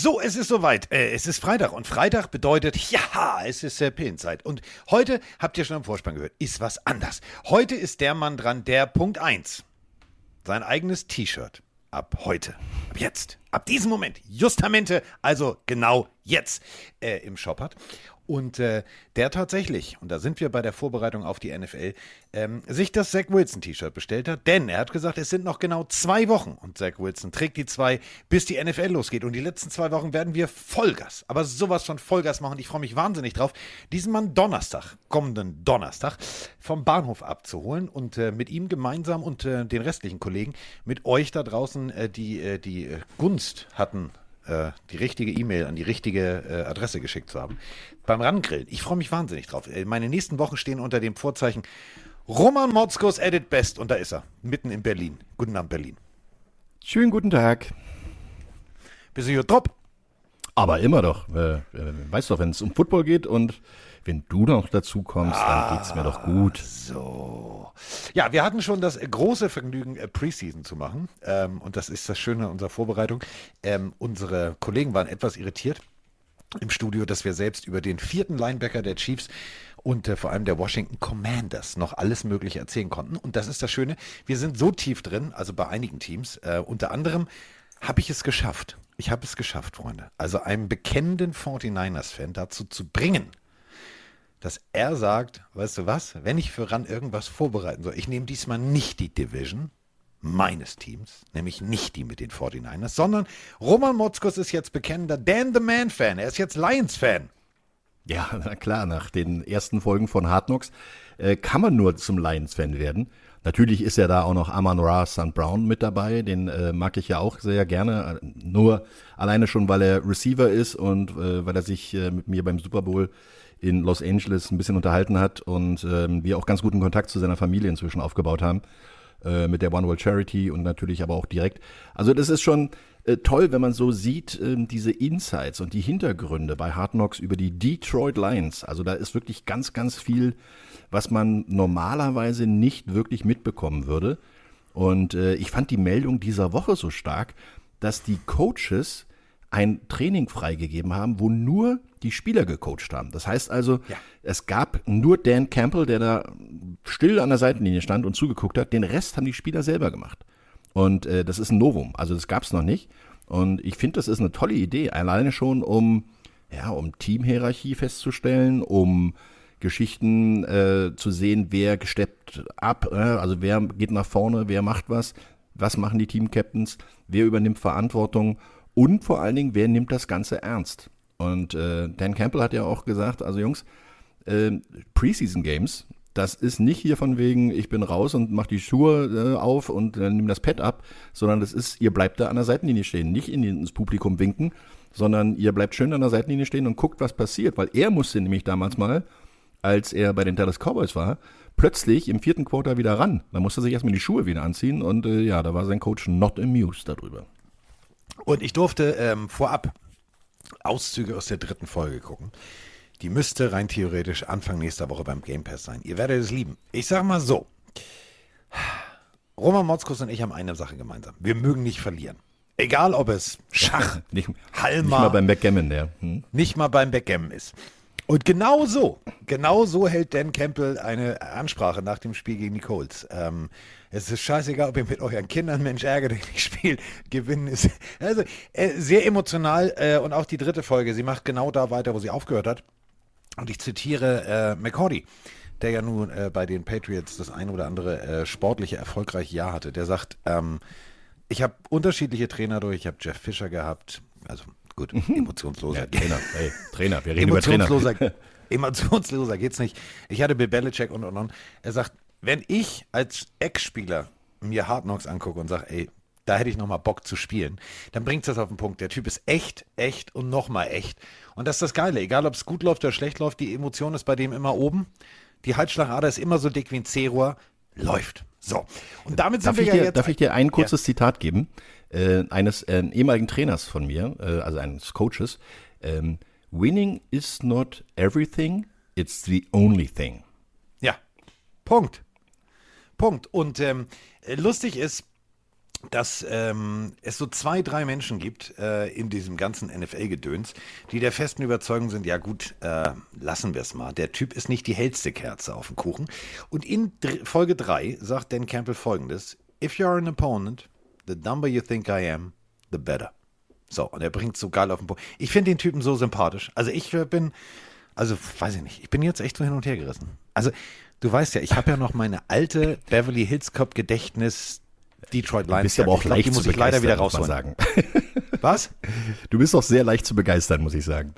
So, es ist soweit. Äh, es ist Freitag und Freitag bedeutet, ja, es ist äh, Pillenzeit. Und heute, habt ihr schon im Vorspann gehört, ist was anders. Heute ist der Mann dran, der Punkt 1 sein eigenes T-Shirt ab heute, ab jetzt, ab diesem Moment, justamente, also genau jetzt äh, im Shop hat. Und äh, der tatsächlich, und da sind wir bei der Vorbereitung auf die NFL, ähm, sich das Zach Wilson T-Shirt bestellt hat. Denn er hat gesagt, es sind noch genau zwei Wochen. Und Zach Wilson trägt die zwei, bis die NFL losgeht. Und die letzten zwei Wochen werden wir Vollgas, aber sowas von Vollgas machen. Ich freue mich wahnsinnig drauf, diesen Mann Donnerstag, kommenden Donnerstag, vom Bahnhof abzuholen und äh, mit ihm gemeinsam und äh, den restlichen Kollegen, mit euch da draußen, äh, die äh, die äh, Gunst hatten, äh, die richtige E-Mail an die richtige äh, Adresse geschickt zu haben. Beim Rangrillen. Ich freue mich wahnsinnig drauf. Äh, meine nächsten Wochen stehen unter dem Vorzeichen Roman Motzkos Edit Best. Und da ist er, mitten in Berlin. Guten Abend, Berlin. Schönen guten Tag. Bist du hier top? Aber immer doch. Äh, weißt doch, wenn es um Football geht und wenn du noch dazu kommst, ah, dann geht's mir doch gut. So. Ja, wir hatten schon das große Vergnügen, äh, Preseason zu machen. Ähm, und das ist das Schöne unserer Vorbereitung. Ähm, unsere Kollegen waren etwas irritiert im Studio, dass wir selbst über den vierten Linebacker der Chiefs und äh, vor allem der Washington Commanders noch alles Mögliche erzählen konnten. Und das ist das Schöne, wir sind so tief drin, also bei einigen Teams, äh, unter anderem habe ich es geschafft. Ich habe es geschafft, Freunde. Also einen bekennenden 49ers-Fan dazu zu bringen, dass er sagt, weißt du was, wenn ich für RAN irgendwas vorbereiten soll, ich nehme diesmal nicht die Division meines Teams, nämlich nicht die mit den 49ers, sondern Roman Motzkos ist jetzt bekennender Dan the Man-Fan, er ist jetzt Lions-Fan. Ja, na klar, nach den ersten Folgen von Hard Knocks äh, kann man nur zum Lions-Fan werden. Natürlich ist ja da auch noch Amon Ra St. Brown mit dabei, den äh, mag ich ja auch sehr gerne, nur alleine schon, weil er Receiver ist und äh, weil er sich äh, mit mir beim Super Bowl in Los Angeles ein bisschen unterhalten hat und ähm, wir auch ganz guten Kontakt zu seiner Familie inzwischen aufgebaut haben. Äh, mit der One World Charity und natürlich aber auch direkt. Also das ist schon äh, toll, wenn man so sieht, äh, diese Insights und die Hintergründe bei Hard Knocks über die Detroit Lions. Also da ist wirklich ganz, ganz viel, was man normalerweise nicht wirklich mitbekommen würde. Und äh, ich fand die Meldung dieser Woche so stark, dass die Coaches ein Training freigegeben haben, wo nur die Spieler gecoacht haben. Das heißt also, ja. es gab nur Dan Campbell, der da still an der Seitenlinie stand und zugeguckt hat. Den Rest haben die Spieler selber gemacht. Und äh, das ist ein Novum. Also das gab es noch nicht. Und ich finde, das ist eine tolle Idee. Alleine schon, um, ja, um Teamhierarchie festzustellen, um Geschichten äh, zu sehen, wer gesteppt ab, äh, also wer geht nach vorne, wer macht was, was machen die Team-Captains, wer übernimmt Verantwortung und vor allen Dingen, wer nimmt das Ganze ernst? Und äh, Dan Campbell hat ja auch gesagt, also Jungs, äh, Preseason Games, das ist nicht hier von wegen, ich bin raus und mach die Schuhe äh, auf und äh, nimm das Pad ab, sondern das ist, ihr bleibt da an der Seitenlinie stehen, nicht in, ins Publikum winken, sondern ihr bleibt schön an der Seitenlinie stehen und guckt, was passiert, weil er musste nämlich damals mal, als er bei den Dallas Cowboys war, plötzlich im vierten Quarter wieder ran. Da musste er sich erstmal die Schuhe wieder anziehen und äh, ja, da war sein Coach not amused darüber. Und ich durfte ähm, vorab Auszüge aus der dritten Folge gucken. Die müsste rein theoretisch Anfang nächster Woche beim Game Pass sein. Ihr werdet es lieben. Ich sag mal so. Roman Motzkus und ich haben eine Sache gemeinsam. Wir mögen nicht verlieren. Egal ob es Schach, nicht, Halma, nicht mal beim Backgammon, ja. Hm. Nicht mal beim Backgammon ist. Und genau so, genau so hält Dan Campbell eine Ansprache nach dem Spiel gegen die Colts. Ähm, es ist scheißegal, ob ihr mit euren Kindern Mensch ärgert, den ich spiele, gewinnen ist. Also äh, sehr emotional äh, und auch die dritte Folge, sie macht genau da weiter, wo sie aufgehört hat. Und ich zitiere äh, McCordy, der ja nun äh, bei den Patriots das ein oder andere äh, sportliche, erfolgreiche Jahr hatte. Der sagt, ähm, ich habe unterschiedliche Trainer durch, ich habe Jeff Fischer gehabt, also Gut, mhm. emotionsloser. Ja, Trainer, hey, Trainer, wir reden über Trainer. emotionsloser geht's nicht. Ich hatte Bill Belichick und und und. Er sagt, wenn ich als Ex-Spieler mir Hard Knocks angucke und sage, ey, da hätte ich nochmal Bock zu spielen, dann bringt es das auf den Punkt. Der Typ ist echt, echt und nochmal echt. Und das ist das Geile. Egal, ob es gut läuft oder schlecht läuft, die Emotion ist bei dem immer oben. Die Halsschlagader ist immer so dick wie ein C-Rohr. Läuft. So. Und damit sind darf wir ja dir, jetzt. Darf ich dir ein kurzes ja. Zitat geben? äh, eines äh, ehemaligen Trainers von mir, äh, also eines Coaches. Ähm, Winning is not everything, it's the only thing. Ja, Punkt. Punkt. Und ähm, lustig ist, dass ähm, es so zwei, drei Menschen gibt äh, in diesem ganzen NFL-Gedöns, die der festen Überzeugung sind, ja gut, äh, lassen wir es mal. Der Typ ist nicht die hellste Kerze auf dem Kuchen. Und in Dr Folge 3 sagt Dan Campbell folgendes, If you're an opponent, the number you think I am, the better. So, und er bringt so geil auf den Punkt. Ich finde den Typen so sympathisch. Also ich äh, bin, also weiß ich nicht, ich bin jetzt echt so hin und her gerissen. Also du weißt ja, ich habe ja noch meine alte Beverly Hills Cop Gedächtnis Detroit Lions. Du bist aber auch glaub, leicht die muss ich leider wieder rausholen. Sagen. Was? Du bist auch sehr leicht zu begeistern, muss ich sagen.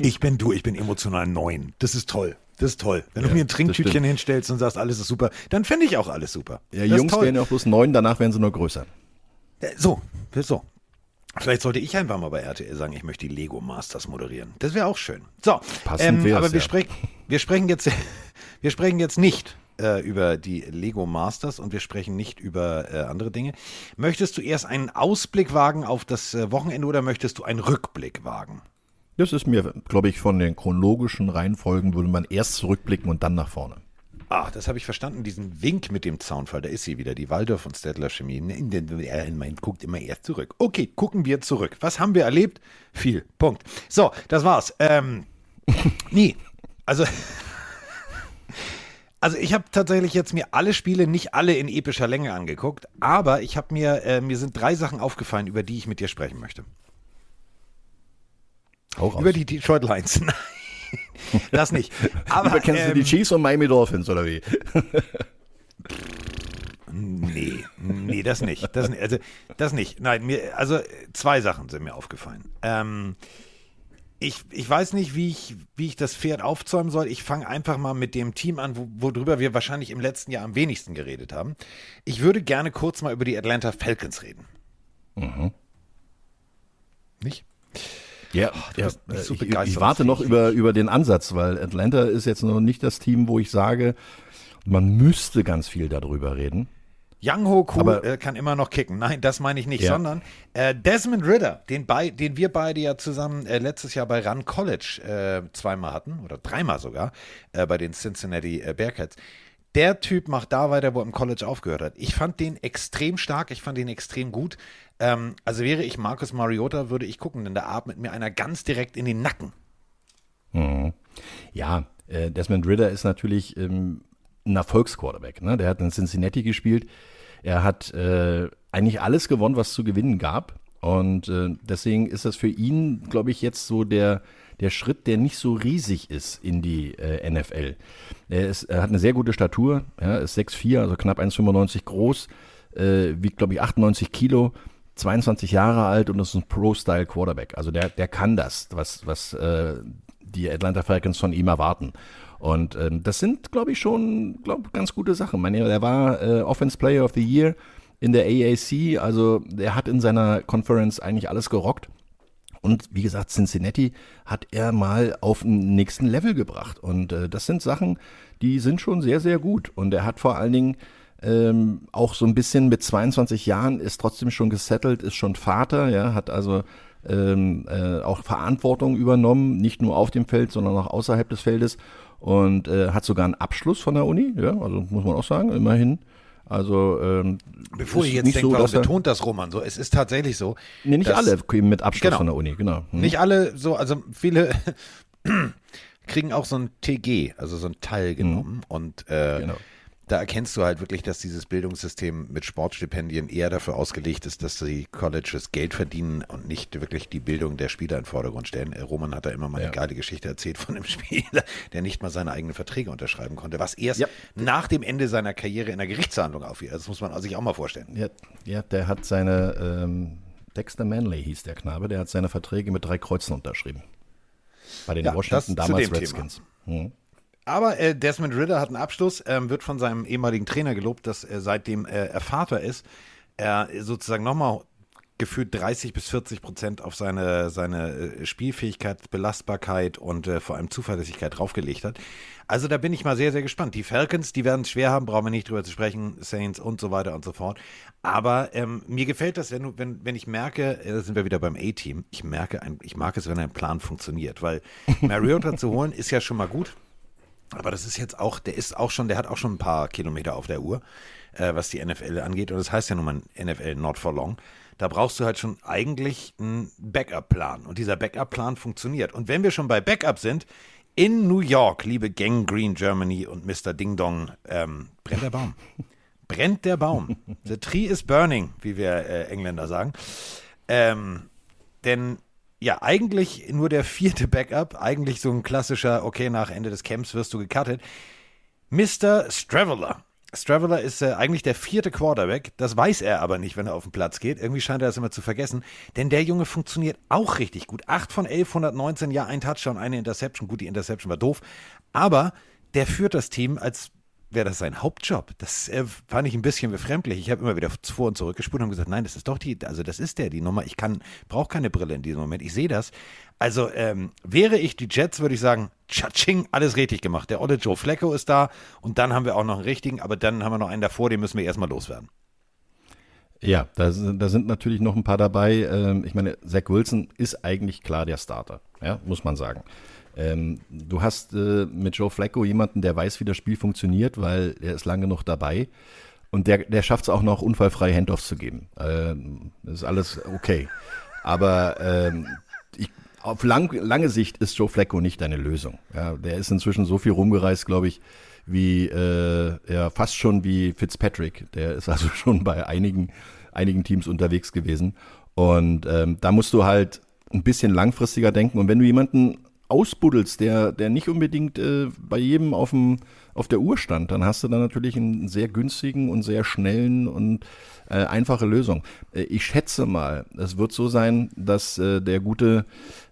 Ich bin du, ich bin emotional neun. Das ist toll. Das ist toll. Wenn ja, du mir ein Trinktütchen hinstellst und sagst, alles ist super, dann finde ich auch alles super. Ja, das Jungs werden ja auch bloß neun, danach werden sie nur größer. Äh, so, so. Vielleicht sollte ich einfach mal bei RTL sagen, ich möchte die Lego Masters moderieren. Das wäre auch schön. So, Passend ähm, aber wir, ja. sprech, wir, sprechen jetzt, wir sprechen jetzt nicht äh, über die Lego Masters und wir sprechen nicht über äh, andere Dinge. Möchtest du erst einen Ausblick wagen auf das äh, Wochenende oder möchtest du einen Rückblick wagen? Das ist mir, glaube ich, von den chronologischen Reihenfolgen würde man erst zurückblicken und dann nach vorne. Ah, das habe ich verstanden, diesen Wink mit dem Zaunfall. Da ist sie wieder, die Waldorf und Stedler Chemie. Er meint, guckt immer erst zurück. Okay, gucken wir zurück. Was haben wir erlebt? Viel. Punkt. So, das war's. Ähm, nee, also. Also ich habe tatsächlich jetzt mir alle Spiele, nicht alle in epischer Länge angeguckt, aber ich habe mir, äh, mir sind drei Sachen aufgefallen, über die ich mit dir sprechen möchte. Auch über die Detroit Lions. Nein. Das nicht. Aber Lieber kennst ähm, du die ähm, Chiefs und Miami Dolphins oder wie? nee, nee, das nicht. Das, also, das nicht. Nein, mir, also zwei Sachen sind mir aufgefallen. Ähm, ich, ich weiß nicht, wie ich, wie ich das Pferd aufzäumen soll. Ich fange einfach mal mit dem Team an, wo, worüber wir wahrscheinlich im letzten Jahr am wenigsten geredet haben. Ich würde gerne kurz mal über die Atlanta Falcons reden. Mhm. Nicht? Ja, oh, ja so ich, ich, warte noch über, über den Ansatz, weil Atlanta ist jetzt noch nicht das Team, wo ich sage, man müsste ganz viel darüber reden. Young Ho Koo äh, kann immer noch kicken. Nein, das meine ich nicht, ja. sondern äh, Desmond Ritter, den, bei, den wir beide ja zusammen äh, letztes Jahr bei Run College äh, zweimal hatten oder dreimal sogar äh, bei den Cincinnati äh, Bearcats. Der Typ macht da weiter, wo er im College aufgehört hat. Ich fand den extrem stark, ich fand den extrem gut. Ähm, also wäre ich Marcus Mariota, würde ich gucken, denn da atmet mir einer ganz direkt in den Nacken. Mhm. Ja, äh, Desmond Ritter ist natürlich ähm, ein Erfolgsquarterback. Ne? Der hat in Cincinnati gespielt. Er hat äh, eigentlich alles gewonnen, was zu gewinnen gab. Und äh, deswegen ist das für ihn, glaube ich, jetzt so der, der Schritt, der nicht so riesig ist in die äh, NFL. Er, ist, er, hat eine sehr gute Statur, ja, ist 6'4, also knapp 1,95 groß, äh, wiegt, glaube ich, 98 Kilo 22 Jahre alt und ist ein Pro-Style-Quarterback. Also der, der kann das, was, was äh, die Atlanta Falcons von ihm erwarten. Und ähm, das sind, glaube ich, schon glaub, ganz gute Sachen. Meine, der war äh, Offense Player of the Year in der AAC, also der hat in seiner Conference eigentlich alles gerockt. Und wie gesagt, Cincinnati hat er mal auf den nächsten Level gebracht. Und äh, das sind Sachen, die sind schon sehr, sehr gut. Und er hat vor allen Dingen ähm, auch so ein bisschen mit 22 Jahren ist trotzdem schon gesettelt, ist schon Vater, ja, hat also ähm, äh, auch Verantwortung übernommen, nicht nur auf dem Feld, sondern auch außerhalb des Feldes und äh, hat sogar einen Abschluss von der Uni, ja, also muss man auch sagen, immerhin. Also ähm, bevor ihr jetzt denkt, so, warum betont das Roman so? Es ist tatsächlich so. Nee, nicht alle mit Abschluss genau, von der Uni, genau. Hm. Nicht alle so, also viele kriegen auch so ein TG, also so ein Teil hm. genommen hm. und äh, genau da erkennst du halt wirklich, dass dieses Bildungssystem mit Sportstipendien eher dafür ausgelegt ist, dass die Colleges Geld verdienen und nicht wirklich die Bildung der Spieler in den Vordergrund stellen. Äh, Roman hat da immer mal ja. eine geile Geschichte erzählt von einem Spieler, der nicht mal seine eigenen Verträge unterschreiben konnte, was erst ja. nach dem Ende seiner Karriere in der Gerichtsverhandlung auffiel. Das muss man sich auch mal vorstellen. Ja, ja der hat seine, ähm, Dexter Manley hieß der Knabe, der hat seine Verträge mit drei Kreuzen unterschrieben. Bei den Washington damals Redskins. Hm. Aber äh, Desmond Ritter hat einen Abschluss, ähm, wird von seinem ehemaligen Trainer gelobt, dass er seitdem äh, er Vater ist, er sozusagen nochmal gefühlt 30 bis 40 Prozent auf seine, seine äh, Spielfähigkeit, Belastbarkeit und äh, vor allem Zuverlässigkeit draufgelegt hat. Also da bin ich mal sehr, sehr gespannt. Die Falcons, die werden es schwer haben, brauchen wir nicht drüber zu sprechen, Saints und so weiter und so fort. Aber ähm, mir gefällt das, wenn, wenn, wenn ich merke, äh, da sind wir wieder beim A-Team, ich merke, ein, ich mag es, wenn ein Plan funktioniert, weil Mariota zu holen ist ja schon mal gut. Aber das ist jetzt auch, der ist auch schon, der hat auch schon ein paar Kilometer auf der Uhr, äh, was die NFL angeht. Und das heißt ja nun mal NFL not for long. Da brauchst du halt schon eigentlich einen Backup-Plan. Und dieser Backup-Plan funktioniert. Und wenn wir schon bei Backup sind, in New York, liebe Gang Green Germany und Mr. Ding Dong, ähm, brennt der Baum. brennt der Baum. The tree is burning, wie wir äh, Engländer sagen. Ähm, denn ja, eigentlich nur der vierte Backup, eigentlich so ein klassischer, okay, nach Ende des Camps wirst du gecuttet. Mr. Straveller. Straveller ist äh, eigentlich der vierte Quarterback. Das weiß er aber nicht, wenn er auf den Platz geht. Irgendwie scheint er das immer zu vergessen. Denn der Junge funktioniert auch richtig gut. 8 von 11, 119, ja, ein Touchdown, eine Interception. Gut, die Interception war doof. Aber der führt das Team als wäre das sein Hauptjob. Das äh, fand ich ein bisschen befremdlich. Ich habe immer wieder vor und zurück gespult und gesagt, nein, das ist doch die, also das ist der, die Nummer. Ich kann, brauche keine Brille in diesem Moment. Ich sehe das. Also ähm, wäre ich die Jets, würde ich sagen, tschatsching, alles richtig gemacht. Der olle Joe Flecko ist da und dann haben wir auch noch einen richtigen, aber dann haben wir noch einen davor, den müssen wir erstmal loswerden. Ja, da, da sind natürlich noch ein paar dabei. Ähm, ich meine, Zach Wilson ist eigentlich klar der Starter, ja, muss man sagen. Ähm, du hast äh, mit Joe Flacco jemanden, der weiß, wie das Spiel funktioniert, weil er ist lange noch dabei. Und der, der schafft es auch noch, unfallfreie Handoffs zu geben. Ähm, das ist alles okay. Aber ähm, ich, auf lang, lange Sicht ist Joe Flacco nicht deine Lösung. Ja, der ist inzwischen so viel rumgereist, glaube ich, wie äh, ja, fast schon wie Fitzpatrick. Der ist also schon bei einigen, einigen Teams unterwegs gewesen. Und ähm, da musst du halt ein bisschen langfristiger denken. Und wenn du jemanden ausbuddelst, der, der nicht unbedingt äh, bei jedem auf, dem, auf der Uhr stand, dann hast du dann natürlich einen sehr günstigen und sehr schnellen und äh, einfache Lösung. Äh, ich schätze mal, es wird so sein, dass äh, der gute,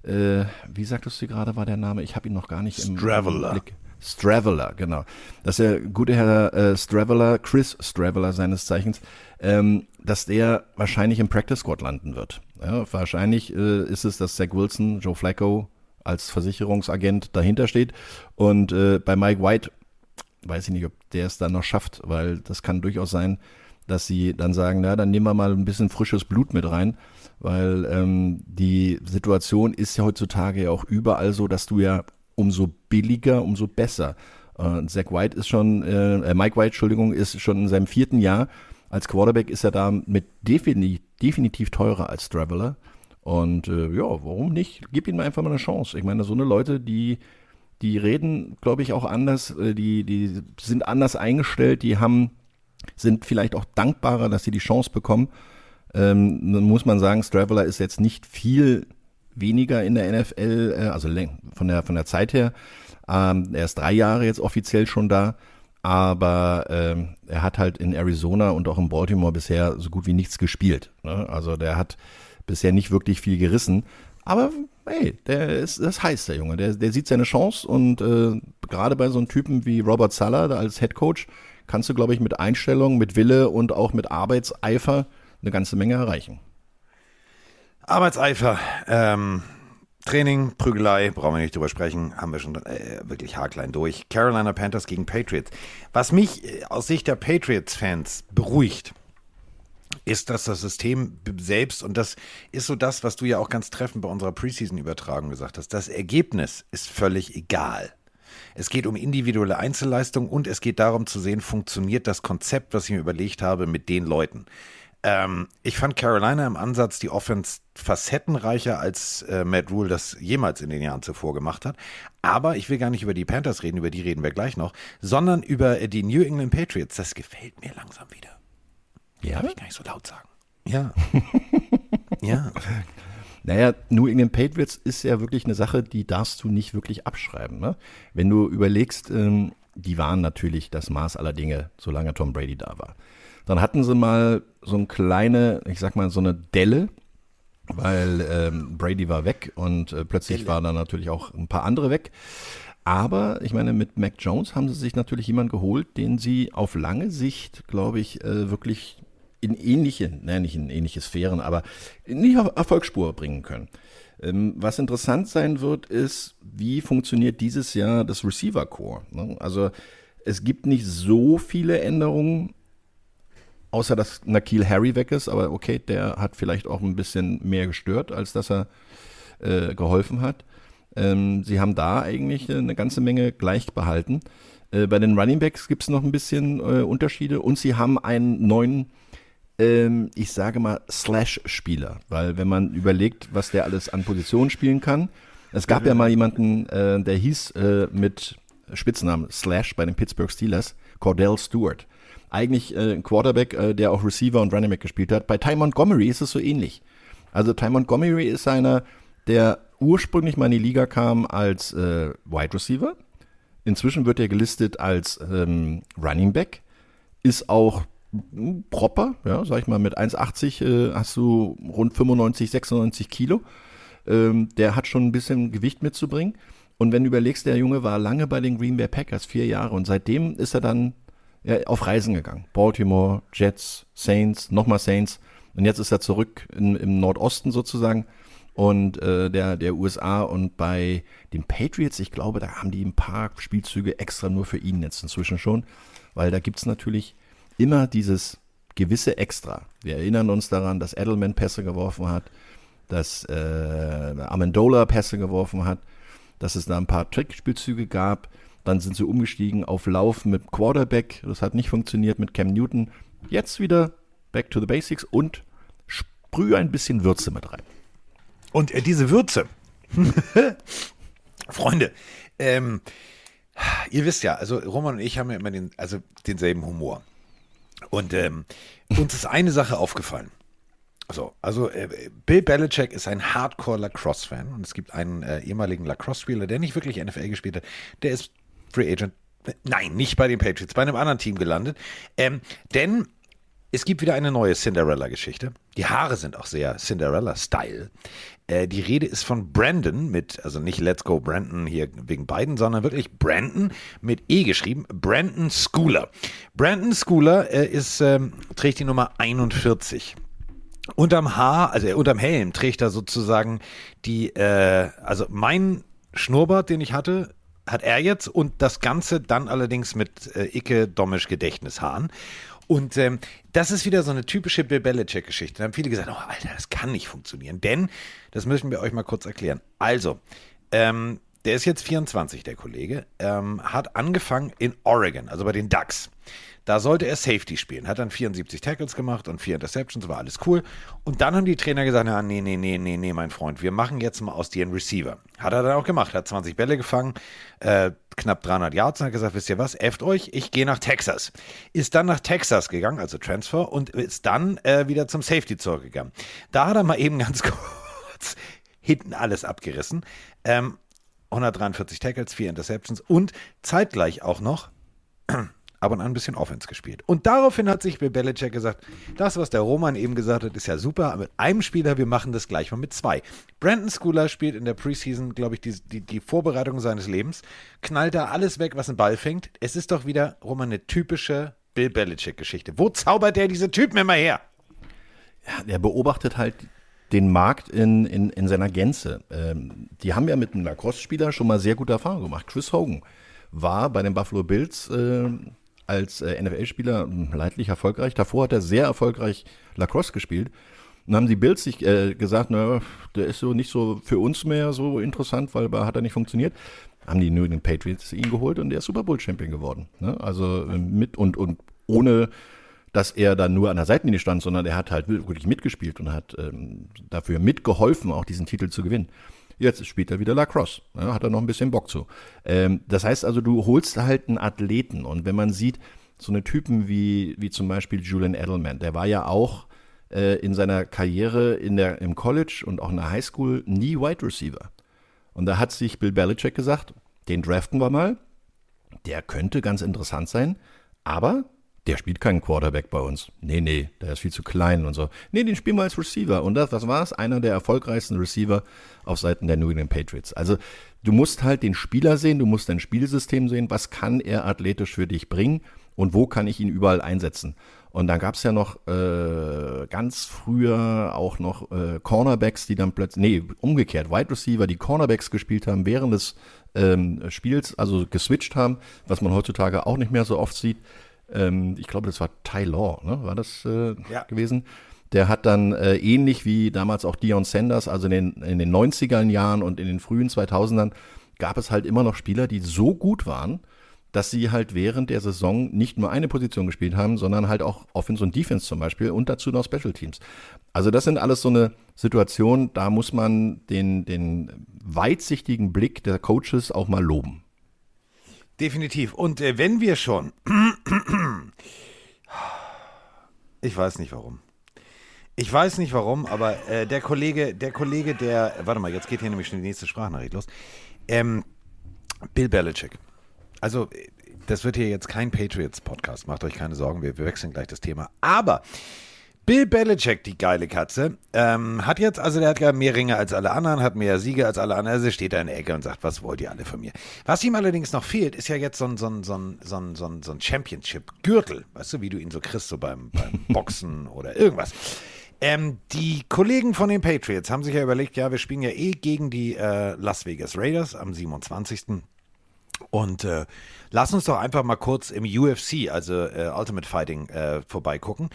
äh, wie sagtest du gerade, war der Name? Ich habe ihn noch gar nicht im, Straveler. im Blick. Straveller, genau. Dass der gute Herr äh, Straveller, Chris Straveller seines Zeichens, ähm, dass der wahrscheinlich im Practice Squad landen wird. Ja, wahrscheinlich äh, ist es, dass Zach Wilson, Joe Flacco als Versicherungsagent dahinter steht. Und äh, bei Mike White weiß ich nicht, ob der es dann noch schafft, weil das kann durchaus sein, dass sie dann sagen, na, dann nehmen wir mal ein bisschen frisches Blut mit rein, weil ähm, die Situation ist ja heutzutage ja auch überall so, dass du ja umso billiger, umso besser. Äh, Zach White ist schon, äh, äh, Mike White, Entschuldigung, ist schon in seinem vierten Jahr. Als Quarterback ist er da mit definitiv, definitiv teurer als Traveler. Und äh, ja, warum nicht? Gib ihnen einfach mal eine Chance. Ich meine, so eine Leute, die, die reden, glaube ich, auch anders, äh, die, die sind anders eingestellt, die haben, sind vielleicht auch dankbarer, dass sie die Chance bekommen. Ähm, dann muss man sagen, Straveller ist jetzt nicht viel weniger in der NFL, äh, also von der, von der Zeit her. Ähm, er ist drei Jahre jetzt offiziell schon da, aber ähm, er hat halt in Arizona und auch in Baltimore bisher so gut wie nichts gespielt. Ne? Also der hat bisher nicht wirklich viel gerissen. Aber hey, der ist, das heißt der Junge. Der, der sieht seine Chance und äh, gerade bei so einem Typen wie Robert Sala als Head Coach kannst du, glaube ich, mit Einstellung, mit Wille und auch mit Arbeitseifer eine ganze Menge erreichen. Arbeitseifer, ähm, Training, Prügelei, brauchen wir nicht drüber sprechen, haben wir schon äh, wirklich haarklein durch. Carolina Panthers gegen Patriots. Was mich äh, aus Sicht der Patriots-Fans beruhigt, ist das das System selbst und das ist so das, was du ja auch ganz treffend bei unserer Preseason-Übertragung gesagt hast. Das Ergebnis ist völlig egal. Es geht um individuelle Einzelleistung und es geht darum zu sehen, funktioniert das Konzept, was ich mir überlegt habe, mit den Leuten. Ähm, ich fand Carolina im Ansatz die Offense facettenreicher, als äh, Matt Rule das jemals in den Jahren zuvor gemacht hat. Aber ich will gar nicht über die Panthers reden, über die reden wir gleich noch, sondern über die New England Patriots. Das gefällt mir langsam wieder. Ja? Darf ich gar nicht so laut sagen. Ja. ja. Naja, New England Patriots ist ja wirklich eine Sache, die darfst du nicht wirklich abschreiben. Ne? Wenn du überlegst, ähm, die waren natürlich das Maß aller Dinge, solange Tom Brady da war. Dann hatten sie mal so eine kleine, ich sag mal, so eine Delle, weil ähm, Brady war weg und äh, plötzlich Delle. waren dann natürlich auch ein paar andere weg. Aber ich meine, mit Mac Jones haben sie sich natürlich jemanden geholt, den sie auf lange Sicht, glaube ich, äh, wirklich in ähnliche, nein, nicht in ähnliche Sphären, aber in die Erfolgsspur bringen können. Ähm, was interessant sein wird, ist, wie funktioniert dieses Jahr das Receiver Core? Ne? Also es gibt nicht so viele Änderungen, außer dass Nakil Harry weg ist, aber okay, der hat vielleicht auch ein bisschen mehr gestört, als dass er äh, geholfen hat. Ähm, sie haben da eigentlich eine ganze Menge gleich behalten. Äh, bei den Running Backs gibt es noch ein bisschen äh, Unterschiede und sie haben einen neuen, ähm, ich sage mal, Slash-Spieler. Weil wenn man überlegt, was der alles an Positionen spielen kann, es gab ja mal jemanden, äh, der hieß äh, mit Spitznamen Slash bei den Pittsburgh Steelers, Cordell Stewart. Eigentlich äh, ein Quarterback, äh, der auch Receiver und Running Back gespielt hat. Bei Ty Montgomery ist es so ähnlich. Also Ty Montgomery ist einer, der ursprünglich mal in die Liga kam als äh, Wide Receiver. Inzwischen wird er gelistet als ähm, Running Back. Ist auch proper, ja, sag ich mal, mit 1,80 äh, hast du rund 95, 96 Kilo. Ähm, der hat schon ein bisschen Gewicht mitzubringen. Und wenn du überlegst, der Junge war lange bei den Green Bay Packers, vier Jahre, und seitdem ist er dann ja, auf Reisen gegangen. Baltimore, Jets, Saints, nochmal Saints. Und jetzt ist er zurück in, im Nordosten sozusagen und äh, der, der USA und bei den Patriots, ich glaube, da haben die ein paar Spielzüge extra nur für ihn jetzt inzwischen schon, weil da gibt es natürlich immer dieses gewisse Extra. Wir erinnern uns daran, dass Edelman Pässe geworfen hat, dass äh, Amendola Pässe geworfen hat, dass es da ein paar Trickspielzüge gab. Dann sind sie umgestiegen auf Lauf mit Quarterback. Das hat nicht funktioniert mit Cam Newton. Jetzt wieder back to the basics und sprühe ein bisschen Würze mit rein. Und äh, diese Würze, Freunde, ähm, ihr wisst ja, also Roman und ich haben ja immer den, also denselben Humor. Und ähm, uns ist eine Sache aufgefallen. So, also äh, Bill Belichick ist ein Hardcore Lacrosse-Fan und es gibt einen äh, ehemaligen Lacrosse-Spieler, der nicht wirklich NFL gespielt hat, der ist Free Agent. Nein, nicht bei den Patriots, bei einem anderen Team gelandet. Ähm, denn es gibt wieder eine neue Cinderella-Geschichte. Die Haare sind auch sehr Cinderella-Style. Äh, die Rede ist von Brandon mit, also nicht Let's Go Brandon hier wegen beiden, sondern wirklich Brandon mit E geschrieben. Brandon Schooler. Brandon Schooler äh, ist, ähm, trägt die Nummer 41. Unterm Haar, also äh, unterm Helm trägt er sozusagen die, äh, also mein Schnurrbart, den ich hatte, hat er jetzt und das Ganze dann allerdings mit äh, Icke Domisch Gedächtnishaaren. Und ähm, das ist wieder so eine typische Bill Belichick-Geschichte. Da haben viele gesagt, oh Alter, das kann nicht funktionieren. Denn, das müssen wir euch mal kurz erklären. Also, ähm, der ist jetzt 24, der Kollege, ähm, hat angefangen in Oregon, also bei den Ducks. Da sollte er Safety spielen, hat dann 74 Tackles gemacht und vier Interceptions, war alles cool. Und dann haben die Trainer gesagt, ja, nee, nee, nee, nee, nee, mein Freund, wir machen jetzt mal aus dir einen Receiver. Hat er dann auch gemacht, hat 20 Bälle gefangen, äh, knapp 300 Yards und hat gesagt, wisst ihr was, äfft euch, ich gehe nach Texas. Ist dann nach Texas gegangen, also Transfer, und ist dann äh, wieder zum Safety zurückgegangen. Da hat er mal eben ganz kurz hinten alles abgerissen. Ähm, 143 Tackles, 4 Interceptions und zeitgleich auch noch ab und an ein bisschen Offense gespielt. Und daraufhin hat sich Bill Belichick gesagt, das, was der Roman eben gesagt hat, ist ja super, mit einem Spieler, wir machen das gleich mal mit zwei. Brandon Schooler spielt in der Preseason, glaube ich, die, die, die Vorbereitung seines Lebens, knallt da alles weg, was ein Ball fängt. Es ist doch wieder, Roman, eine typische Bill Belichick-Geschichte. Wo zaubert der diese Typen immer her? Ja, der beobachtet halt den Markt in, in, in seiner Gänze. Ähm, die haben ja mit einem Lacrosse-Spieler schon mal sehr gute Erfahrungen gemacht. Chris Hogan war bei den Buffalo Bills äh, als äh, NFL-Spieler leidlich erfolgreich. Davor hat er sehr erfolgreich Lacrosse gespielt. Dann haben die Bills sich äh, gesagt, na, der ist so nicht so für uns mehr so interessant, weil hat er nicht funktioniert. Haben die New England Patriots ihn geholt und der ist Super Bowl Champion geworden. Ne? Also äh, mit und, und ohne dass er dann nur an der Seitenlinie stand, sondern er hat halt wirklich mitgespielt und hat ähm, dafür mitgeholfen, auch diesen Titel zu gewinnen. Jetzt spielt er wieder Lacrosse. Ja, hat er noch ein bisschen Bock zu. Ähm, das heißt also, du holst halt einen Athleten. Und wenn man sieht, so eine Typen wie, wie zum Beispiel Julian Edelman, der war ja auch äh, in seiner Karriere in der, im College und auch in der Highschool nie Wide Receiver. Und da hat sich Bill Belichick gesagt, den draften wir mal. Der könnte ganz interessant sein, aber der spielt keinen Quarterback bei uns. Nee, nee, der ist viel zu klein und so. Nee, den spielen wir als Receiver. Und das, was war es? Einer der erfolgreichsten Receiver auf Seiten der New England Patriots. Also du musst halt den Spieler sehen, du musst dein Spielsystem sehen, was kann er athletisch für dich bringen und wo kann ich ihn überall einsetzen. Und dann gab es ja noch äh, ganz früher auch noch äh, Cornerbacks, die dann plötzlich, nee, umgekehrt, Wide Receiver, die Cornerbacks gespielt haben während des ähm, Spiels, also geswitcht haben, was man heutzutage auch nicht mehr so oft sieht. Ähm, ich glaube, das war Ty Law, ne? war das äh, ja. gewesen. Der hat dann äh, ähnlich wie damals auch Dion Sanders, also in den, in den 90er Jahren und in den frühen 2000ern, gab es halt immer noch Spieler, die so gut waren, dass sie halt während der Saison nicht nur eine Position gespielt haben, sondern halt auch Offense und Defense zum Beispiel und dazu noch Special Teams. Also das sind alles so eine Situation, da muss man den, den weitsichtigen Blick der Coaches auch mal loben. Definitiv. Und äh, wenn wir schon, ich weiß nicht warum. Ich weiß nicht warum, aber äh, der Kollege, der Kollege, der, warte mal, jetzt geht hier nämlich schon die nächste Sprachnachricht los. Ähm, Bill Belichick also das wird hier jetzt kein Patriots-Podcast, macht euch keine Sorgen, wir, wir wechseln gleich das Thema. Aber Bill Belichick, die geile Katze, ähm, hat jetzt, also der hat ja mehr Ringe als alle anderen, hat mehr Siege als alle anderen, also steht da in der Ecke und sagt, was wollt ihr alle von mir? Was ihm allerdings noch fehlt, ist ja jetzt so ein, so ein, so ein, so ein, so ein, so ein Championship-Gürtel, weißt du, wie du ihn so kriegst, so beim, beim Boxen oder irgendwas. Ähm, die Kollegen von den Patriots haben sich ja überlegt, ja, wir spielen ja eh gegen die äh, Las Vegas Raiders am 27. Und äh, lass uns doch einfach mal kurz im UFC, also äh, Ultimate Fighting, äh, vorbeigucken.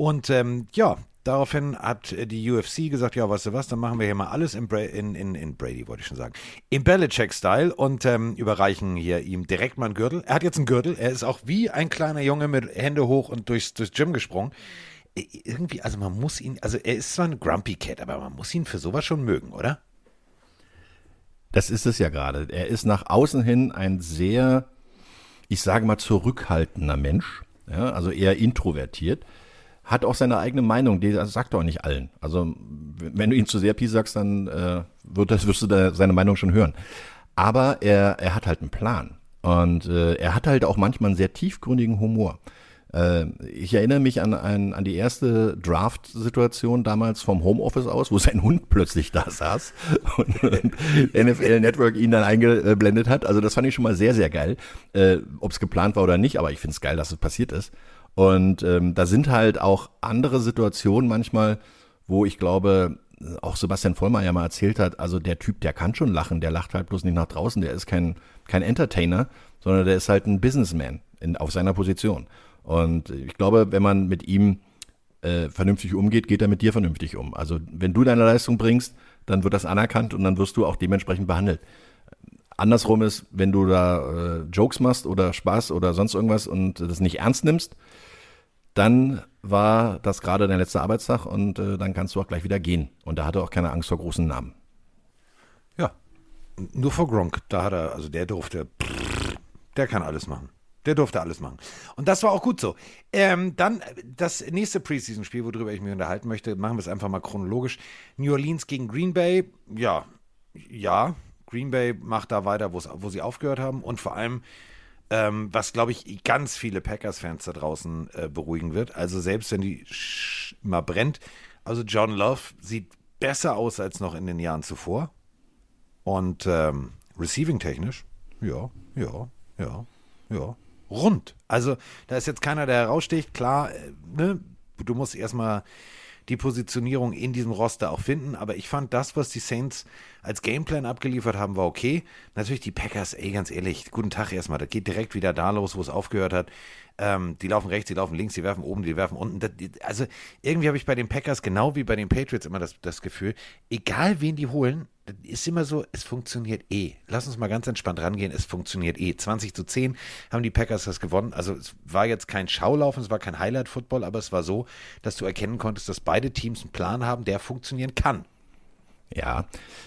Und ähm, ja, daraufhin hat die UFC gesagt, ja, weißt du was, dann machen wir hier mal alles in, Bra in, in, in Brady, wollte ich schon sagen, im Belichick-Style und ähm, überreichen hier ihm direkt mal einen Gürtel. Er hat jetzt einen Gürtel, er ist auch wie ein kleiner Junge mit Hände hoch und durchs, durchs Gym gesprungen. Irgendwie, also man muss ihn, also er ist zwar ein Grumpy Cat, aber man muss ihn für sowas schon mögen, oder? Das ist es ja gerade. Er ist nach außen hin ein sehr, ich sage mal, zurückhaltender Mensch, ja, also eher introvertiert, hat auch seine eigene Meinung, die sagt er auch nicht allen. Also wenn du ihn zu sehr sagst, dann äh, wird das, wirst du da seine Meinung schon hören. Aber er, er hat halt einen Plan. Und äh, er hat halt auch manchmal einen sehr tiefgründigen Humor. Äh, ich erinnere mich an, an, an die erste Draft-Situation damals vom Homeoffice aus, wo sein Hund plötzlich da saß und, und NFL Network ihn dann eingeblendet hat. Also das fand ich schon mal sehr, sehr geil. Äh, Ob es geplant war oder nicht, aber ich finde es geil, dass es passiert ist. Und ähm, da sind halt auch andere Situationen manchmal, wo ich glaube, auch Sebastian Vollmer ja mal erzählt hat, also der Typ, der kann schon lachen, der lacht halt bloß nicht nach draußen, der ist kein, kein Entertainer, sondern der ist halt ein Businessman in, auf seiner Position. Und ich glaube, wenn man mit ihm äh, vernünftig umgeht, geht er mit dir vernünftig um. Also wenn du deine Leistung bringst, dann wird das anerkannt und dann wirst du auch dementsprechend behandelt. Andersrum ist, wenn du da äh, Jokes machst oder Spaß oder sonst irgendwas und das nicht ernst nimmst, dann war das gerade dein letzter Arbeitstag und äh, dann kannst du auch gleich wieder gehen. Und da hat er auch keine Angst vor großen Namen. Ja, nur vor Gronk, da hat er, also der durfte, der kann alles machen. Der durfte alles machen. Und das war auch gut so. Ähm, dann das nächste Preseason-Spiel, worüber ich mich unterhalten möchte, machen wir es einfach mal chronologisch. New Orleans gegen Green Bay. Ja, ja. Green Bay macht da weiter, wo sie aufgehört haben. Und vor allem, ähm, was glaube ich ganz viele Packers-Fans da draußen äh, beruhigen wird. Also selbst wenn die Sch mal brennt. Also John Love sieht besser aus als noch in den Jahren zuvor. Und ähm, receiving-technisch, ja, ja, ja, ja rund. Also da ist jetzt keiner, der heraussticht. Klar, äh, ne, du musst erstmal die Positionierung in diesem Roster auch finden, aber ich fand das, was die Saints als Gameplan abgeliefert haben, war okay. Natürlich die Packers, ey, ganz ehrlich, guten Tag erstmal, das geht direkt wieder da los, wo es aufgehört hat. Ähm, die laufen rechts, die laufen links, die werfen oben, die werfen unten. Das, also irgendwie habe ich bei den Packers genau wie bei den Patriots immer das, das Gefühl, egal wen die holen, ist immer so, es funktioniert eh. Lass uns mal ganz entspannt rangehen, es funktioniert eh. 20 zu 10 haben die Packers das gewonnen. Also es war jetzt kein Schaulaufen, es war kein Highlight-Football, aber es war so, dass du erkennen konntest, dass beide Teams einen Plan haben, der funktionieren kann. Ja,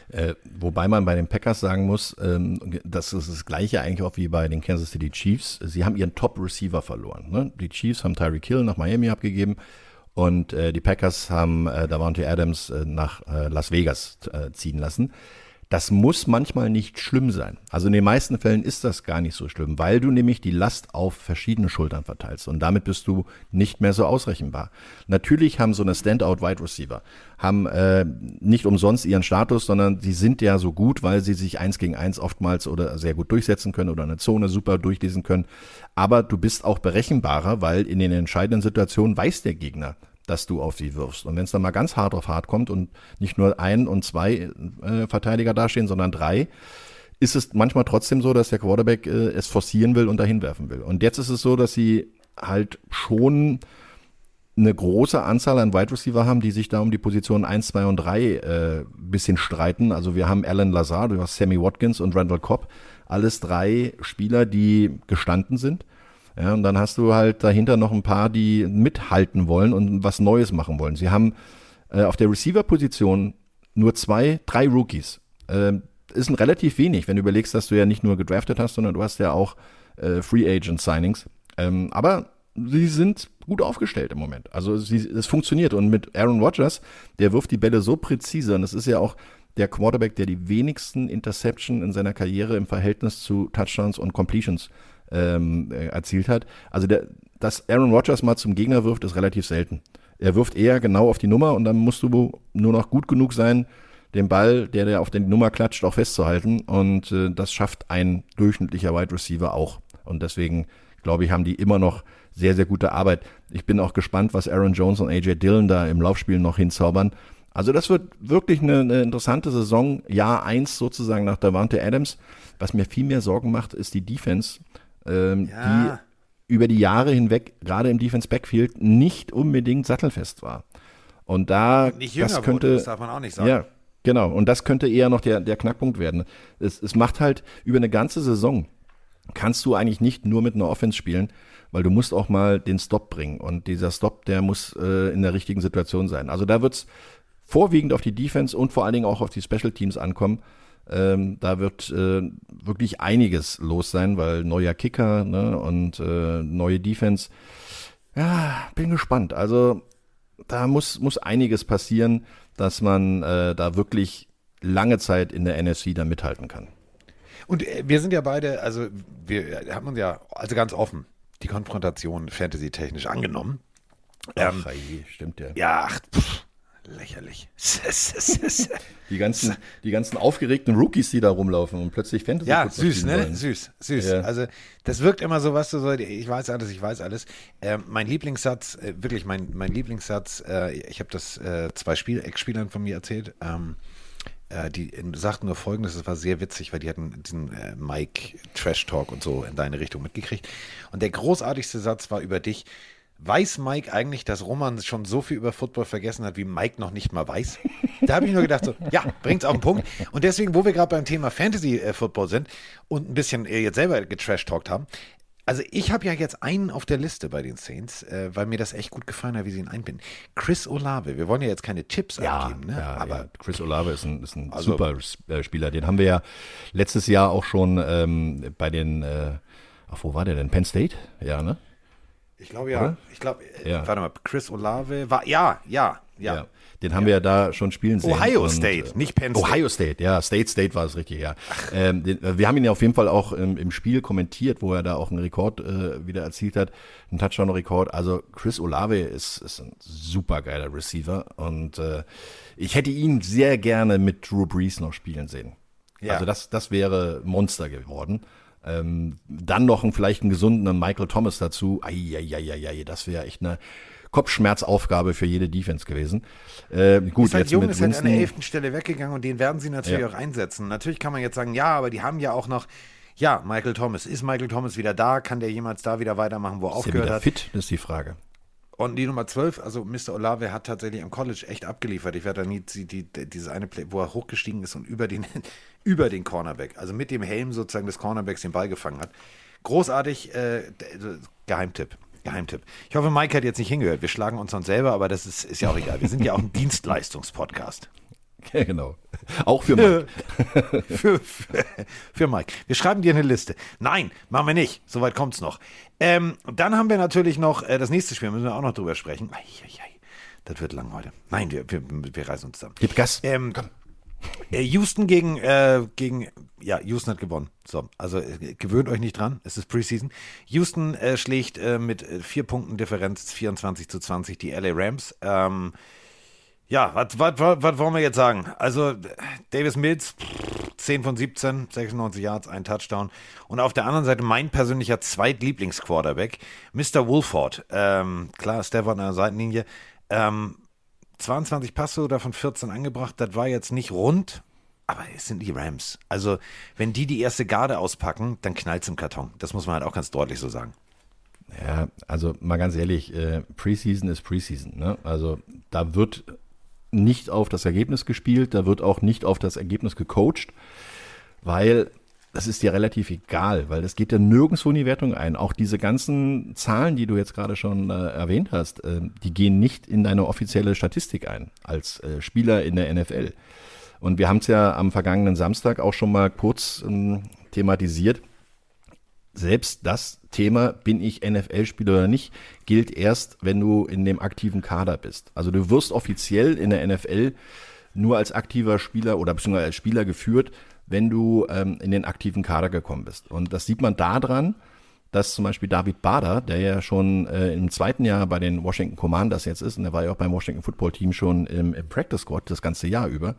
äh, wobei man bei den Packers sagen muss, ähm, das ist das gleiche eigentlich auch wie bei den Kansas City Chiefs. Sie haben ihren Top-Receiver verloren. Ne? Die Chiefs haben Tyreek Hill nach Miami abgegeben und äh, die Packers haben äh, Davante Adams äh, nach äh, Las Vegas äh, ziehen lassen. Das muss manchmal nicht schlimm sein. Also in den meisten Fällen ist das gar nicht so schlimm, weil du nämlich die Last auf verschiedene Schultern verteilst und damit bist du nicht mehr so ausrechenbar. Natürlich haben so eine Standout-Wide Receiver, haben äh, nicht umsonst ihren Status, sondern sie sind ja so gut, weil sie sich eins gegen eins oftmals oder sehr gut durchsetzen können oder eine Zone super durchlesen können. Aber du bist auch berechenbarer, weil in den entscheidenden Situationen weiß der Gegner, dass du auf sie wirfst. Und wenn es dann mal ganz hart auf hart kommt und nicht nur ein und zwei äh, Verteidiger dastehen, sondern drei, ist es manchmal trotzdem so, dass der Quarterback äh, es forcieren will und dahin werfen will. Und jetzt ist es so, dass sie halt schon eine große Anzahl an Wide Receiver haben, die sich da um die Positionen 1, 2 und 3 äh, bisschen streiten. Also wir haben Alan Lazar, du hast Sammy Watkins und Randall Cobb. Alles drei Spieler, die gestanden sind. Ja, und dann hast du halt dahinter noch ein paar, die mithalten wollen und was Neues machen wollen. Sie haben äh, auf der Receiver-Position nur zwei, drei Rookies. Äh, ist ein relativ wenig, wenn du überlegst, dass du ja nicht nur gedraftet hast, sondern du hast ja auch äh, Free Agent Signings. Ähm, aber sie sind gut aufgestellt im Moment. Also es funktioniert. Und mit Aaron Rodgers, der wirft die Bälle so präzise. Und das ist ja auch der Quarterback, der die wenigsten Interception in seiner Karriere im Verhältnis zu Touchdowns und Completions ähm, äh, erzielt hat. Also der, dass Aaron Rodgers mal zum Gegner wirft, ist relativ selten. Er wirft eher genau auf die Nummer und dann musst du nur noch gut genug sein, den Ball, der, der auf die Nummer klatscht, auch festzuhalten. Und äh, das schafft ein durchschnittlicher Wide Receiver auch. Und deswegen, glaube ich, haben die immer noch sehr, sehr gute Arbeit. Ich bin auch gespannt, was Aaron Jones und AJ Dillon da im Laufspiel noch hinzaubern. Also das wird wirklich eine, eine interessante Saison, Jahr eins sozusagen nach Davante Adams. Was mir viel mehr Sorgen macht, ist die Defense, ähm, ja. die über die Jahre hinweg, gerade im Defense Backfield, nicht unbedingt sattelfest war. Und da, nicht das könnte, wurde, das darf man auch nicht sagen. Ja, genau. Und das könnte eher noch der, der Knackpunkt werden. Es, es macht halt über eine ganze Saison kannst du eigentlich nicht nur mit einer Offense spielen, weil du musst auch mal den Stop bringen. Und dieser Stop, der muss äh, in der richtigen Situation sein. Also da wird es vorwiegend auf die Defense und vor allen Dingen auch auf die Special Teams ankommen. Ähm, da wird äh, wirklich einiges los sein, weil neuer Kicker ne, und äh, neue Defense. Ja, bin gespannt. Also da muss, muss einiges passieren, dass man äh, da wirklich lange Zeit in der NFC da mithalten kann. Und äh, wir sind ja beide, also wir haben uns ja, also ganz offen, die Konfrontation fantasy-technisch angenommen. Ähm, stimmt ja. Ja, ach, pff, lächerlich. die, ganzen, die ganzen aufgeregten Rookies, die da rumlaufen und plötzlich Fantasy Ja, süß, ne? Wollen. Süß, süß. Ja. Also das wirkt immer so, was du so, ich weiß alles, ich weiß alles. Äh, mein Lieblingssatz, äh, wirklich mein, mein Lieblingssatz, äh, ich habe das äh, zwei Spiel Ex-Spielern von mir erzählt, ähm, äh, die sagten nur folgendes, es war sehr witzig, weil die hatten diesen äh, Mike Trash Talk und so in deine Richtung mitgekriegt. Und der großartigste Satz war über dich. Weiß Mike eigentlich, dass Roman schon so viel über Football vergessen hat, wie Mike noch nicht mal weiß? Da habe ich nur gedacht, so, ja, bringt's auf den Punkt. Und deswegen, wo wir gerade beim Thema Fantasy äh, Football sind und ein bisschen äh, jetzt selber getrash-talkt haben, also ich habe ja jetzt einen auf der Liste bei den Saints, äh, weil mir das echt gut gefallen hat, wie sie ihn einbinden. Chris Olave. Wir wollen ja jetzt keine Tipps ja, abgeben, ne? Ja, aber ja. Chris Olave ist ein, ist ein also, super äh, Spieler. Den haben wir ja letztes Jahr auch schon ähm, bei den, äh, ach, wo war der denn? Penn State? Ja, ne? Ich glaube ja. Oder? Ich glaube, äh, ja. warte mal, Chris Olave war, ja, ja, ja. ja. Den haben wir ja da schon spielen sehen. Ohio und, State, äh, nicht Penn State. Ohio State, ja, State State war es richtig, ja. Ähm, den, äh, wir haben ihn ja auf jeden Fall auch im, im Spiel kommentiert, wo er da auch einen Rekord äh, wieder erzielt hat, einen Touchdown-Rekord. Also Chris Olave ist, ist ein super geiler Receiver und äh, ich hätte ihn sehr gerne mit Drew Brees noch spielen sehen. Ja. Also das, das wäre Monster geworden. Ähm, dann noch ein, vielleicht einen gesunden Michael Thomas dazu. Eieieiei, das wäre echt eine Kopfschmerzaufgabe für jede Defense gewesen. Äh, gut, ist halt jetzt jung, mit ist halt an der elften Stelle weggegangen und den werden sie natürlich ja. auch einsetzen. Natürlich kann man jetzt sagen, ja, aber die haben ja auch noch ja, Michael Thomas. Ist Michael Thomas wieder da? Kann der jemals da wieder weitermachen, wo er aufgehört er hat? fit? Das ist die Frage. Und die Nummer 12, also Mr. Olave hat tatsächlich am College echt abgeliefert. Ich werde da nie die, die, dieses eine Play, wo er hochgestiegen ist und über den, über den Cornerback, also mit dem Helm sozusagen des Cornerbacks den Ball gefangen hat. Großartig, äh, Geheimtipp. Geheimtipp. Ich hoffe, Mike hat jetzt nicht hingehört. Wir schlagen uns dann selber, aber das ist, ist ja auch egal. Wir sind ja auch ein Dienstleistungspodcast. Ja, genau. Auch für Mike. für, für, für, Mike. Wir schreiben dir eine Liste. Nein, machen wir nicht. Soweit kommt es noch. Ähm, dann haben wir natürlich noch äh, das nächste Spiel, müssen wir auch noch drüber sprechen. Ei, ei, ei. Das wird lang heute. Nein, wir, wir, wir reißen uns zusammen. Gib Gas. Ähm, Komm. Äh, Houston gegen, äh, gegen, ja, Houston hat gewonnen. So, also äh, gewöhnt euch nicht dran, es ist Preseason. Houston äh, schlägt äh, mit äh, vier Punkten Differenz 24 zu 20 die LA Rams. Ähm, ja, was wollen wir jetzt sagen? Also, Davis Mills, 10 von 17, 96 Yards, ein Touchdown. Und auf der anderen Seite mein persönlicher Zweitlieblingsquarterback, Mr. Wolford. Ähm, klar, Stafford an der Seitenlinie. Ähm, 22 Passe, davon 14 angebracht. Das war jetzt nicht rund, aber es sind die Rams. Also, wenn die die erste Garde auspacken, dann knallt es im Karton. Das muss man halt auch ganz deutlich so sagen. Ja, also mal ganz ehrlich, äh, Preseason ist Preseason. Ne? Also da wird nicht auf das Ergebnis gespielt, da wird auch nicht auf das Ergebnis gecoacht, weil das ist dir relativ egal, weil das geht ja nirgendwo in die Wertung ein. Auch diese ganzen Zahlen, die du jetzt gerade schon äh, erwähnt hast, äh, die gehen nicht in deine offizielle Statistik ein als äh, Spieler in der NFL. Und wir haben es ja am vergangenen Samstag auch schon mal kurz ähm, thematisiert. Selbst das Thema, bin ich NFL-Spieler oder nicht, gilt erst, wenn du in dem aktiven Kader bist. Also du wirst offiziell in der NFL nur als aktiver Spieler oder beziehungsweise als Spieler geführt, wenn du ähm, in den aktiven Kader gekommen bist. Und das sieht man daran, dass zum Beispiel David Bader, der ja schon äh, im zweiten Jahr bei den Washington Commanders jetzt ist, und der war ja auch beim Washington Football Team schon im, im Practice Squad das ganze Jahr über.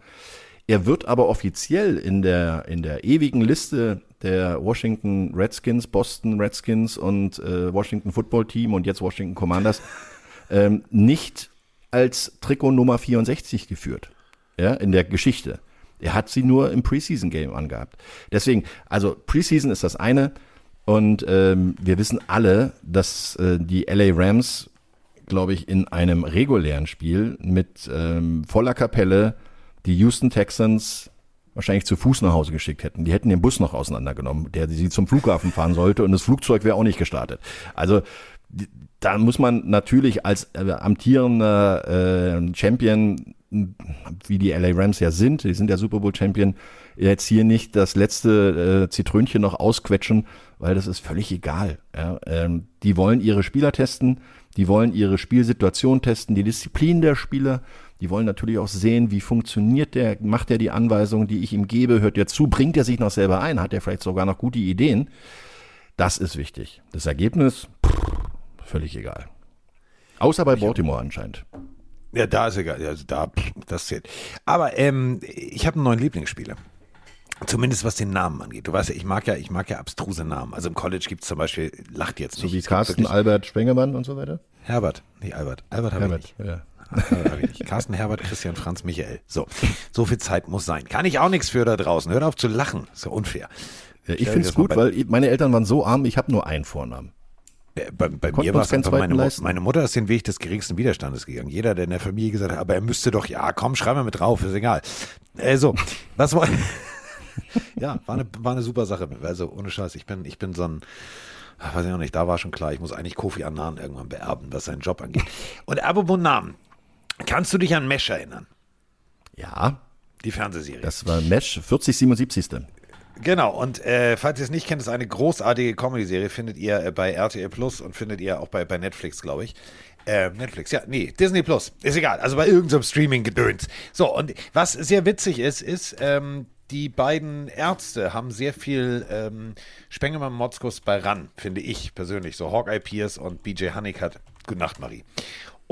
Er wird aber offiziell in der, in der ewigen Liste der Washington Redskins, Boston Redskins und äh, Washington Football Team und jetzt Washington Commanders ähm, nicht als Trikot Nummer 64 geführt. Ja, in der Geschichte. Er hat sie nur im Preseason-Game angehabt. Deswegen, also Preseason ist das eine. Und ähm, wir wissen alle, dass äh, die LA Rams, glaube ich, in einem regulären Spiel mit ähm, voller Kapelle die Houston Texans wahrscheinlich zu Fuß nach Hause geschickt hätten. Die hätten den Bus noch auseinandergenommen, der sie zum Flughafen fahren sollte und das Flugzeug wäre auch nicht gestartet. Also da muss man natürlich als äh, amtierender äh, Champion wie die LA Rams ja sind, die sind ja Super Bowl Champion, jetzt hier nicht das letzte äh, Zitrönchen noch ausquetschen, weil das ist völlig egal. Ja? Ähm, die wollen ihre Spieler testen, die wollen ihre Spielsituation testen, die Disziplin der Spieler. Die wollen natürlich auch sehen, wie funktioniert der, macht er die Anweisungen, die ich ihm gebe, hört er zu, bringt er sich noch selber ein, hat er vielleicht sogar noch gute Ideen. Das ist wichtig. Das Ergebnis, pff, völlig egal. Außer bei Baltimore anscheinend. Ja, da ist egal. Also da, das zählt. Aber ähm, ich habe einen neuen Lieblingsspieler. Zumindest was den Namen angeht. Du weißt ja, ich mag ja, ich mag ja abstruse Namen. Also im College gibt es zum Beispiel, lacht jetzt nicht. So wie Carsten, Albert, Spengemann und so weiter? Herbert, nicht Albert. Albert habe ich nicht. Ja. Nicht. Carsten, Herbert, Christian, Franz, Michael. So, so viel Zeit muss sein. Kann ich auch nichts für da draußen. Hört auf zu lachen. Ist ja unfair. Ja, ich finde es gut, weil meine Eltern waren so arm, ich habe nur einen Vornamen. Bei, bei mir war es einfach, meine, meine, Mutter ist den Weg des geringsten Widerstandes gegangen. Jeder, der in der Familie gesagt hat, aber er müsste doch, ja, komm, schreib mal mit drauf, ist egal. Also, was war, ja, war eine, war eine super Sache. Also, ohne Scheiß, ich bin, ich bin so ein, weiß ich noch nicht, da war schon klar, ich muss eigentlich Kofi Annan irgendwann beerben, was seinen Job angeht. Und apropos Namen, kannst du dich an Mesh erinnern? Ja. Die Fernsehserie. Das war Mesh 4077. Genau, und äh, falls ihr es nicht kennt, ist eine großartige Comedy-Serie, findet ihr äh, bei RTL Plus und findet ihr auch bei, bei Netflix, glaube ich. Äh, Netflix, ja, nee, Disney Plus, ist egal, also bei irgendeinem Streaming-Gedöns. So, und was sehr witzig ist, ist, ähm, die beiden Ärzte haben sehr viel ähm, Spengemann-Motzkus bei ran, finde ich persönlich. So Hawkeye Pierce und BJ Honeycutt. Gute Nacht, Marie.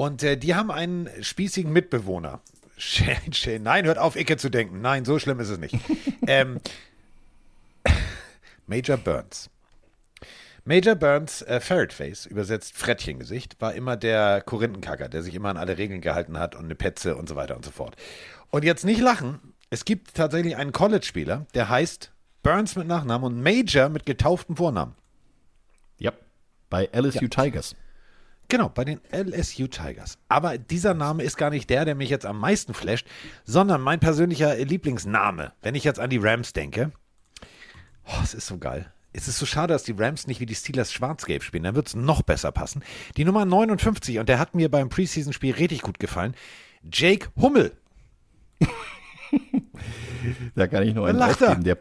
Und äh, die haben einen spießigen Mitbewohner. Shane, Shane. Nein, hört auf, Icke zu denken. Nein, so schlimm ist es nicht. ähm, Major Burns. Major Burns äh, Ferretface, übersetzt Frettchengesicht, war immer der Korinthenkacker, der sich immer an alle Regeln gehalten hat und eine Petze und so weiter und so fort. Und jetzt nicht lachen, es gibt tatsächlich einen College-Spieler, der heißt Burns mit Nachnamen und Major mit getauftem Vornamen. Ja, bei LSU ja. Tigers. Genau, bei den LSU Tigers. Aber dieser Name ist gar nicht der, der mich jetzt am meisten flasht, sondern mein persönlicher Lieblingsname, wenn ich jetzt an die Rams denke. Oh, es ist so geil. Es ist so schade, dass die Rams nicht wie die Steelers schwarz-gelb spielen. Dann wird es noch besser passen. Die Nummer 59, und der hat mir beim Preseason-Spiel richtig gut gefallen. Jake Hummel. da kann ich noch einen geben. Der,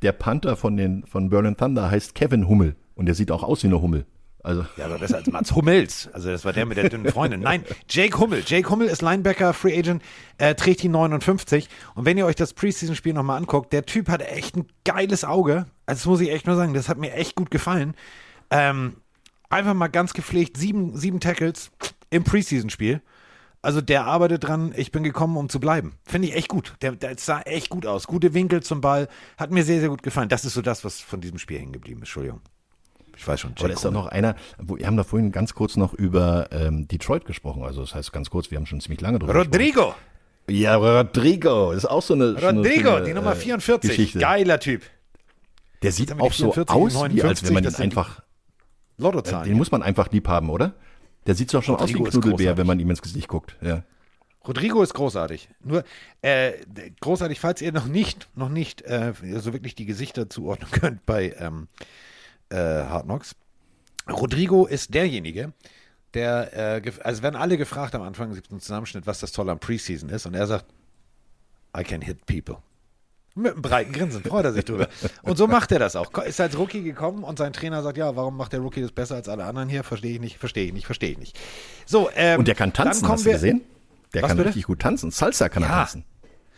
der Panther von, den, von Berlin Thunder heißt Kevin Hummel. Und der sieht auch aus wie eine Hummel. Also. Ja, aber besser als Mats Hummels. Also das war der mit der dünnen Freundin. Nein, Jake Hummel. Jake Hummel ist Linebacker, Free Agent, äh, trägt die 59. Und wenn ihr euch das Preseason-Spiel nochmal anguckt, der Typ hat echt ein geiles Auge. Also das muss ich echt nur sagen, das hat mir echt gut gefallen. Ähm, einfach mal ganz gepflegt, sieben, sieben Tackles im Preseason-Spiel. Also der arbeitet dran, ich bin gekommen, um zu bleiben. Finde ich echt gut. Der, der sah echt gut aus. Gute Winkel zum Ball. Hat mir sehr, sehr gut gefallen. Das ist so das, was von diesem Spiel hängen geblieben ist. Entschuldigung. Ich weiß schon. Aber da ist doch noch einer, wir haben da vorhin ganz kurz noch über ähm, Detroit gesprochen. Also das heißt ganz kurz, wir haben schon ziemlich lange drüber Rodrigo. Gesprochen. Ja, Rodrigo ist auch so eine Rodrigo, so eine, die Nummer 44. Äh, Geiler Typ. Der sieht auch so aus, wie als wenn man ihn einfach Lottozahlen. Den muss man einfach lieb haben, oder? Der sieht doch schon aus wie ein Knuddelbär, wenn man ihm ins Gesicht guckt. Ja. Rodrigo ist großartig. Nur äh, großartig, falls ihr noch nicht, noch nicht äh, so wirklich die Gesichter zuordnen könnt bei ähm, äh, Hard Knocks. Rodrigo ist derjenige, der, äh, also werden alle gefragt am Anfang, es gibt einen Zusammenschnitt, was das Tolle am Preseason ist, und er sagt, I can hit people. Mit einem breiten Grinsen freut er sich drüber. Und so macht er das auch. Ist als Rookie gekommen und sein Trainer sagt, ja, warum macht der Rookie das besser als alle anderen hier? Verstehe ich nicht, verstehe ich nicht, verstehe ich nicht. So, ähm, und der kann tanzen, hast du gesehen? Der kann bitte? richtig gut tanzen. Salsa kann er Ja. tanzen.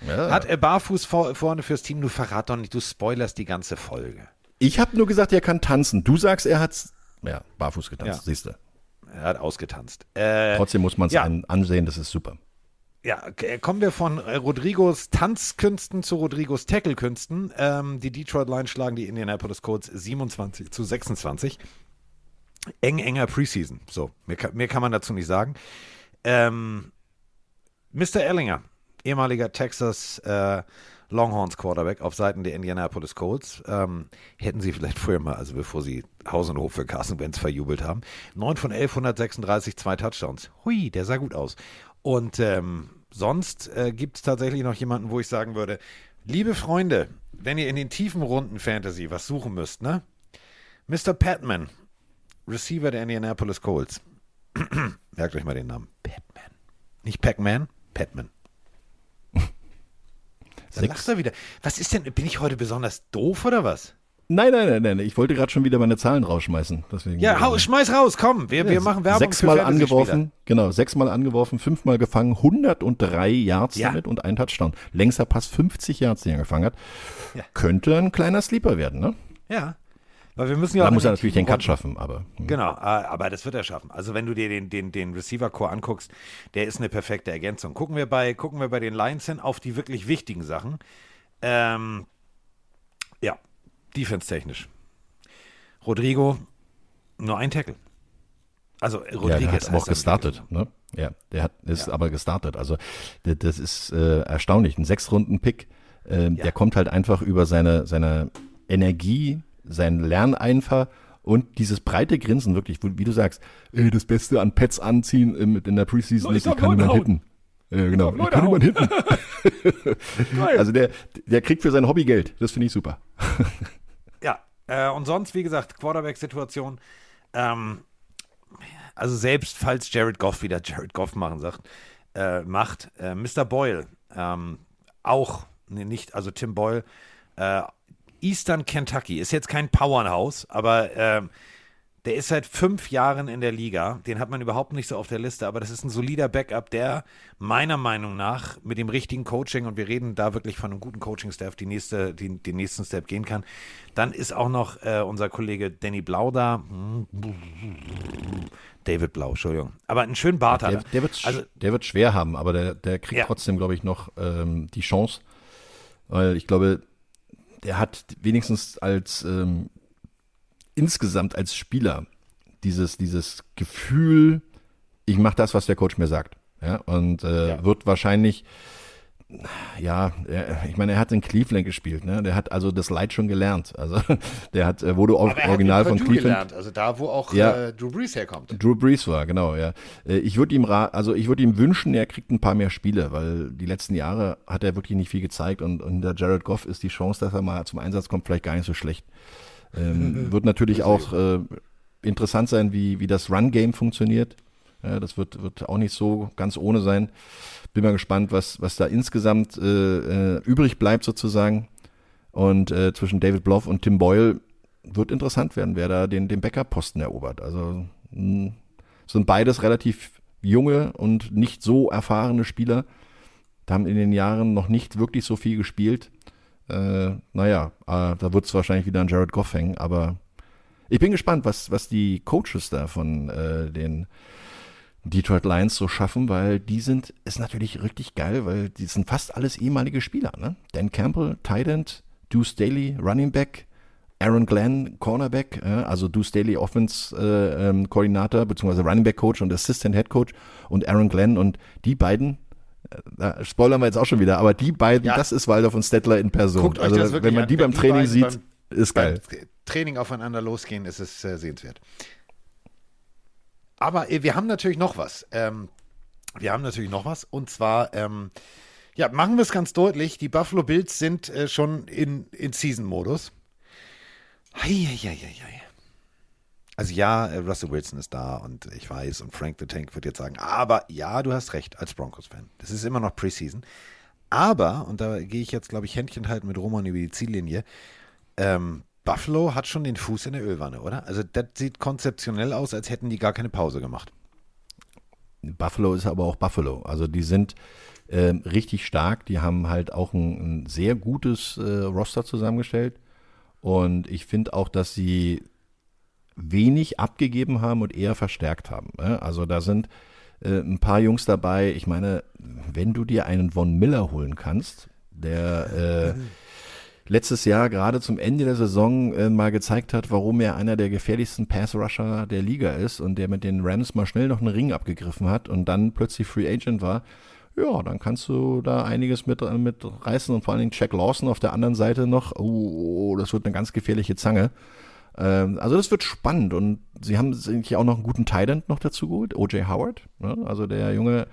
Ja. Hat er barfuß vor, vorne fürs Team, du verrat doch nicht, du spoilerst die ganze Folge. Ich habe nur gesagt, er kann tanzen. Du sagst, er hat ja, barfuß getanzt, Ja. siehst du. Er hat ausgetanzt. Äh, Trotzdem muss man es ja. ansehen, das ist super. Ja, kommen wir von äh, Rodrigos Tanzkünsten zu Rodrigos Tackle-Künsten. Ähm, die Detroit Lions schlagen die Indianapolis Colts 27 zu 26. Eng, enger Preseason. So, mehr, kann- mehr kann man dazu nicht sagen. Ähm, Mr. Ellinger, ehemaliger Texas äh, Longhorns Quarterback auf Seiten der Indianapolis Colts. Ähm, hätten sie vielleicht früher mal, also bevor sie Haus und Hof für Carson Wentz verjubelt haben. 9 von 11, 136, zwei Touchdowns. Hui, der sah gut aus. Und ähm, sonst äh, gibt es tatsächlich noch jemanden, wo ich sagen würde, liebe Freunde, wenn ihr in den tiefen Runden Fantasy was suchen müsst, ne? Mr. Patman, Receiver der Indianapolis Colts. Merkt euch mal den Namen. Patman. Nicht Pac-Man, Patman. Da Sechs- lachst du wieder. Was ist denn, bin ich heute besonders doof oder was? Nein, nein, nein, nein. Ich wollte gerade schon wieder meine Zahlen rausschmeißen. Deswegen, Ja, hau, schmeiß raus, komm. Wir, wir machen Werbung Sechsmal angeworfen, genau, sechsmal angeworfen, fünfmal gefangen, 103 Yards Ja. damit und ein Touchdown. Längster Pass 50 Yards, den er gefangen hat. Ja. Könnte ein kleiner Sleeper werden, ne? Ja. Weil wir müssen ja Da muss er natürlich den Cut Runden- schaffen, aber. hm. Genau, äh, aber das wird er schaffen. Also wenn du dir den, den, den Receiver-Core anguckst, der ist eine perfekte Ergänzung. Gucken wir bei, gucken wir bei den Lions hin auf die wirklich wichtigen Sachen. Ähm, ja, defense-technisch. Rodrigo, nur ein Tackle. Also Ja, der hat aber auch gestartet, ne? Ja, der hat ist aber gestartet. Also das ist äh, erstaunlich. Ein Sechs-Runden-Pick, äh, der kommt halt einfach über seine, seine Energie, seinen Lerneinfall und dieses breite Grinsen, wirklich, wo- wie du sagst, ey, das Beste an Pets anziehen in der Preseason ist, ich kann Leute jemanden hitten. Ja, genau. Ich kann hauen. jemanden hitten. also der, der kriegt für sein Hobby Geld. Das finde ich super. Ja, äh, und sonst, wie gesagt, Quarterback-Situation. Ähm, also selbst falls Jared Goff wieder Jared Goff machen sagt, äh, macht, äh, Mr. Boyle ähm, auch, nee, nicht, also Tim Boyle, äh, Eastern Kentucky ist jetzt kein Powerhouse, aber ähm, der ist seit fünf Jahren in der Liga. Den hat man überhaupt nicht so auf der Liste, aber das ist ein solider Backup, der meiner Meinung nach mit dem richtigen Coaching, und wir reden da wirklich von einem guten Coaching-Staff, die nächste, die, den nächsten Step gehen kann. Dann ist auch noch äh, unser Kollege Danny Blau da. David Blau, Entschuldigung. Aber einen schönen Bart hat Der, er. der, wird, Also, der wird schwer haben, aber der, der kriegt Ja. trotzdem, glaube ich, noch ähm, die Chance. Weil ich glaube, der hat wenigstens als ähm, insgesamt als Spieler dieses, dieses Gefühl, ich mache das, was der Coach mir sagt. Ja, und äh, Ja. wird wahrscheinlich, ja, er, ich meine, er hat in Cleveland gespielt, ne? Der hat also das Leid schon gelernt. Also der hat, äh, wurde auch aber original von Cleveland. gelernt, also da, wo auch Ja. äh, Drew Brees herkommt. Drew Brees war, genau, ja. Äh, Ich würde ihm also ich würde ihm wünschen, er kriegt ein paar mehr Spiele, weil die letzten Jahre hat er wirklich nicht viel gezeigt und unter Jared Goff ist die Chance, dass er mal zum Einsatz kommt, vielleicht gar nicht so schlecht. Ähm, wird natürlich auch äh, interessant sein, wie, wie das Run-Game funktioniert. Ja, das wird, wird auch nicht so ganz ohne sein. Bin mal gespannt, was, was da insgesamt äh, äh, übrig bleibt sozusagen. Und äh, zwischen David Bloff und Tim Boyle wird interessant werden, wer da den, den Backup-Posten erobert. Also mh, sind beides relativ junge und nicht so erfahrene Spieler. Da haben in den Jahren noch nicht wirklich so viel gespielt. Äh, naja, äh, da wird es wahrscheinlich wieder an Jared Goff hängen, aber ich bin gespannt, was, was die Coaches da von äh, den Detroit Lions so schaffen, weil die sind, ist natürlich richtig geil, weil die sind fast alles ehemalige Spieler, ne? Dan Campbell, Tight End, Deuce Daly, Running Back, Aaron Glenn, Cornerback, äh, also Deuce Daly, Offense äh, ähm, Koordinator, beziehungsweise Running Back Coach und Assistant Head Coach und Aaron Glenn und die beiden, äh, da spoilern wir jetzt auch schon wieder, aber die beiden, Ja. das ist Waldorf und Stettler in Person. Guckt euch also das wirklich wenn man an. die beim Training sieht, beim- ist geil. Beim Training aufeinander losgehen, ist es äh, sehenswert. Aber äh, wir haben natürlich noch was. Ähm, wir haben natürlich noch was. Und zwar, ähm, ja, machen wir es ganz deutlich. Die Buffalo Bills sind äh, schon in, in Season-Modus. Also ja, äh, Russell Wilson ist da und ich weiß und Frank the Tank wird jetzt sagen, aber ja, du hast recht als Broncos-Fan. Das ist immer noch Preseason. Aber, und da gehe ich jetzt, glaube ich, Händchen halten mit Roman über die Ziellinie, ähm, Buffalo hat schon den Fuß in der Ölwanne, oder? Also das sieht konzeptionell aus, als hätten die gar keine Pause gemacht. Buffalo ist aber auch Buffalo. Also die sind äh, richtig stark. Die haben halt auch ein, ein sehr gutes äh, Roster zusammengestellt. Und ich finde auch, dass sie wenig abgegeben haben und eher verstärkt haben. Ne? Also da sind äh, ein paar Jungs dabei. Ich meine, wenn du dir einen Von Miller holen kannst, der äh, letztes Jahr gerade zum Ende der Saison äh, mal gezeigt hat, warum er einer der gefährlichsten Pass-Rusher der Liga ist und der mit den Rams mal schnell noch einen Ring abgegriffen hat und dann plötzlich Free Agent war, ja, dann kannst du da einiges mit, äh, mit reißen und vor allen Dingen Jack Lawson auf der anderen Seite noch. Oh, oh das wird eine ganz gefährliche Zange. Ähm, also das wird spannend und sie haben sich auch noch einen guten Thailand noch dazu geholt, OJ Howard. Ne? Also der Junge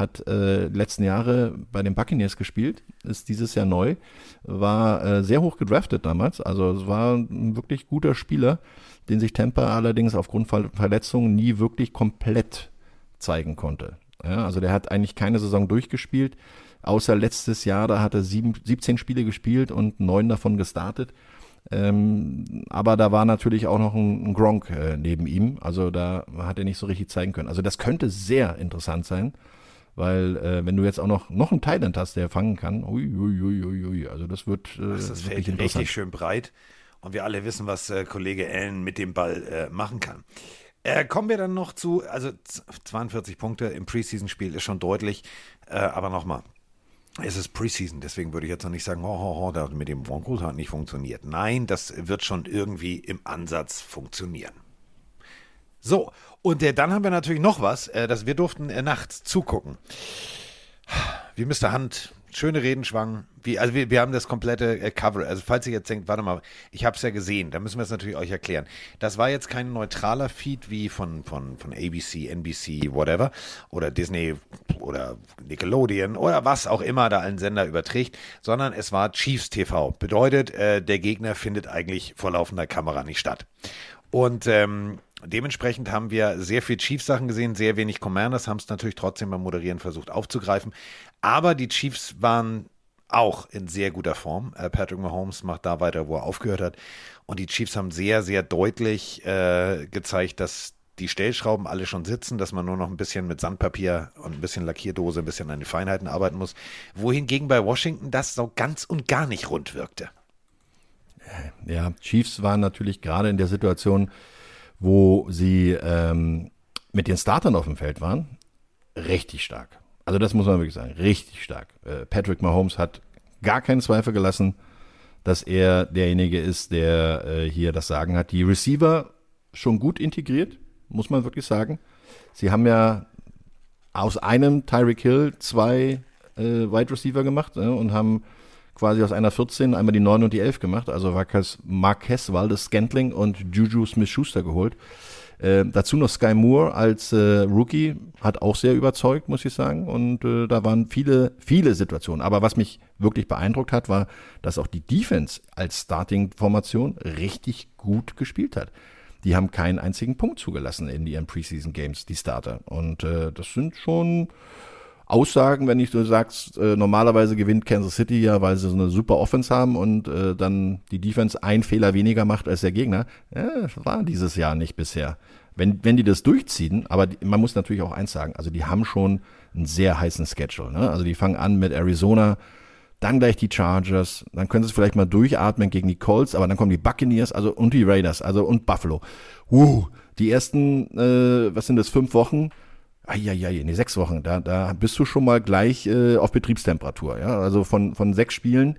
hat äh, letzten Jahre bei den Buccaneers gespielt, ist dieses Jahr neu, war äh, sehr hoch gedraftet damals, also es war ein wirklich guter Spieler, den sich Tampa allerdings aufgrund von Verletzungen nie wirklich komplett zeigen konnte. Ja, also der hat eigentlich keine Saison durchgespielt, außer letztes Jahr, da hat er sieben, 17 Spiele gespielt und neun davon gestartet. Ähm, aber da war natürlich auch noch ein, ein Gronk äh, neben ihm, also da hat er nicht so richtig zeigen können. Also das könnte sehr interessant sein. Weil äh, wenn du jetzt auch noch, noch einen Thailand hast, der fangen kann, ui, ui, ui, ui, also das wird äh, das ist wirklich interessant. richtig schön breit. Und wir alle wissen, was äh, Kollege Allen mit dem Ball äh, machen kann. Äh, kommen wir dann noch zu, also 42 Punkte im Preseason-Spiel ist schon deutlich, äh, aber nochmal, es ist Preseason, deswegen würde ich jetzt noch nicht sagen, oh, oh, oh, das mit dem Broncos hat nicht funktioniert. Nein, das wird schon irgendwie im Ansatz funktionieren. So, und äh, dann haben wir natürlich noch was, äh, dass wir durften äh, nachts zugucken. Wie Mr. Hunt schöne Reden schwang. Wie, also wir, wir haben das komplette äh, Cover. Also falls ihr jetzt denkt, warte mal, ich habe es ja gesehen, da müssen wir es natürlich euch erklären. Das war jetzt kein neutraler Feed wie von, von, von ABC, NBC, whatever, oder Disney oder Nickelodeon oder was auch immer da ein Sender überträgt, sondern es war Chiefs TV. Bedeutet, äh, der Gegner findet eigentlich vor laufender Kamera nicht statt. Und ähm, Dementsprechend haben wir sehr viel Chiefs-Sachen gesehen, sehr wenig Commanders, haben es natürlich trotzdem beim Moderieren versucht aufzugreifen. Aber die Chiefs waren auch in sehr guter Form. Äh, Patrick Mahomes macht da weiter, wo er aufgehört hat. Und die Chiefs haben sehr, sehr deutlich äh, gezeigt, dass die Stellschrauben alle schon sitzen, dass man nur noch ein bisschen mit Sandpapier und ein bisschen Lackierdose, ein bisschen an den Feinheiten arbeiten muss. Wohingegen bei Washington das so ganz und gar nicht rund wirkte. Ja, Chiefs waren natürlich gerade in der Situation, wo sie ähm, mit den Startern auf dem Feld waren, richtig stark. Also das muss man wirklich sagen, richtig stark. Äh, Patrick Mahomes hat gar keinen Zweifel gelassen, dass er derjenige ist, der äh, hier das Sagen hat. Die Receiver schon gut integriert, muss man wirklich sagen. Sie haben ja aus einem Tyreek Hill zwei äh, Wide Receiver gemacht äh, und haben quasi aus einer 14 einmal die 9 und die 11 gemacht. Also Marquez, Marquez Waldes Scantling und Juju Smith-Schuster geholt. Äh, dazu noch Sky Moore als äh, Rookie hat auch sehr überzeugt, muss ich sagen. Und äh, da waren viele, viele Situationen. Aber was mich wirklich beeindruckt hat, war, dass auch die Defense als Starting-Formation richtig gut gespielt hat. Die haben keinen einzigen Punkt zugelassen in ihren Preseason Games, die Starter. Und äh, das sind schon Aussagen, wenn ich du sagst, äh, normalerweise gewinnt Kansas City ja, weil sie so eine super Offense haben und äh, dann die Defense einen Fehler weniger macht als der Gegner. Ja, war dieses Jahr nicht bisher. Wenn, wenn die das durchziehen, aber die, man muss natürlich auch eins sagen, also die haben schon einen sehr heißen Schedule. Ne? Also die fangen an mit Arizona, dann gleich die Chargers, dann können sie vielleicht mal durchatmen gegen die Colts, aber dann kommen die Buccaneers, also und die Raiders, also und Buffalo. Uh, die ersten, äh, was sind das, fünf Wochen? Eieiei, nee, sechs Wochen, da, da bist du schon mal gleich äh, auf Betriebstemperatur, ja. Also von, von sechs Spielen.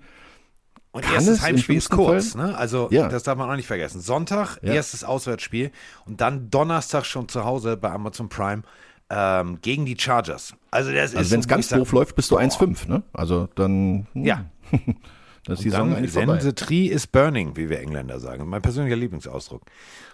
Und Kann erstes Heimspiel ist kurz, ne? Also ja. das darf man auch nicht vergessen. Sonntag, ja. erstes Auswärtsspiel und dann Donnerstag schon zu Hause bei Amazon Prime ähm, gegen die Chargers. Also das also wenn es ganz doof läuft, bist du 1,5, ne? Also dann. Hm. Ja. Das ist die Saison eigentlich vorbei. Then the tree is burning, wie wir Engländer sagen. Mein persönlicher Lieblingsausdruck.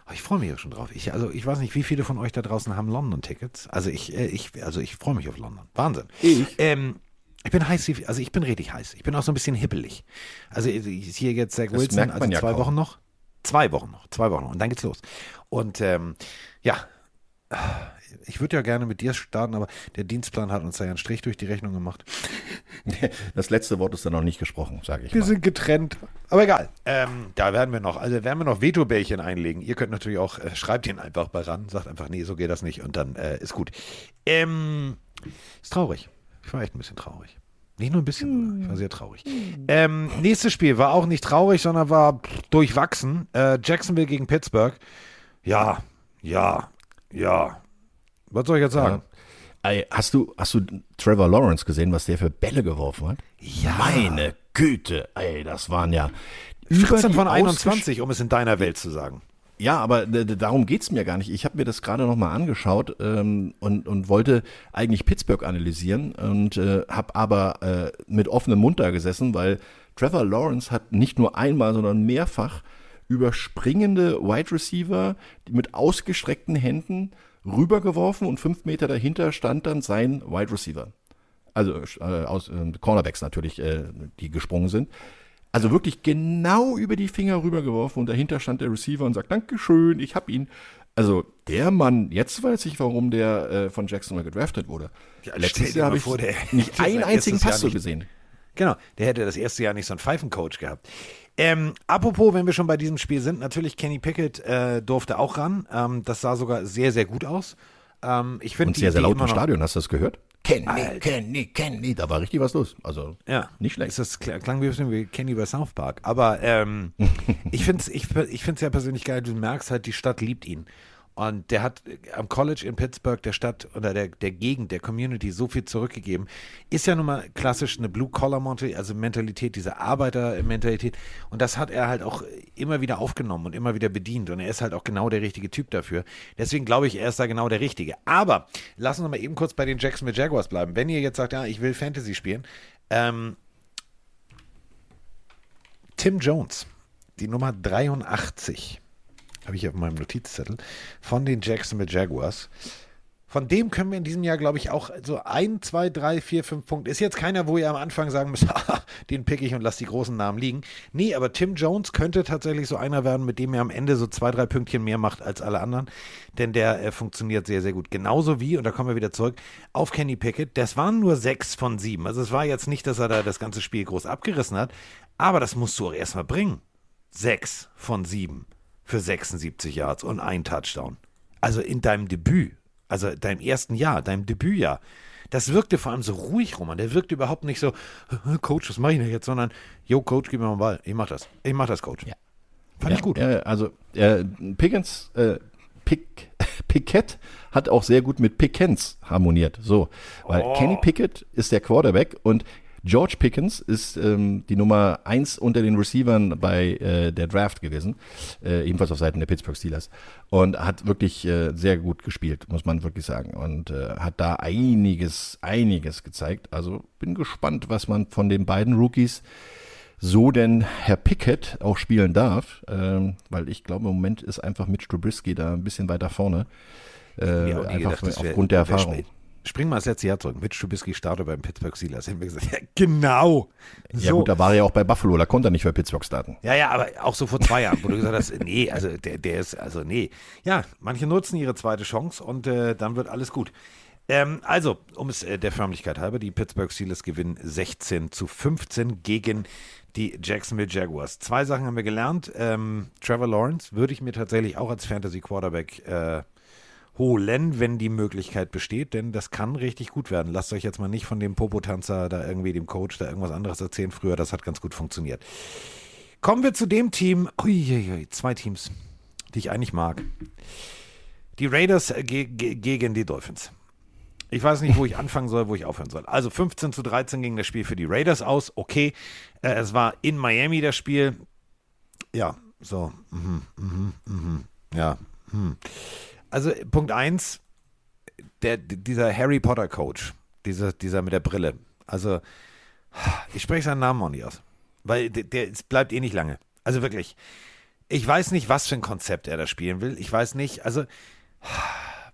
Oh, ich freue mich ja schon drauf. Ich, also ich weiß nicht, wie viele von euch da draußen haben London-Tickets. Also ich, äh, ich, also ich freue mich auf London. Wahnsinn. Ich? Ähm, ich bin heiß, also ich bin richtig heiß. Ich bin auch so ein bisschen hippelig. Also ist hier jetzt Zach Wilson, also ja zwei kaum. Wochen noch. Zwei Wochen noch, zwei Wochen noch. Und dann geht's los. Und ähm, ja, ich würde ja gerne mit dir starten, aber der Dienstplan hat uns da ja einen Strich durch die Rechnung gemacht. Das letzte Wort ist dann noch nicht gesprochen, sage ich Wir mal. sind getrennt. Aber egal. Ähm, da werden wir noch, also werden wir noch Vetobällchen einlegen. Ihr könnt natürlich auch, äh, schreibt ihn einfach bei ran, sagt einfach, nee, so geht das nicht und dann äh, ist gut. Ähm, ist traurig. Ich war echt ein bisschen traurig. Nicht nur ein bisschen, sogar. ich war sehr traurig. Ähm, nächstes Spiel war auch nicht traurig, sondern war durchwachsen. Äh, Jacksonville gegen Pittsburgh. Ja, ja, ja. Was soll ich jetzt sagen? Ey, hast du, hast du Trevor Lawrence gesehen, was der für Bälle geworfen hat? Ja. Meine Güte, ey, das waren ja. 14 die von ausgesch- 21, um es in deiner Welt zu sagen. Ja, aber darum geht's mir gar nicht. Ich habe mir das gerade nochmal angeschaut ähm, und, und wollte eigentlich Pittsburgh analysieren und äh, habe aber äh, mit offenem Mund da gesessen, weil Trevor Lawrence hat nicht nur einmal, sondern mehrfach überspringende Wide Receiver mit ausgestreckten Händen rübergeworfen und fünf Meter dahinter stand dann sein Wide Receiver. Also äh, aus äh, Cornerbacks natürlich, äh, die gesprungen sind. Also wirklich genau über die Finger rübergeworfen und dahinter stand der Receiver und sagt, Dankeschön, ich hab ihn. Also der Mann, jetzt weiß ich, warum der äh, von Jacksonville gedraftet wurde. Ja, Letztes Jahr habe ich vor, der nicht einen einzigen Pass so gesehen. Genau, der hätte das erste Jahr nicht so einen Pfeifencoach gehabt. Ähm, apropos, wenn wir schon bei diesem Spiel sind, natürlich Kenny Pickett äh, durfte auch ran. Ähm, das sah sogar sehr, sehr gut aus. Ähm, ich finde Und sehr, sehr laut im Stadion, hast du das gehört? Kenny, Alter. Kenny, Kenny, da war richtig was los. Also Ja, nicht schlecht. Das kl- klang wie ein bisschen wie Kenny bei South Park. Aber ähm, ich finde es ich, ich find's ja persönlich geil. Du merkst halt, die Stadt liebt ihn. Und der hat äh, am College in Pittsburgh der Stadt oder der, der Gegend, der Community so viel zurückgegeben. Ist ja nun mal klassisch eine Blue-Collar-Mentalität, also Mentalität, diese Arbeiter-Mentalität. Und das hat er halt auch immer wieder aufgenommen und immer wieder bedient. Und er ist halt auch genau der richtige Typ dafür. Deswegen glaube ich, er ist da genau der Richtige. Aber lassen wir mal eben kurz bei den Jacksonville Jaguars bleiben. Wenn ihr jetzt sagt, ja, ich will Fantasy spielen, ähm, Tim Jones, die Nummer 83, habe ich auf meinem Notizzettel, von den Jacksonville Jaguars. Von dem können wir in diesem Jahr, glaube ich, auch so ein, zwei, drei, vier, fünf Punkte. Ist jetzt keiner, wo ihr am Anfang sagen müsst, "Haha, den pick ich und lass die großen Namen liegen. Nee, aber Tim Jones könnte tatsächlich so einer werden, mit dem er am Ende so zwei, drei Pünktchen mehr macht als alle anderen. Denn der äh, funktioniert sehr, sehr gut. Genauso wie, und da kommen wir wieder zurück, auf Kenny Pickett. Das waren nur sechs von sieben. Also es war jetzt nicht, dass er da das ganze Spiel groß abgerissen hat. Aber das musst du auch erstmal bringen. Sechs von sieben für 76 Yards und ein Touchdown. Also in deinem Debüt, also deinem ersten Jahr, deinem Debütjahr. Das wirkte vor allem so ruhig, Roman. Der wirkte überhaupt nicht so, Coach, was mache ich denn jetzt? Sondern, yo, Coach, gib mir mal einen Ball. Ich mach das. Ich mach das, Coach. Ja. Fand ich gut. Ja, also äh, Pickens, äh, Pick, Pickett hat auch sehr gut mit Pickens harmoniert. So, weil Oh. Kenny Pickett ist der Quarterback und George Pickens ist ähm, die Nummer eins unter den Receivern bei äh, der Draft gewesen, äh, ebenfalls auf Seiten der Pittsburgh Steelers und hat wirklich äh, sehr gut gespielt, muss man wirklich sagen und äh, hat da einiges, einiges gezeigt. Also bin gespannt, was man von den beiden Rookies so denn Herr Pickett auch spielen darf, ähm, weil ich glaube, im Moment ist einfach Mitch Trubisky da ein bisschen weiter vorne. Äh, einfach gedacht, das wär- aufgrund der Erfahrung. Spring mal das letzte Jahr zurück. Mitch Trubisky startet beim Pittsburgh Steelers. Hätten wir gesagt, ja, genau. Ja So. gut, da war er ja auch bei Buffalo, da konnte er nicht für Pittsburgh starten. Ja, ja, aber auch so vor zwei Jahren, wo du gesagt hast, nee, also der, der ist, also nee. Ja, manche nutzen ihre zweite Chance und äh, dann wird alles gut. Ähm, also, um es äh, der Förmlichkeit halber, die Pittsburgh Steelers gewinnen 16 zu 15 gegen die Jacksonville Jaguars. Zwei Sachen haben wir gelernt. Ähm, Trevor Lawrence würde ich mir tatsächlich auch als Fantasy Quarterback äh, holen, wenn die Möglichkeit besteht, denn das kann richtig gut werden. Lasst euch jetzt mal nicht von dem Popotanzer da irgendwie dem Coach da irgendwas anderes erzählen früher, das hat ganz gut funktioniert. Kommen wir zu dem Team, uiuiui, zwei Teams, die ich eigentlich mag. Die Raiders ge ge gegen die Dolphins. Ich weiß nicht, wo ich anfangen soll, wo ich aufhören soll. Also 15 zu 13 ging das Spiel für die Raiders aus. Okay, äh, es war in Miami das Spiel. Ja, so. Mhm, mhm, mhm, ja. Mhm. Also Punkt 1, der, dieser Harry Potter Coach, dieser, dieser mit der Brille. Also, ich spreche seinen Namen auch nicht aus. Weil der, der bleibt eh nicht lange. Also wirklich. Ich weiß nicht, was für ein Konzept er da spielen will. Ich weiß nicht, also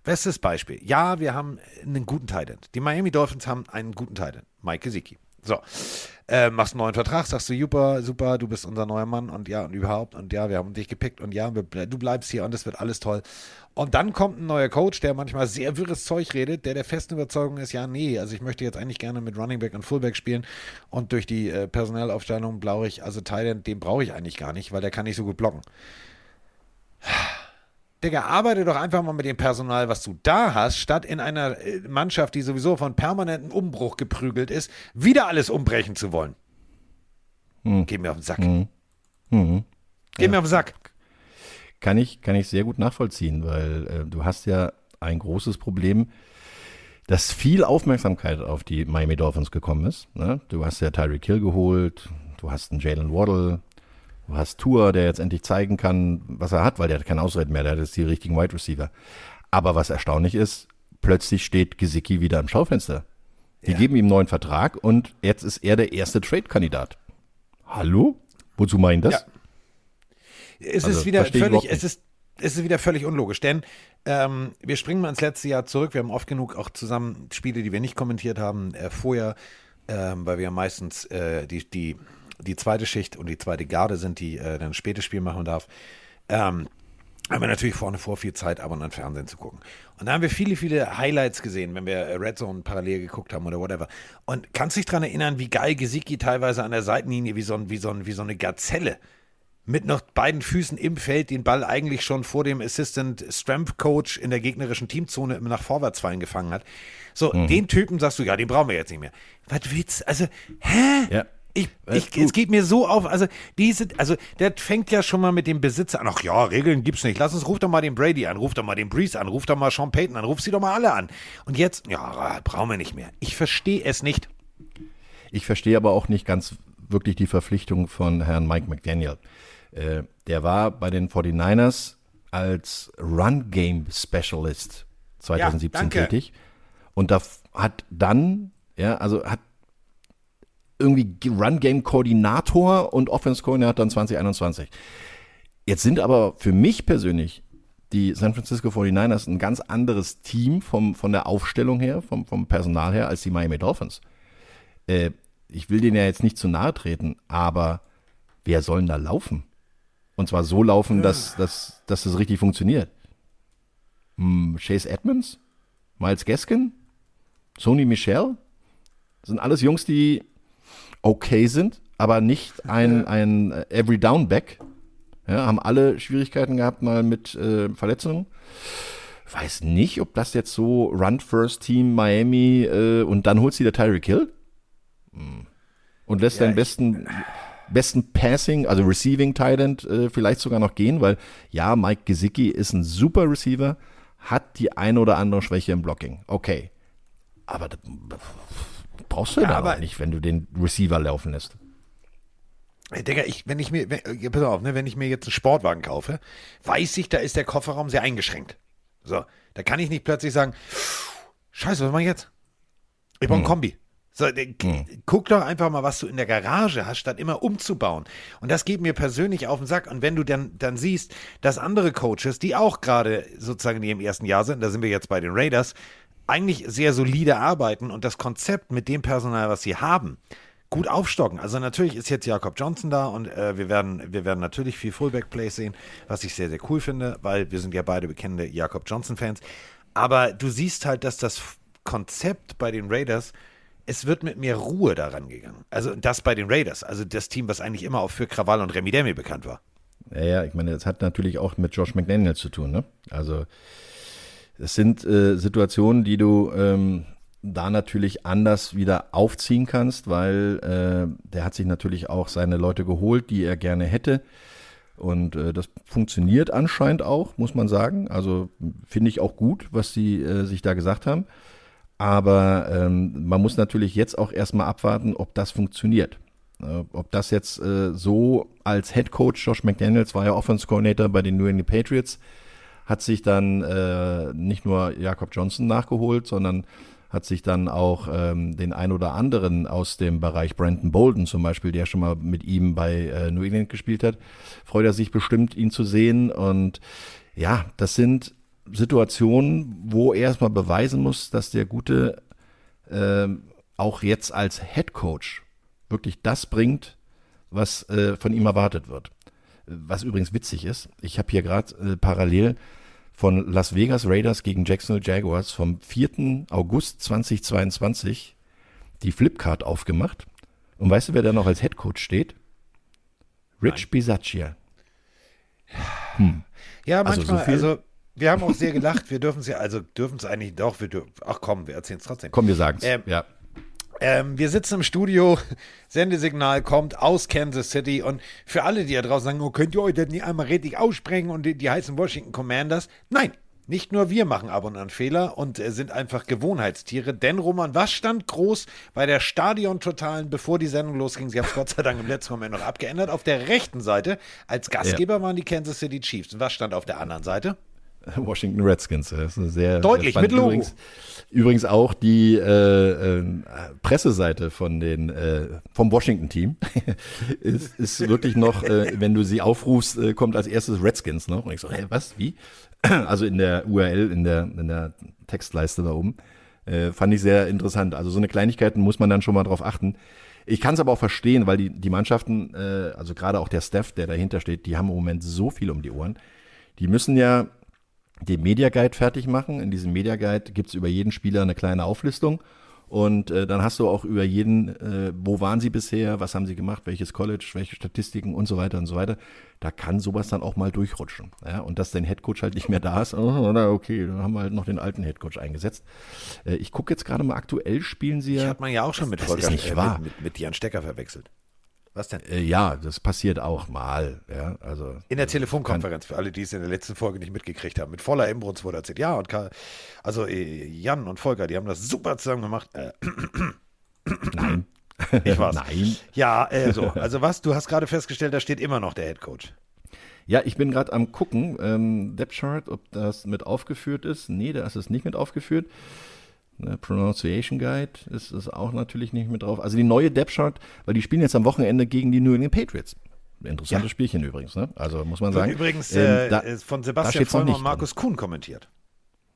bestes Beispiel. Ja, wir haben einen guten Titan. Die Miami Dolphins haben einen guten Titan, Mike Gesicki. So, äh, machst einen neuen Vertrag, sagst du, super, super, du bist unser neuer Mann und ja und überhaupt und ja, wir haben dich gepickt und ja, wir, du bleibst hier und das wird alles toll. Und dann kommt ein neuer Coach, der manchmal sehr wirres Zeug redet, der der festen Überzeugung ist, ja, nee, also ich möchte jetzt eigentlich gerne mit Running Back und Fullback spielen und durch die äh, Personalaufstellung brauche ich, also Thailand, den brauche ich eigentlich gar nicht, weil der kann nicht so gut blocken. Digga, arbeite doch einfach mal mit dem Personal, was du da hast, statt in einer äh, Mannschaft, die sowieso von permanentem Umbruch geprügelt ist, wieder alles umbrechen zu wollen. Hm. Geh mir auf den Sack. Hm. Hm. Geh ja. mir auf den Sack. Kann ich, kann ich sehr gut nachvollziehen, weil äh, du hast ja ein großes Problem, dass viel Aufmerksamkeit auf die Miami Dolphins gekommen ist. Ne? Du hast ja Tyreek Hill geholt, du hast einen Jalen Waddle, Du hast Tour, der jetzt endlich zeigen kann, was er hat, weil der hat keine Ausreden mehr, der hat jetzt die richtigen Wide Receiver. Aber was erstaunlich ist, plötzlich steht Gesicki wieder im Schaufenster. Die ja. geben ihm einen neuen Vertrag und jetzt ist er der erste Trade-Kandidat. Hallo? Wozu meinen das? Ja. Es also, ist wieder völlig, es ist, es ist wieder völlig unlogisch, denn ähm, wir springen mal ins letzte Jahr zurück. Wir haben oft genug auch zusammen Spiele, die wir nicht kommentiert haben, äh, vorher, ähm, weil wir meistens äh, die, die die zweite Schicht und die zweite Garde sind, die äh, dann ein spätes Spiel machen darf, ähm, haben wir natürlich vorne vor viel Zeit, ab und an Fernsehen zu gucken. Und da haben wir viele, viele Highlights gesehen, wenn wir äh, Red Zone parallel geguckt haben oder whatever. Und kannst du dich daran erinnern, wie geil Gesicki teilweise an der Seitenlinie wie so, ein, wie, so ein, wie so eine Gazelle mit noch beiden Füßen im Feld den Ball eigentlich schon vor dem Assistant Strength Coach in der gegnerischen Teamzone im nach Vorwärtsfallen gefangen hat. So, mhm. den Typen sagst du, ja, den brauchen wir jetzt nicht mehr. Was willst Also, hä? Ja. Ich, ich, es geht mir so auf, also diese, also der fängt ja schon mal mit dem Besitzer an. Ach ja, Regeln gibt's nicht. Lass uns, ruf doch mal den Brady an, ruf doch mal den Breeze an, ruf doch mal Sean Payton an, ruf sie doch mal alle an. Und jetzt, ja, brauchen wir nicht mehr. Ich verstehe es nicht. Ich verstehe aber auch nicht ganz wirklich die Verpflichtung von Herrn Mike McDaniel. Äh, der war bei den 49ers als Run Game Specialist 2017 ja, tätig und da hat dann, ja, also hat irgendwie Run-Game-Koordinator und Offense-Koordinator dann 2021. Jetzt sind aber für mich persönlich die San Francisco 49ers ein ganz anderes Team vom, von der Aufstellung her, vom, vom Personal her, als die Miami Dolphins. Äh, ich will denen ja jetzt nicht zu nahe treten, aber wer soll denn da laufen? Und zwar so laufen, dass, dass, dass das richtig funktioniert. Hm, Chase Edmonds? Miles Gaskin? Sony Michel? Das sind alles Jungs, die okay sind, aber nicht ein, ein Every Down Back. Ja, haben alle Schwierigkeiten gehabt mal mit äh, Verletzungen. Weiß nicht, ob das jetzt so Run First Team Miami äh, und dann holst du der Tyreek Hill hm. und lässt ja, deinen besten besten Passing, also Receiving Tight äh, vielleicht sogar noch gehen, weil ja, Mike Gesicki ist ein super Receiver, hat die eine oder andere Schwäche im Blocking. Okay. Aber brauchst du ja, aber nicht, wenn du den Receiver laufen lässt. Digga, ich, wenn ich mir, wenn, pass auf, ne, wenn ich mir jetzt einen Sportwagen kaufe, weiß ich, da ist der Kofferraum sehr eingeschränkt. So, da kann ich nicht plötzlich sagen, scheiße, was mach ich jetzt? Ich brauche ein hm. Kombi. So, hm. guck doch einfach mal, was du in der Garage hast, statt immer umzubauen. Und das geht mir persönlich auf den Sack. Und wenn du dann, dann siehst, dass andere Coaches, die auch gerade sozusagen in ihrem ersten Jahr sind, da sind wir jetzt bei den Raiders, eigentlich sehr solide arbeiten und das Konzept mit dem Personal, was sie haben, gut aufstocken. Also natürlich ist jetzt Jakob Johnson da und äh, wir werden, wir werden natürlich viel Fullback-Plays sehen, was ich sehr, sehr cool finde, weil wir sind ja beide bekennende Jakob Johnson-Fans. Aber du siehst halt, dass das Konzept bei den Raiders, es wird mit mehr Ruhe daran gegangen. Also das bei den Raiders, also das Team, was eigentlich immer auch für Krawall und Remi Demi bekannt war. Ja, ja, ich meine, das hat natürlich auch mit Josh McDaniel zu tun, ne? Also es sind äh, Situationen, die du ähm, da natürlich anders wieder aufziehen kannst, weil äh, der hat sich natürlich auch seine Leute geholt, die er gerne hätte. Und äh, das funktioniert anscheinend auch, muss man sagen. Also finde ich auch gut, was sie äh, sich da gesagt haben. Aber ähm, man muss natürlich jetzt auch erstmal abwarten, ob das funktioniert. Äh, ob das jetzt äh, so als Head Coach, Josh McDaniels war ja Offense Coordinator bei den New England Patriots, hat sich dann äh, nicht nur Jakob Johnson nachgeholt, sondern hat sich dann auch ähm, den ein oder anderen aus dem Bereich Brandon Bolden zum Beispiel, der schon mal mit ihm bei äh, New England gespielt hat, freut er sich bestimmt, ihn zu sehen. Und ja, das sind Situationen, wo er erstmal beweisen muss, dass der Gute äh, auch jetzt als Head Coach wirklich das bringt, was äh, von ihm erwartet wird. Was übrigens witzig ist, ich habe hier gerade äh, parallel von Las Vegas Raiders gegen Jacksonville Jaguars vom 4. August 2022 die Flipcard aufgemacht. Und weißt du, wer da noch als Head Coach steht? Rich Bisaccia. Hm. Ja, manchmal, also, so also wir haben auch sehr gelacht. Wir dürfen es ja, also dürfen es eigentlich doch. Wir dürfen, ach komm, wir erzählen es trotzdem. Komm, wir sagen es. Ähm, ja. Ähm, wir sitzen im Studio, Sendesignal kommt aus Kansas City und für alle, die da draußen sagen, oh, könnt ihr euch das nicht einmal richtig aussprechen und die, die heißen Washington Commanders? Nein, nicht nur wir machen ab und an Fehler und äh, sind einfach Gewohnheitstiere, denn Roman, was stand groß bei der Stadion-Totalen, bevor die Sendung losging? Sie haben es Gott sei Dank im letzten Moment noch abgeändert. Auf der rechten Seite als Gastgeber ja. waren die Kansas City Chiefs. Und was stand auf der anderen Seite? Washington Redskins. Das ist eine sehr deutlich mit Logo. Übrigens, übrigens auch die äh, äh, Presseseite von den äh, vom Washington Team ist, ist wirklich noch, äh, wenn du sie aufrufst, äh, kommt als erstes Redskins noch. Und ich so, hey, was, wie? Also in der URL, in der in der Textleiste da oben. Äh, fand ich sehr interessant. Also so eine Kleinigkeiten muss man dann schon mal drauf achten. Ich kann es aber auch verstehen, weil die, die Mannschaften, äh, also gerade auch der Staff, der dahinter steht, die haben im Moment so viel um die Ohren. Die müssen ja den Media Guide fertig machen. In diesem Media Guide gibt es über jeden Spieler eine kleine Auflistung. Und äh, dann hast du auch über jeden, äh, wo waren sie bisher, was haben sie gemacht, welches College, welche Statistiken und so weiter und so weiter. Da kann sowas dann auch mal durchrutschen. Ja? Und dass dein Headcoach halt nicht mehr da ist, oh, okay, dann haben wir halt noch den alten Headcoach eingesetzt. Äh, ich gucke jetzt gerade mal, aktuell spielen sie ja. Das hat man ja auch schon mit das Volker, ist nicht wahr. Mit, mit, mit Jan Stecker verwechselt. Was denn? Äh, ja, das passiert auch mal. Ja, also, in der Telefonkonferenz, für alle, die es in der letzten Folge nicht mitgekriegt haben, mit voller Imbrunst wurde erzählt. Ja, und Karl, also äh, Jan und Volker, die haben das super zusammen gemacht. Äh, Nein. Ich war's. Nein. Ja, äh, so. Also was? Du hast gerade festgestellt, da steht immer noch der Head Coach. Ja, ich bin gerade am gucken, ähm, Depth Chart, ob das mit aufgeführt ist. Nee, da ist es nicht mit aufgeführt. Ne, Pronunciation Guide ist, ist auch natürlich nicht mit drauf. Also die neue Depth Chart, weil die spielen jetzt am Wochenende gegen die New England Patriots. Interessantes ja. Spielchen übrigens, ne? Also muss man sagen. Und übrigens ähm, da, äh, von Sebastian Vollmer und Markus Kuhn kommentiert.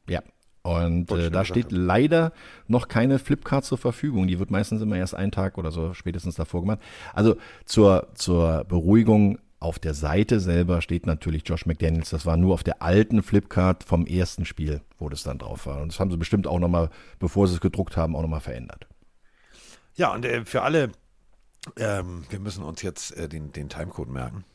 Ja. Und äh, da steht leider noch keine Flipcard zur Verfügung. Die wird meistens immer erst einen Tag oder so spätestens davor gemacht. Also zur, zur Beruhigung, auf der Seite selber steht natürlich Josh McDaniels. Das war nur auf der alten Flipcard vom ersten Spiel, wo das dann drauf war. Und das haben sie bestimmt auch nochmal, bevor sie es gedruckt haben, auch nochmal verändert. Ja, und äh, für alle, ähm, wir müssen uns jetzt äh, den, den Timecode merken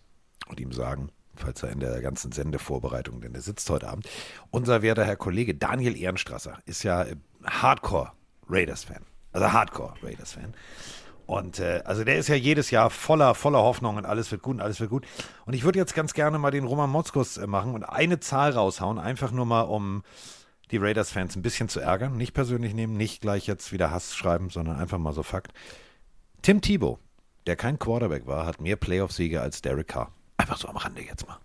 und ihm sagen, falls er in der ganzen Sendevorbereitung, denn er sitzt heute Abend. Unser werter Herr Kollege Daniel Ehrenstrasser ist ja äh, Hardcore Raiders-Fan. Also Hardcore Raiders-Fan. Und äh, also der ist ja jedes Jahr voller, voller Hoffnung und alles wird gut und alles wird gut. Und ich würde jetzt ganz gerne mal den Roman Motzkus äh, machen und eine Zahl raushauen, einfach nur mal, um die Raiders-Fans ein bisschen zu ärgern. Nicht persönlich nehmen, nicht gleich jetzt wieder Hass schreiben, sondern einfach mal so Fakt. Tim Thibault, der kein Quarterback war, hat mehr Playoff-Siege als Derek Carr. Einfach so am Rande jetzt mal.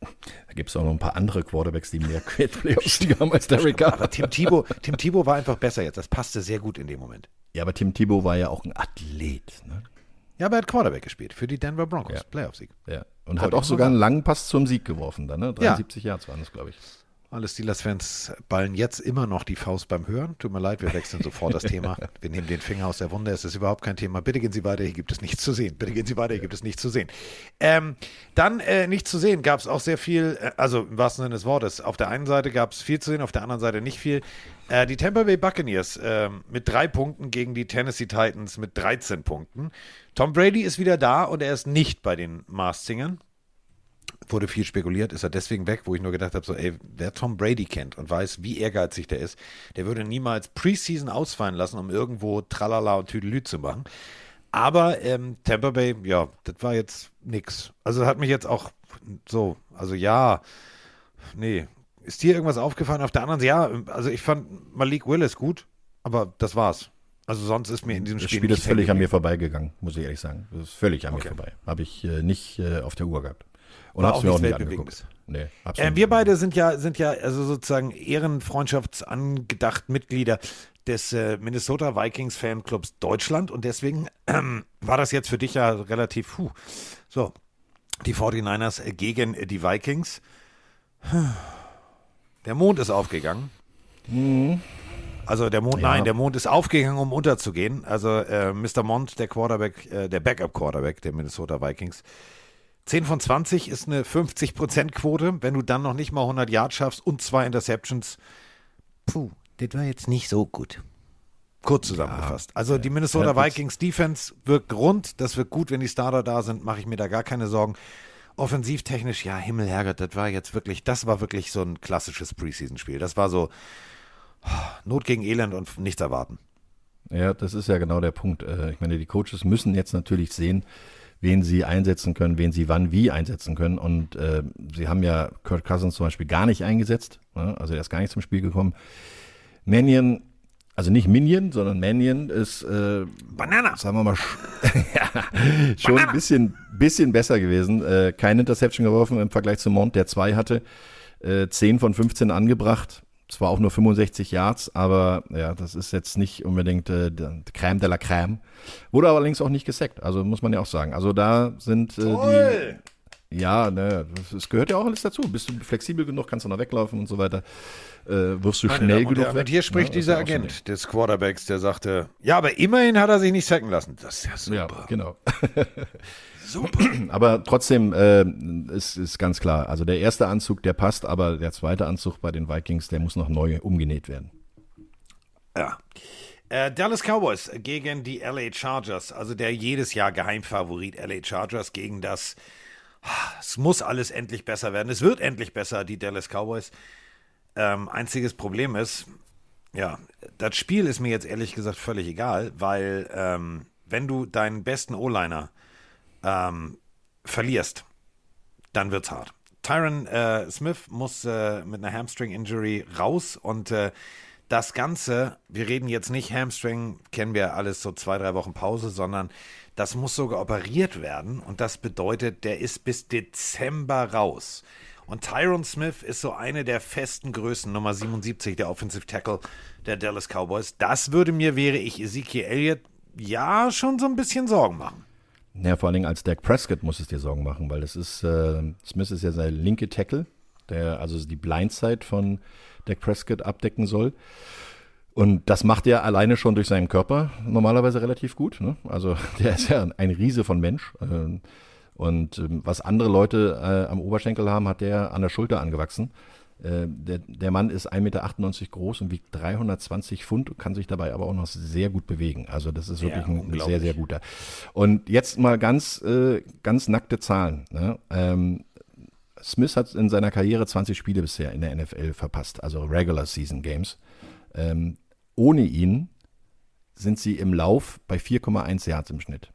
Da gibt es auch noch ein paar andere Quarterbacks, die mehr Playoff-Siege haben als Derek Carr. Aber Tim Thibault, Tim Thibault war einfach besser jetzt. Das passte sehr gut in dem Moment. Ja, aber Tim Thibault war ja auch ein Athlet. Ne? Ja, aber er hat Quarterback gespielt für die Denver Broncos. Ja. Playoff-Sieg. Ja. Und hat auch sogar einen langen Pass zum Sieg geworfen dann, ne? 73 ja. Yards waren das, glaube ich. Alle Steelers-Fans ballen jetzt immer noch die Faust beim Hören. Tut mir leid, wir wechseln sofort das Thema. Wir nehmen den Finger aus der Wunde. Es ist überhaupt kein Thema. Bitte gehen Sie weiter, hier gibt es nichts zu sehen. Bitte gehen Sie weiter, hier gibt es nichts zu sehen. Ähm, dann äh, nicht zu sehen gab es auch sehr viel, äh, also im wahrsten Sinne des Wortes. Auf der einen Seite gab es viel zu sehen, auf der anderen Seite nicht viel. Äh, die Tampa Bay Buccaneers äh, mit drei Punkten gegen die Tennessee Titans mit 13 Punkten. Tom Brady ist wieder da und er ist nicht bei den Mars Singern wurde viel spekuliert, ist er deswegen weg, wo ich nur gedacht habe, so, ey, wer Tom Brady kennt und weiß, wie ehrgeizig der ist, der würde niemals Preseason ausfallen lassen, um irgendwo Tralala und Tüdelü zu machen. Aber ähm, Tampa Bay, ja, das war jetzt nix. Also hat mich jetzt auch so, also ja, nee. Ist dir irgendwas aufgefallen? Auf der anderen Seite, ja, also ich fand Malik Willis gut, aber das war's. Also sonst ist mir in diesem Spiel. Das Spiel ist völlig an mir vorbeigegangen, muss ich ehrlich sagen. Das ist völlig an okay. mir vorbei. Habe ich äh, nicht äh, auf der Uhr gehabt. Und hab's mir auch nicht angeguckt. Nee, äh, wir beide sind ja, sind ja also sozusagen ehrenfreundschaftsangedacht Mitglieder des äh, Minnesota Vikings Fanclubs Deutschland und deswegen ähm, war das jetzt für dich ja relativ, puh. so, die 49ers gegen die Vikings. Der Mond ist aufgegangen. Mhm. Also der Mond, ja. nein, der Mond ist aufgegangen, um unterzugehen. Also äh, Mr. Mond, der Quarterback, äh, der Backup-Quarterback der Minnesota Vikings. 10 von 20 ist eine 50%-Quote. Wenn du dann noch nicht mal 100 Yards schaffst und zwei Interceptions, puh, das war jetzt nicht so gut. Kurz zusammengefasst. Also die Minnesota Vikings Defense wirkt rund. Das wird gut, wenn die Starter da sind. Mache ich mir da gar keine Sorgen. Offensivtechnisch, ja, Himmel, Herrgott, das war jetzt wirklich, das war wirklich so ein klassisches Preseason-Spiel. Das war so Not gegen Elend und nichts erwarten. Ja, das ist ja genau der Punkt. Äh, ich meine, die Coaches müssen jetzt natürlich sehen, wen sie einsetzen können, wen sie wann wie einsetzen können. Und äh, sie haben ja Kurt Cousins zum Beispiel gar nicht eingesetzt. Ne? Also er ist gar nicht zum Spiel gekommen. Mannion, also nicht Minion, sondern Mannion ist äh, Banana. Sagen wir mal ja, schon Banana. ein bisschen, bisschen besser gewesen. Äh, keine Interception geworfen im Vergleich zu Mont, der zwei hatte. Äh, 10 von 15 angebracht. Zwar auch nur 65 Yards, aber ja, das ist jetzt nicht unbedingt äh, Crème de la Crème. Wurde allerdings auch nicht gesackt, also muss man ja auch sagen. Also da sind äh, die. Ja, ne, es gehört ja auch alles dazu. Bist du flexibel genug, kannst du noch weglaufen und so weiter. Äh, wirst du Meine schnell genug Herren, weg. Und hier spricht ja, dieser Agent so des Quarterbacks, der sagte, ja, aber immerhin hat er sich nicht sacken lassen. Das ist ja super. Ja, genau. super. Aber trotzdem äh, ist, ist ganz klar, also der erste Anzug, der passt, aber der zweite Anzug bei den Vikings, der muss noch neu umgenäht werden. Ja. Äh, Dallas Cowboys gegen die LA Chargers, also der jedes Jahr Geheimfavorit LA Chargers gegen das es muss alles endlich besser werden. Es wird endlich besser, die Dallas Cowboys. Ähm, einziges Problem ist, ja, das Spiel ist mir jetzt ehrlich gesagt völlig egal, weil ähm, wenn du deinen besten O-Liner ähm, verlierst, dann wird's hart. Tyron äh, Smith muss äh, mit einer Hamstring-Injury raus und äh, das Ganze, wir reden jetzt nicht Hamstring, kennen wir alles so zwei, drei Wochen Pause, sondern das muss sogar operiert werden und das bedeutet, der ist bis Dezember raus. Und Tyron Smith ist so eine der festen Größen, Nummer 77, der Offensive Tackle der Dallas Cowboys. Das würde mir, wäre ich Ezekiel Elliott, ja schon so ein bisschen Sorgen machen. Ja, vor allen Dingen als Dak Prescott muss es dir Sorgen machen, weil das ist, äh, Smith ist ja sein linke Tackle, der also die Blindside von Dak Prescott abdecken soll. Und das macht er alleine schon durch seinen Körper normalerweise relativ gut. Ne? Also der ist ja ein Riese von Mensch. Ähm, und ähm, was andere Leute äh, am Oberschenkel haben, hat der an der Schulter angewachsen. Äh, der, der Mann ist 1,98 Meter groß und wiegt 320 Pfund, kann sich dabei aber auch noch sehr gut bewegen. Also das ist wirklich ja, ein sehr, sehr guter. Und jetzt mal ganz, äh, ganz nackte Zahlen. Ne? Ähm, Smith hat in seiner Karriere 20 Spiele bisher in der NFL verpasst, also Regular Season Games. Ähm, ohne ihn sind sie im Lauf bei 4,1 Yards im Schnitt.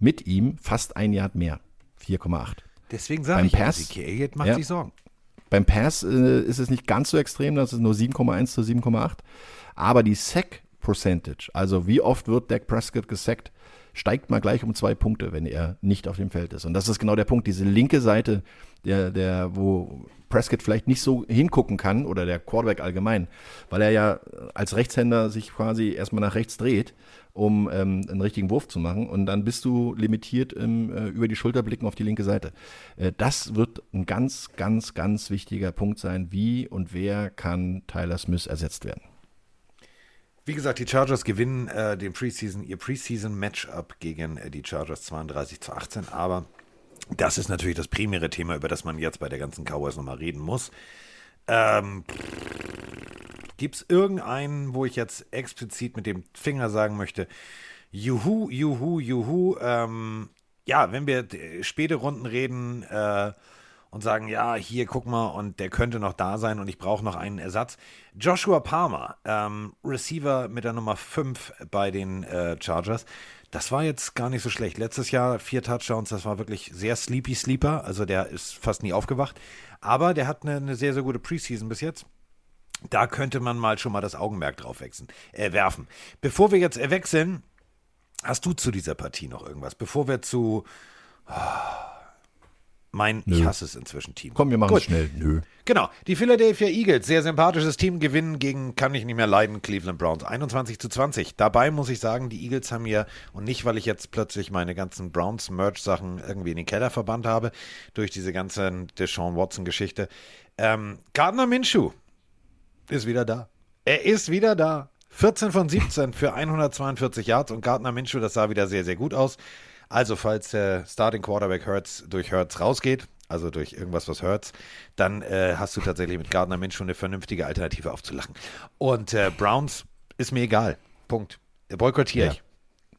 Mit ihm fast ein Yard mehr, 4,8. Deswegen sage ich, Pass, Elliott macht ja, sich Sorgen. Beim Pass äh, ist es nicht ganz so extrem, das ist nur 7,1 zu 7,8. Aber die Sack Percentage, also wie oft wird Dak Prescott gesackt, steigt mal gleich um zwei Punkte, wenn er nicht auf dem Feld ist. Und das ist genau der Punkt, diese linke Seite, der, der, wo Prescott vielleicht nicht so hingucken kann oder der Quarterback allgemein, weil er ja als Rechtshänder sich quasi erstmal nach rechts dreht, um ähm, einen richtigen Wurf zu machen und dann bist du limitiert im, äh, über die Schulter blicken auf die linke Seite. Äh, das wird ein ganz, ganz, ganz wichtiger Punkt sein, wie und wer kann Tyler Smith ersetzt werden. Wie gesagt, die Chargers gewinnen äh, den Preseason, ihr Preseason-Matchup gegen äh, die Chargers 32 zu 18, aber das ist natürlich das primäre Thema, über das man jetzt bei der ganzen Cowboys nochmal reden muss. Ähm, Gibt es irgendeinen, wo ich jetzt explizit mit dem Finger sagen möchte, juhu, juhu, juhu, ähm, ja, wenn wir späte Runden reden, äh, und sagen, ja, hier guck mal, und der könnte noch da sein und ich brauche noch einen Ersatz. Joshua Palmer, ähm, Receiver mit der Nummer 5 bei den äh, Chargers. Das war jetzt gar nicht so schlecht. Letztes Jahr vier Touchdowns, das war wirklich sehr sleepy sleeper. Also der ist fast nie aufgewacht. Aber der hat eine, eine sehr, sehr gute Preseason bis jetzt. Da könnte man mal schon mal das Augenmerk drauf wechseln, äh, werfen. Bevor wir jetzt wechseln, hast du zu dieser Partie noch irgendwas? Bevor wir zu. Oh, Mein, Nö. ich hasse es inzwischen, Team. Komm, wir machen es schnell. Nö. Genau, die Philadelphia Eagles, sehr sympathisches Team, gewinnen gegen, kann ich nicht mehr leiden, Cleveland Browns, 21 zu 20. Dabei muss ich sagen, die Eagles haben mir, und nicht, weil ich jetzt plötzlich meine ganzen Browns-Merch-Sachen irgendwie in den Keller verbannt habe, durch diese ganze Deshaun Watson-Geschichte, ähm, Gardner Minshew ist wieder da. Er ist wieder da. 14 von 17 für 142 Yards und Gardner Minshew, das sah wieder sehr, sehr gut aus. Also, falls der Starting Quarterback Hurts durch Hurts rausgeht, also durch irgendwas, was Hurts, dann äh, hast du tatsächlich mit Gardner Minshew eine vernünftige Alternative aufzulachen. Und äh, Browns ist mir egal. Punkt. Boykottiere Ja. ich.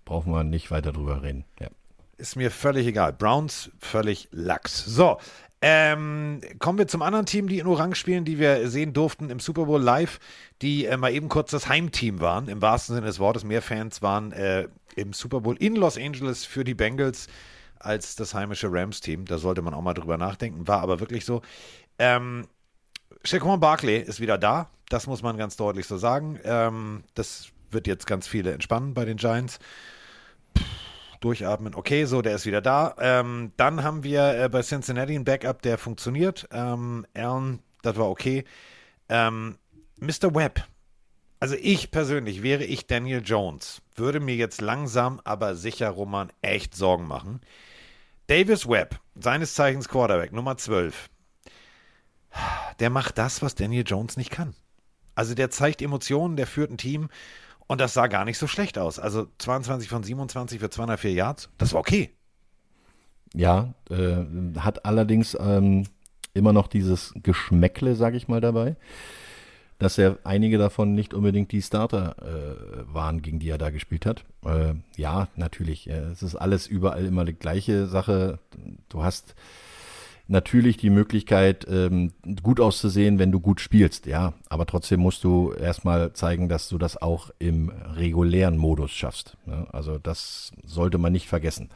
Brauchen wir nicht weiter drüber reden. Ja. Ist mir völlig egal. Browns völlig lax. So, ähm, kommen wir zum anderen Team, die in Orange spielen, die wir sehen durften im Super Bowl live, die äh, mal eben kurz das Heimteam waren, im wahrsten Sinne des Wortes. Mehr Fans waren äh, im Super Bowl in Los Angeles für die Bengals als das heimische Rams-Team. Da sollte man auch mal drüber nachdenken, war aber wirklich so. Ähm, Shaquan Barkley ist wieder da, das muss man ganz deutlich so sagen. Ähm, das wird jetzt ganz viele entspannen bei den Giants durchatmen. Okay, so, der ist wieder da. Ähm, dann haben wir äh, bei Cincinnati einen Backup, der funktioniert. Ähm, Allen, das war okay. Ähm, Mr. Webb. Also ich persönlich, wäre ich Daniel Jones, würde mir jetzt langsam, aber sicher, Roman, echt Sorgen machen. Davis Webb, seines Zeichens Quarterback, Nummer 12. Der macht das, was Daniel Jones nicht kann. Also der zeigt Emotionen, der führt ein Team und das sah gar nicht so schlecht aus. Also 22 von 27 für 204 Yards, das war okay. Ja, äh, hat allerdings ähm, immer noch dieses Geschmäckle, sag ich mal, dabei, dass er einige davon nicht unbedingt die Starter äh, waren, gegen die er da gespielt hat. Äh, ja, natürlich, äh, es ist alles überall immer die gleiche Sache. Du hast natürlich die Möglichkeit, ähm, gut auszusehen, wenn du gut spielst, ja. Aber trotzdem musst du erstmal zeigen, dass du das auch im regulären Modus schaffst. Ne? Also das sollte man nicht vergessen.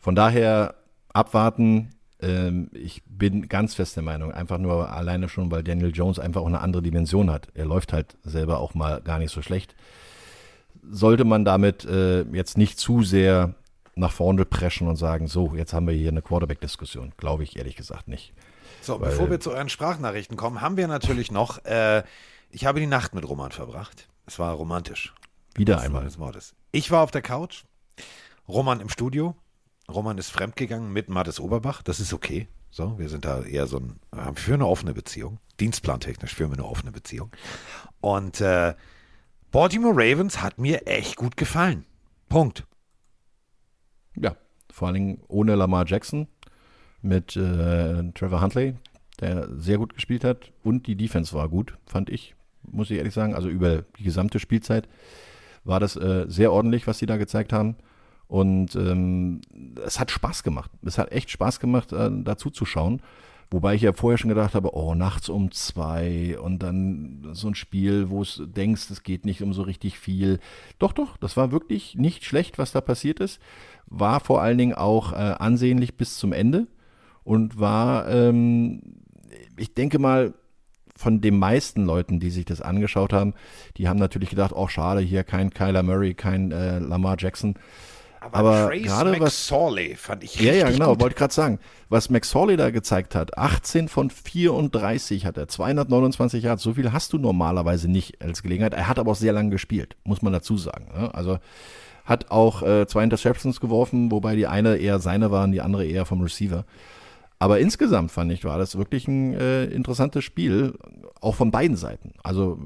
Von daher abwarten. Ähm, ich bin ganz fest der Meinung, einfach nur alleine schon, weil Daniel Jones einfach auch eine andere Dimension hat. Er läuft halt selber auch mal gar nicht so schlecht. Sollte man damit äh, jetzt nicht zu sehr nach vorne preschen und sagen, so, jetzt haben wir hier eine Quarterback-Diskussion. Glaube ich ehrlich gesagt nicht. So, Weil- bevor wir zu euren Sprachnachrichten kommen, haben wir natürlich noch, äh, ich habe die Nacht mit Roman verbracht. Es war romantisch. Wieder einmal. Des Wortes. Ich war auf der Couch, Roman im Studio. Roman ist fremdgegangen mit Mattes Oberbach. Das ist okay. So, wir sind da eher so ein, haben für eine offene Beziehung. Dienstplantechnisch führen wir eine offene Beziehung. Und äh, Baltimore Ravens hat mir echt gut gefallen. Punkt. Ja, vor allen Dingen ohne Lamar Jackson mit äh, Trevor Huntley, der sehr gut gespielt hat und die Defense war gut, fand ich, muss ich ehrlich sagen. Also über die gesamte Spielzeit war das äh, sehr ordentlich, was sie da gezeigt haben. Und ähm, es hat Spaß gemacht. Es hat echt Spaß gemacht, äh, dazu zu schauen. Wobei ich ja vorher schon gedacht habe, oh, nachts um zwei und dann so ein Spiel, wo es denkst, es geht nicht um so richtig viel. Doch, doch, das war wirklich nicht schlecht, was da passiert ist. War vor allen Dingen auch äh, ansehnlich bis zum Ende und war, ähm, ich denke mal, von den meisten Leuten, die sich das angeschaut haben, die haben natürlich gedacht, oh schade, hier kein Kyler Murray, kein äh, Lamar Jackson. Aber Trace gerade was- fand ich Ja, ja, genau, wollte gerade sagen. Was McSorley da gezeigt hat, 18 von 34 hat er, 229 Yards, so viel hast du normalerweise nicht als Gelegenheit. Er hat aber auch sehr lange gespielt, muss man dazu sagen. Ne? Also hat auch äh, zwei Interceptions geworfen, wobei die eine eher seine waren, die andere eher vom Receiver. Aber insgesamt fand ich, war das wirklich ein äh, interessantes Spiel, auch von beiden Seiten. Also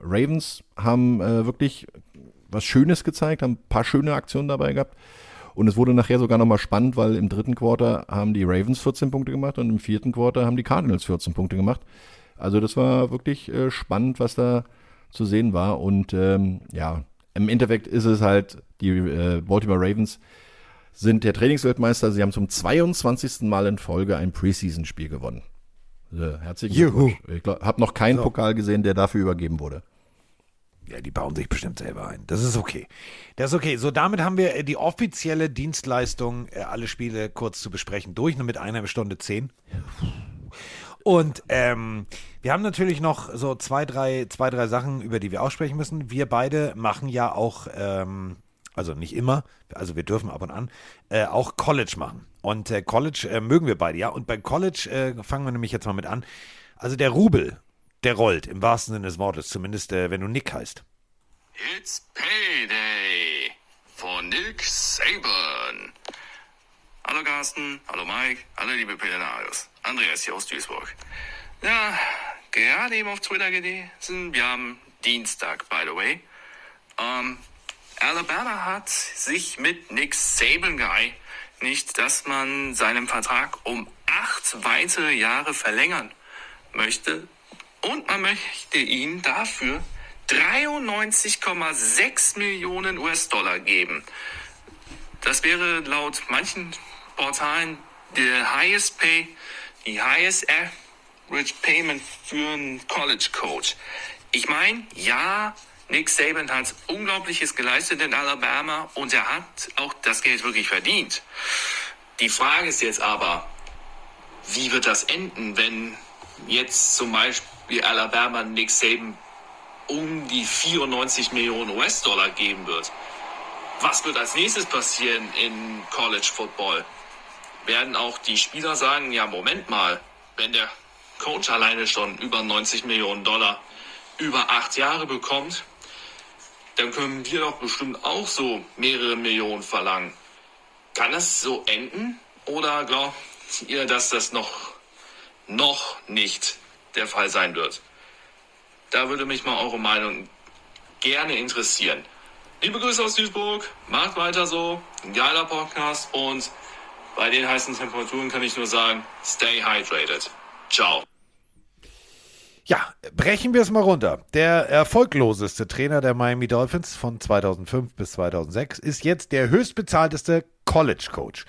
Ravens haben äh, wirklich was Schönes gezeigt, haben ein paar schöne Aktionen dabei gehabt. Und es wurde nachher sogar nochmal spannend, weil im dritten Quarter haben die Ravens 14 Punkte gemacht und im vierten Quarter haben die Cardinals 14 Punkte gemacht. Also das war wirklich äh, spannend, was da zu sehen war. Und ähm, ja, im Endeffekt ist es halt, die äh, Baltimore Ravens sind der Trainingsweltmeister. Sie haben zum 22. Mal in Folge ein Preseason-Spiel gewonnen. Äh, herzlichen Juhu. Glückwunsch. Ich habe noch keinen Pokal gesehen, der dafür übergeben wurde. Ja, die bauen sich bestimmt selber ein. Das ist okay. Das ist okay. So, damit haben wir äh, die offizielle Dienstleistung, äh, alle Spiele kurz zu besprechen, durch, nur mit einer Stunde zehn. Und ähm, wir haben natürlich noch so zwei drei, zwei, drei Sachen, über die wir aussprechen müssen. Wir beide machen ja auch ähm, also nicht immer, also wir dürfen ab und an, äh, auch College machen. Und äh, College äh, mögen wir beide, ja. Und beim College äh, fangen wir nämlich jetzt mal mit an. Also der Rubel, der rollt, im wahrsten Sinne des Wortes, zumindest äh, wenn du Nick heißt. It's Payday von Nick Saban. Hallo Carsten, hallo Mike, hallo liebe Pelenarius. Andreas hier aus Duisburg. Ja, gerade eben auf Twitter gelesen, wir haben Dienstag, by the way. Ähm, Alabama hat sich mit Nick Saban geeinigt, dass man seinen Vertrag um acht weitere Jahre verlängern möchte. Und man möchte ihn dafür 93,6 Millionen US-Dollar geben. Das wäre laut manchen Portalen der highest pay, die highest average payment für einen College Coach. Ich meine, ja, Nick Saban hat Unglaubliches geleistet in Alabama und er hat auch das Geld wirklich verdient. Die Frage ist jetzt aber, wie wird das enden, wenn jetzt zum Beispiel Alabama Nick Saban um die 94 Millionen US-Dollar geben wird? Was wird als nächstes passieren in College Football? Werden auch die Spieler sagen, ja, Moment mal, wenn der Coach alleine schon über 90 Millionen Dollar über acht Jahre bekommt, dann können wir doch bestimmt auch so mehrere Millionen verlangen. Kann das so enden? Oder glaubt ihr, dass das noch, noch nicht der Fall sein wird? Da würde mich mal eure Meinung gerne interessieren. Liebe Grüße aus Duisburg, macht weiter so, ein geiler Podcast und bei den heißen Temperaturen kann ich nur sagen, stay hydrated. Ciao. Ja, brechen wir es mal runter. Der erfolgloseste Trainer der Miami Dolphins von 2005 bis 2006 ist jetzt der höchstbezahlteste College Coach.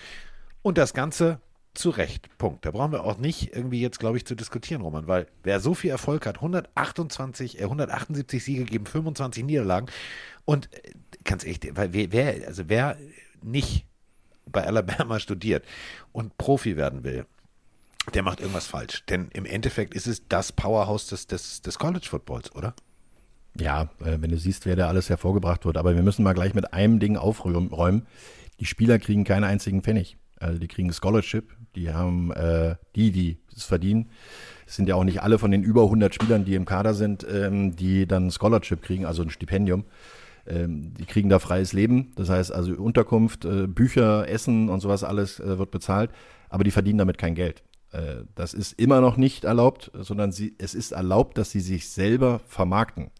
Und das Ganze zu Recht. Punkt. Da brauchen wir auch nicht irgendwie jetzt, glaube ich, zu diskutieren, Roman, weil wer so viel Erfolg hat, 128, äh, 178 Siege geben, 25 Niederlagen und äh, ganz echt, weil wer, wer, also wer nicht bei Alabama studiert und Profi werden will, der macht irgendwas falsch. Denn im Endeffekt ist es das Powerhouse des, des, des College Footballs, oder? Ja, äh, wenn du siehst, wer da alles hervorgebracht wird. Aber wir müssen mal gleich mit einem Ding aufräumen. Die Spieler kriegen keinen einzigen Pfennig. Also die kriegen Scholarship. Die haben äh, die, die es verdienen. Es sind ja auch nicht alle von den über 100 Spielern, die im Kader sind, ähm, die dann Scholarship kriegen, also ein Stipendium. Ähm, die kriegen da freies Leben. Das heißt also Unterkunft, äh, Bücher, Essen und sowas alles äh, wird bezahlt. Aber die verdienen damit kein Geld. Äh, das ist immer noch nicht erlaubt, sondern sie, es ist erlaubt, dass sie sich selber vermarkten.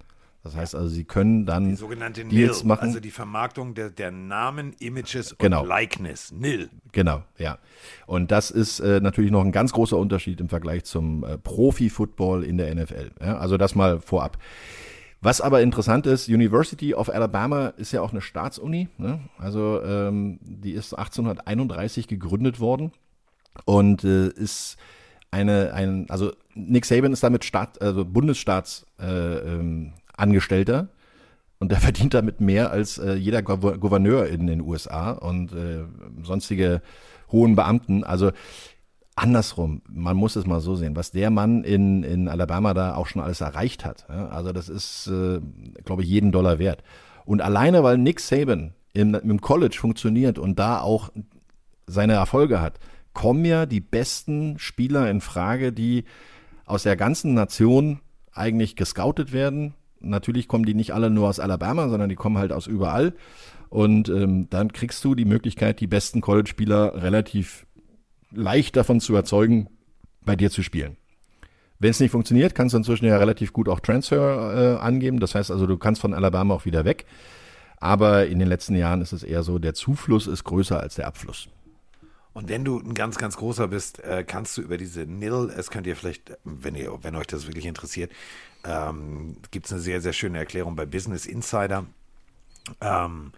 Das heißt also, sie können dann die sogenannte Deals NIL, machen. also die Vermarktung der, der Namen, Images und Genau. Likeness. NIL. Genau, ja. Und das ist äh, natürlich noch ein ganz großer Unterschied im Vergleich zum äh, Profi-Football in der NFL. Ja? Also das mal vorab. Was aber interessant ist, University of Alabama ist ja auch eine Staatsuni. Ne? Also ähm, die ist 1831 gegründet worden und äh, ist eine, ein, also Nick Saban ist damit Staat, also Bundesstaats äh, ähm, Angestellter und der verdient damit mehr als äh, jeder Gouver- Gouverneur in den USA und äh, sonstige hohen Beamten. Also andersrum, man muss es mal so sehen, was der Mann in, in Alabama da auch schon alles erreicht hat. Ja? Also das ist, äh, glaube ich, jeden Dollar wert. Und alleine, weil Nick Saban im, im College funktioniert und da auch seine Erfolge hat, kommen ja die besten Spieler in Frage, die aus der ganzen Nation eigentlich gescoutet werden. Natürlich kommen die nicht alle nur aus Alabama, sondern die kommen halt aus überall. Und ähm, dann kriegst du die Möglichkeit, die besten College-Spieler relativ leicht davon zu überzeugen, bei dir zu spielen. Wenn es nicht funktioniert, kannst du inzwischen ja relativ gut auch Transfer äh, angeben. Das heißt also, du kannst von Alabama auch wieder weg. Aber in den letzten Jahren ist es eher so, der Zufluss ist größer als der Abfluss. Und wenn du ein ganz, ganz großer bist, äh, kannst du über diese NIL, es könnt ihr vielleicht, wenn ihr, wenn euch das wirklich interessiert, ähm, gibt es eine sehr, sehr schöne Erklärung bei Business Insider. Ähm,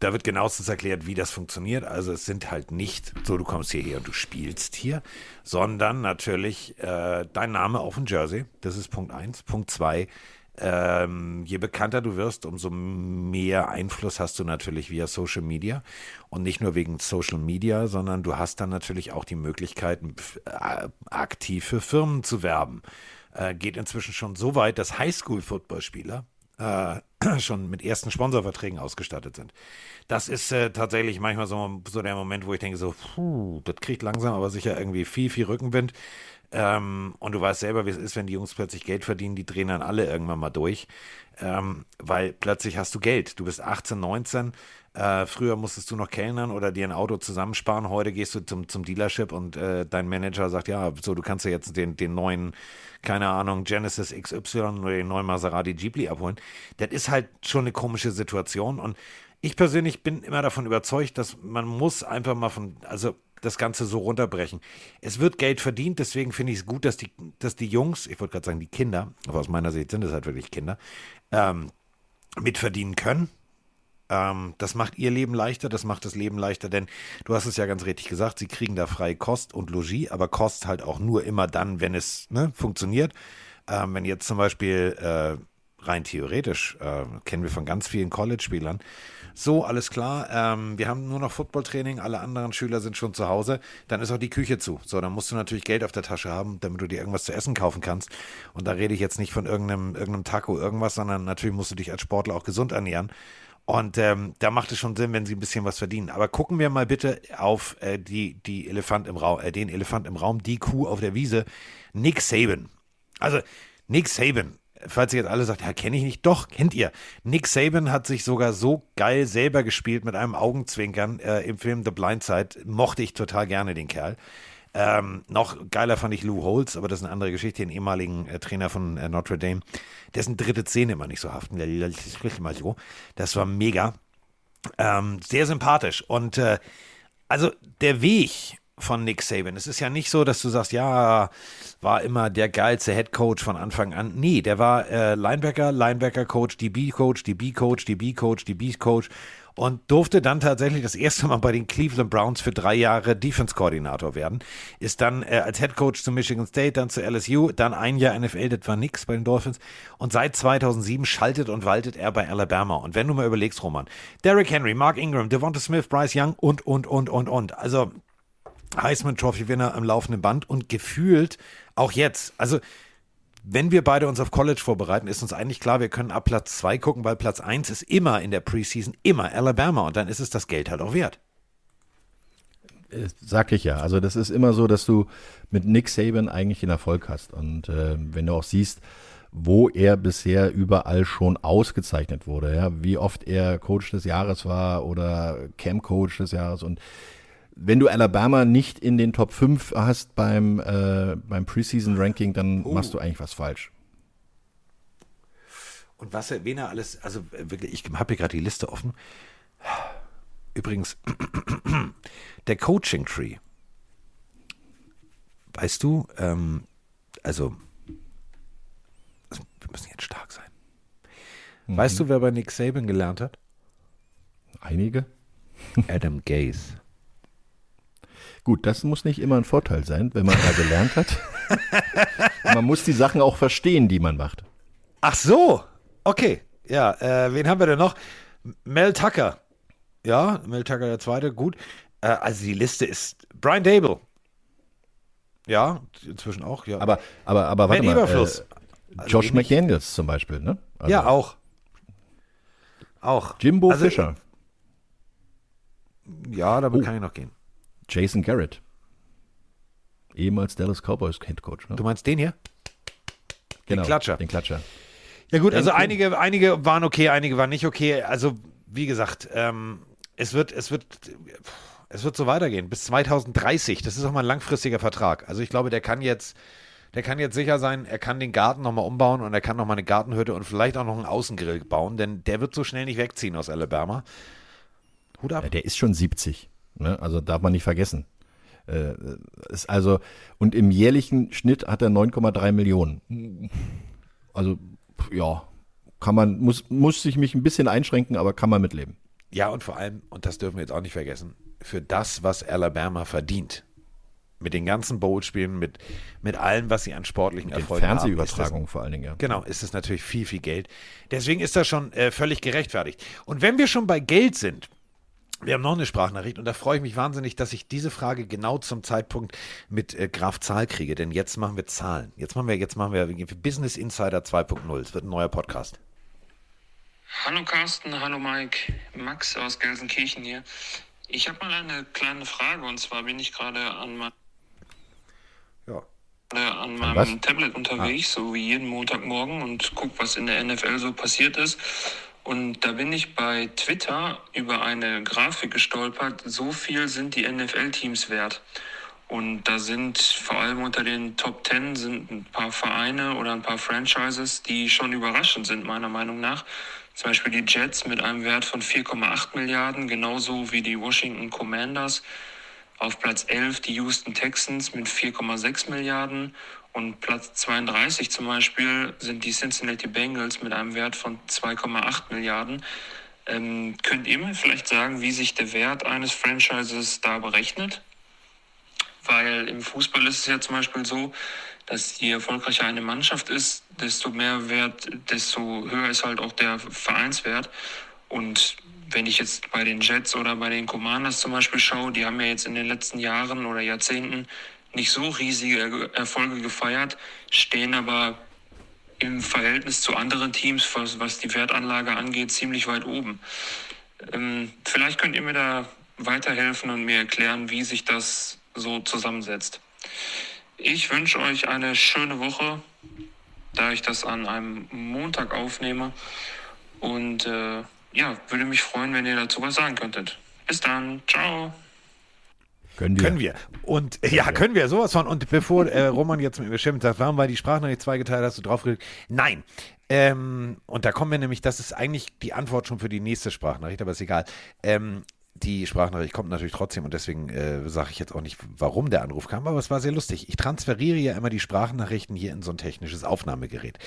da wird genauestens erklärt, wie das funktioniert. Also es sind halt nicht so, du kommst hierher und du spielst hier, sondern natürlich äh, dein Name auf dem Jersey. Das ist Punkt eins. Punkt zwei, ähm, je bekannter du wirst, umso mehr Einfluss hast du natürlich via Social Media. Und nicht nur wegen Social Media, sondern du hast dann natürlich auch die Möglichkeit, äh, aktiv für Firmen zu werben. Äh, geht inzwischen schon so weit, dass Highschool-Footballspieler äh, schon mit ersten Sponsorverträgen ausgestattet sind. Das ist äh, tatsächlich manchmal so, so der Moment, wo ich denke, so, puh, das kriegt langsam aber sicher irgendwie viel, viel Rückenwind. Ähm, und du weißt selber, wie es ist, wenn die Jungs plötzlich Geld verdienen, die drehen dann alle irgendwann mal durch. Ähm, weil plötzlich hast du Geld. Du bist 18, 19. Äh, früher musstest du noch kellnern oder dir ein Auto zusammensparen. Heute gehst du zum, zum Dealership und äh, dein Manager sagt, ja, so, du kannst ja jetzt den, den neuen, keine Ahnung, Genesis XY oder den neuen Maserati Jeepli abholen. Das ist halt schon eine komische Situation und ich persönlich bin immer davon überzeugt, dass man muss einfach mal von, also das Ganze so runterbrechen. Es wird Geld verdient, deswegen finde ich es gut, dass die, dass die Jungs, ich wollte gerade sagen die Kinder, aber aus meiner Sicht sind es halt wirklich Kinder, ähm, mitverdienen können. Ähm, das macht ihr Leben leichter, das macht das Leben leichter, denn du hast es ja ganz richtig gesagt, sie kriegen da frei Kost und Logis, aber Kost halt auch nur immer dann, wenn es ne, funktioniert. Ähm, wenn jetzt zum Beispiel äh, rein theoretisch, äh, kennen wir von ganz vielen College-Spielern, so, alles klar, ähm, wir haben nur noch Footballtraining, alle anderen Schüler sind schon zu Hause, dann ist auch die Küche zu. So, dann musst du natürlich Geld auf der Tasche haben, damit du dir irgendwas zu essen kaufen kannst. Und da rede ich jetzt nicht von irgendeinem, irgendeinem Taco, irgendwas, sondern natürlich musst du dich als Sportler auch gesund ernähren. Und ähm, da macht es schon Sinn, wenn sie ein bisschen was verdienen. Aber gucken wir mal bitte auf äh, die, die Elefant im Raum, äh, den Elefant im Raum, die Kuh auf der Wiese, Nick Saban. Also Nick Saban, falls ihr jetzt alle sagt, ja, kenne ich nicht, doch, kennt ihr. Nick Saban hat sich sogar so geil selber gespielt mit einem Augenzwinkern äh, im Film The Blind Side. Mochte ich total gerne den Kerl. Ähm, noch geiler fand ich Lou Holtz, aber das ist eine andere Geschichte, den ehemaligen äh, Trainer von äh, Notre Dame, dessen dritte Zähne immer nicht so haften. Das war mega. Ähm, sehr sympathisch. Und äh, also der Weg von Nick Saban. Es ist ja nicht so, dass du sagst, ja, war immer der geilste Head Coach von Anfang an. Nee, der war äh, Linebacker, Linebacker-Coach, DB-Coach, DB-Coach, DB-Coach, DB-Coach und durfte dann tatsächlich das erste Mal bei den Cleveland Browns für drei Jahre Defense-Koordinator werden. Ist dann äh, als Head Coach zu Michigan State, dann zu LSU, dann ein Jahr NFL, das war nix bei den Dolphins. Und seit 2007 schaltet und waltet er bei Alabama. Und wenn du mal überlegst, Roman, Derrick Henry, Mark Ingram, Devonta Smith, Bryce Young und, und, und, und, und. Also Heisman Trophy Winner am laufenden Band und gefühlt auch jetzt. Also wenn wir beide uns auf College vorbereiten, ist uns eigentlich klar, wir können ab Platz 2 gucken, weil Platz 1 ist immer in der Preseason, immer Alabama und dann ist es das Geld halt auch wert. Äh, sag ich ja. Also das ist immer so, dass du mit Nick Saban eigentlich den Erfolg hast. Und äh, wenn du auch siehst, wo er bisher überall schon ausgezeichnet wurde, ja, wie oft er Coach des Jahres war oder Camp Coach des Jahres und wenn du Alabama nicht in den Top 5 hast beim, äh, beim Preseason-Ranking, dann oh. machst du eigentlich was falsch. Und was wen er alles, also wirklich, ich habe hier gerade die Liste offen. Übrigens, der Coaching Tree. Weißt du, ähm, also, wir müssen jetzt stark sein. Mhm. Weißt du, wer bei Nick Saban gelernt hat? Einige. Adam Gaze. Gut, das muss nicht immer ein Vorteil sein, wenn man da gelernt hat. man muss die Sachen auch verstehen, die man macht. Ach so, okay. Ja, äh, wen haben wir denn noch? Mel Tucker. Ja, Mel Tucker der Zweite, gut. Äh, also die Liste ist Brian Dable. Ja, inzwischen auch, ja. Aber, aber, aber warte mal. Äh, also Josh McDaniels zum Beispiel, ne? Also, ja, auch. Auch. Jimbo also, Fischer. Ja, damit oh. kann ich noch gehen. Jason Garrett. Ehemals Dallas Cowboys Head Coach. Ne? Du meinst den hier? Genau, den Klatscher. Den Klatscher. Ja gut, also einige, einige waren okay, einige waren nicht okay. Also wie gesagt, ähm, es wird, es wird, es wird so weitergehen bis 2030. Das ist auch mal ein langfristiger Vertrag. Also ich glaube, der kann jetzt, der kann jetzt sicher sein, er kann den Garten nochmal umbauen und er kann nochmal eine Gartenhütte und vielleicht auch noch einen Außengrill bauen, denn der wird so schnell nicht wegziehen aus Alabama. Hut ab. Ja, der ist schon 70. Ne? Also darf man nicht vergessen. Äh, ist also, und im jährlichen Schnitt hat er 9,3 Millionen. Also, ja, kann man, muss, muss sich mich ein bisschen einschränken, aber kann man mitleben. Ja, und vor allem, und das dürfen wir jetzt auch nicht vergessen, für das, was Alabama verdient, mit den ganzen Bowl-Spielen, mit, mit allem, was sie an sportlichen Erfolgen haben. Fernsehübertragung vor allen Dingen, ja. Genau, ist es natürlich viel, viel Geld. Deswegen ist das schon äh, völlig gerechtfertigt. Und wenn wir schon bei Geld sind, wir haben noch eine Sprachnachricht und da freue ich mich wahnsinnig, dass ich diese Frage genau zum Zeitpunkt mit äh, Graf Zahl kriege, denn jetzt machen wir Zahlen. Jetzt machen wir, jetzt machen wir Business Insider 2.0. Es wird ein neuer Podcast. Hallo Carsten, hallo Mike, Max aus Gelsenkirchen hier. Ich habe mal eine kleine Frage und zwar bin ich gerade an, mein, Ja. an was? meinem Tablet unterwegs, so wie jeden Montagmorgen und gucke, was in der NFL so passiert ist. Und da bin ich bei Twitter über eine Grafik gestolpert, so viel sind die NFL-Teams wert. Und da sind vor allem unter den Top 10 sind ein paar Vereine oder ein paar Franchises, die schon überraschend sind, meiner Meinung nach. Zum Beispiel die Jets mit einem Wert von 4,8 Milliarden, genauso wie die Washington Commanders. Auf Platz 11 die Houston Texans mit 4,6 Milliarden. Und Platz 32 zum Beispiel sind die Cincinnati Bengals mit einem Wert von 2,8 Milliarden. Ähm, könnt ihr mir vielleicht sagen, wie sich der Wert eines Franchises da berechnet? Weil im Fußball ist es ja zum Beispiel so, dass je erfolgreicher eine Mannschaft ist, desto mehr Wert, desto höher ist halt auch der Vereinswert. Und wenn ich jetzt bei den Jets oder bei den Commanders zum Beispiel schaue, die haben ja jetzt in den letzten Jahren oder Jahrzehnten nicht so riesige Er- Erfolge gefeiert, stehen aber im Verhältnis zu anderen Teams, was, was die Wertanlage angeht, ziemlich weit oben. Ähm, vielleicht könnt ihr mir da weiterhelfen und mir erklären, wie sich das so zusammensetzt. Ich wünsche euch eine schöne Woche, da ich das an einem Montag aufnehme. Und äh, ja, würde mich freuen, wenn ihr dazu was sagen könntet. Bis dann. Ciao. Können wir. Können wir. Und äh, ja, können wir, sowas von. Und bevor äh, Roman jetzt mit mir schimpft, sagt, warum war die Sprachnachricht zweigeteilt, hast du draufgeklickt? Nein. Ähm, und da kommen wir nämlich, das ist eigentlich die Antwort schon für die nächste Sprachnachricht, aber ist egal. Ähm, die Sprachnachricht kommt natürlich trotzdem und deswegen äh, sage ich jetzt auch nicht, warum der Anruf kam, aber es war sehr lustig. Ich transferiere ja immer die Sprachnachrichten hier in so ein technisches Aufnahmegerät.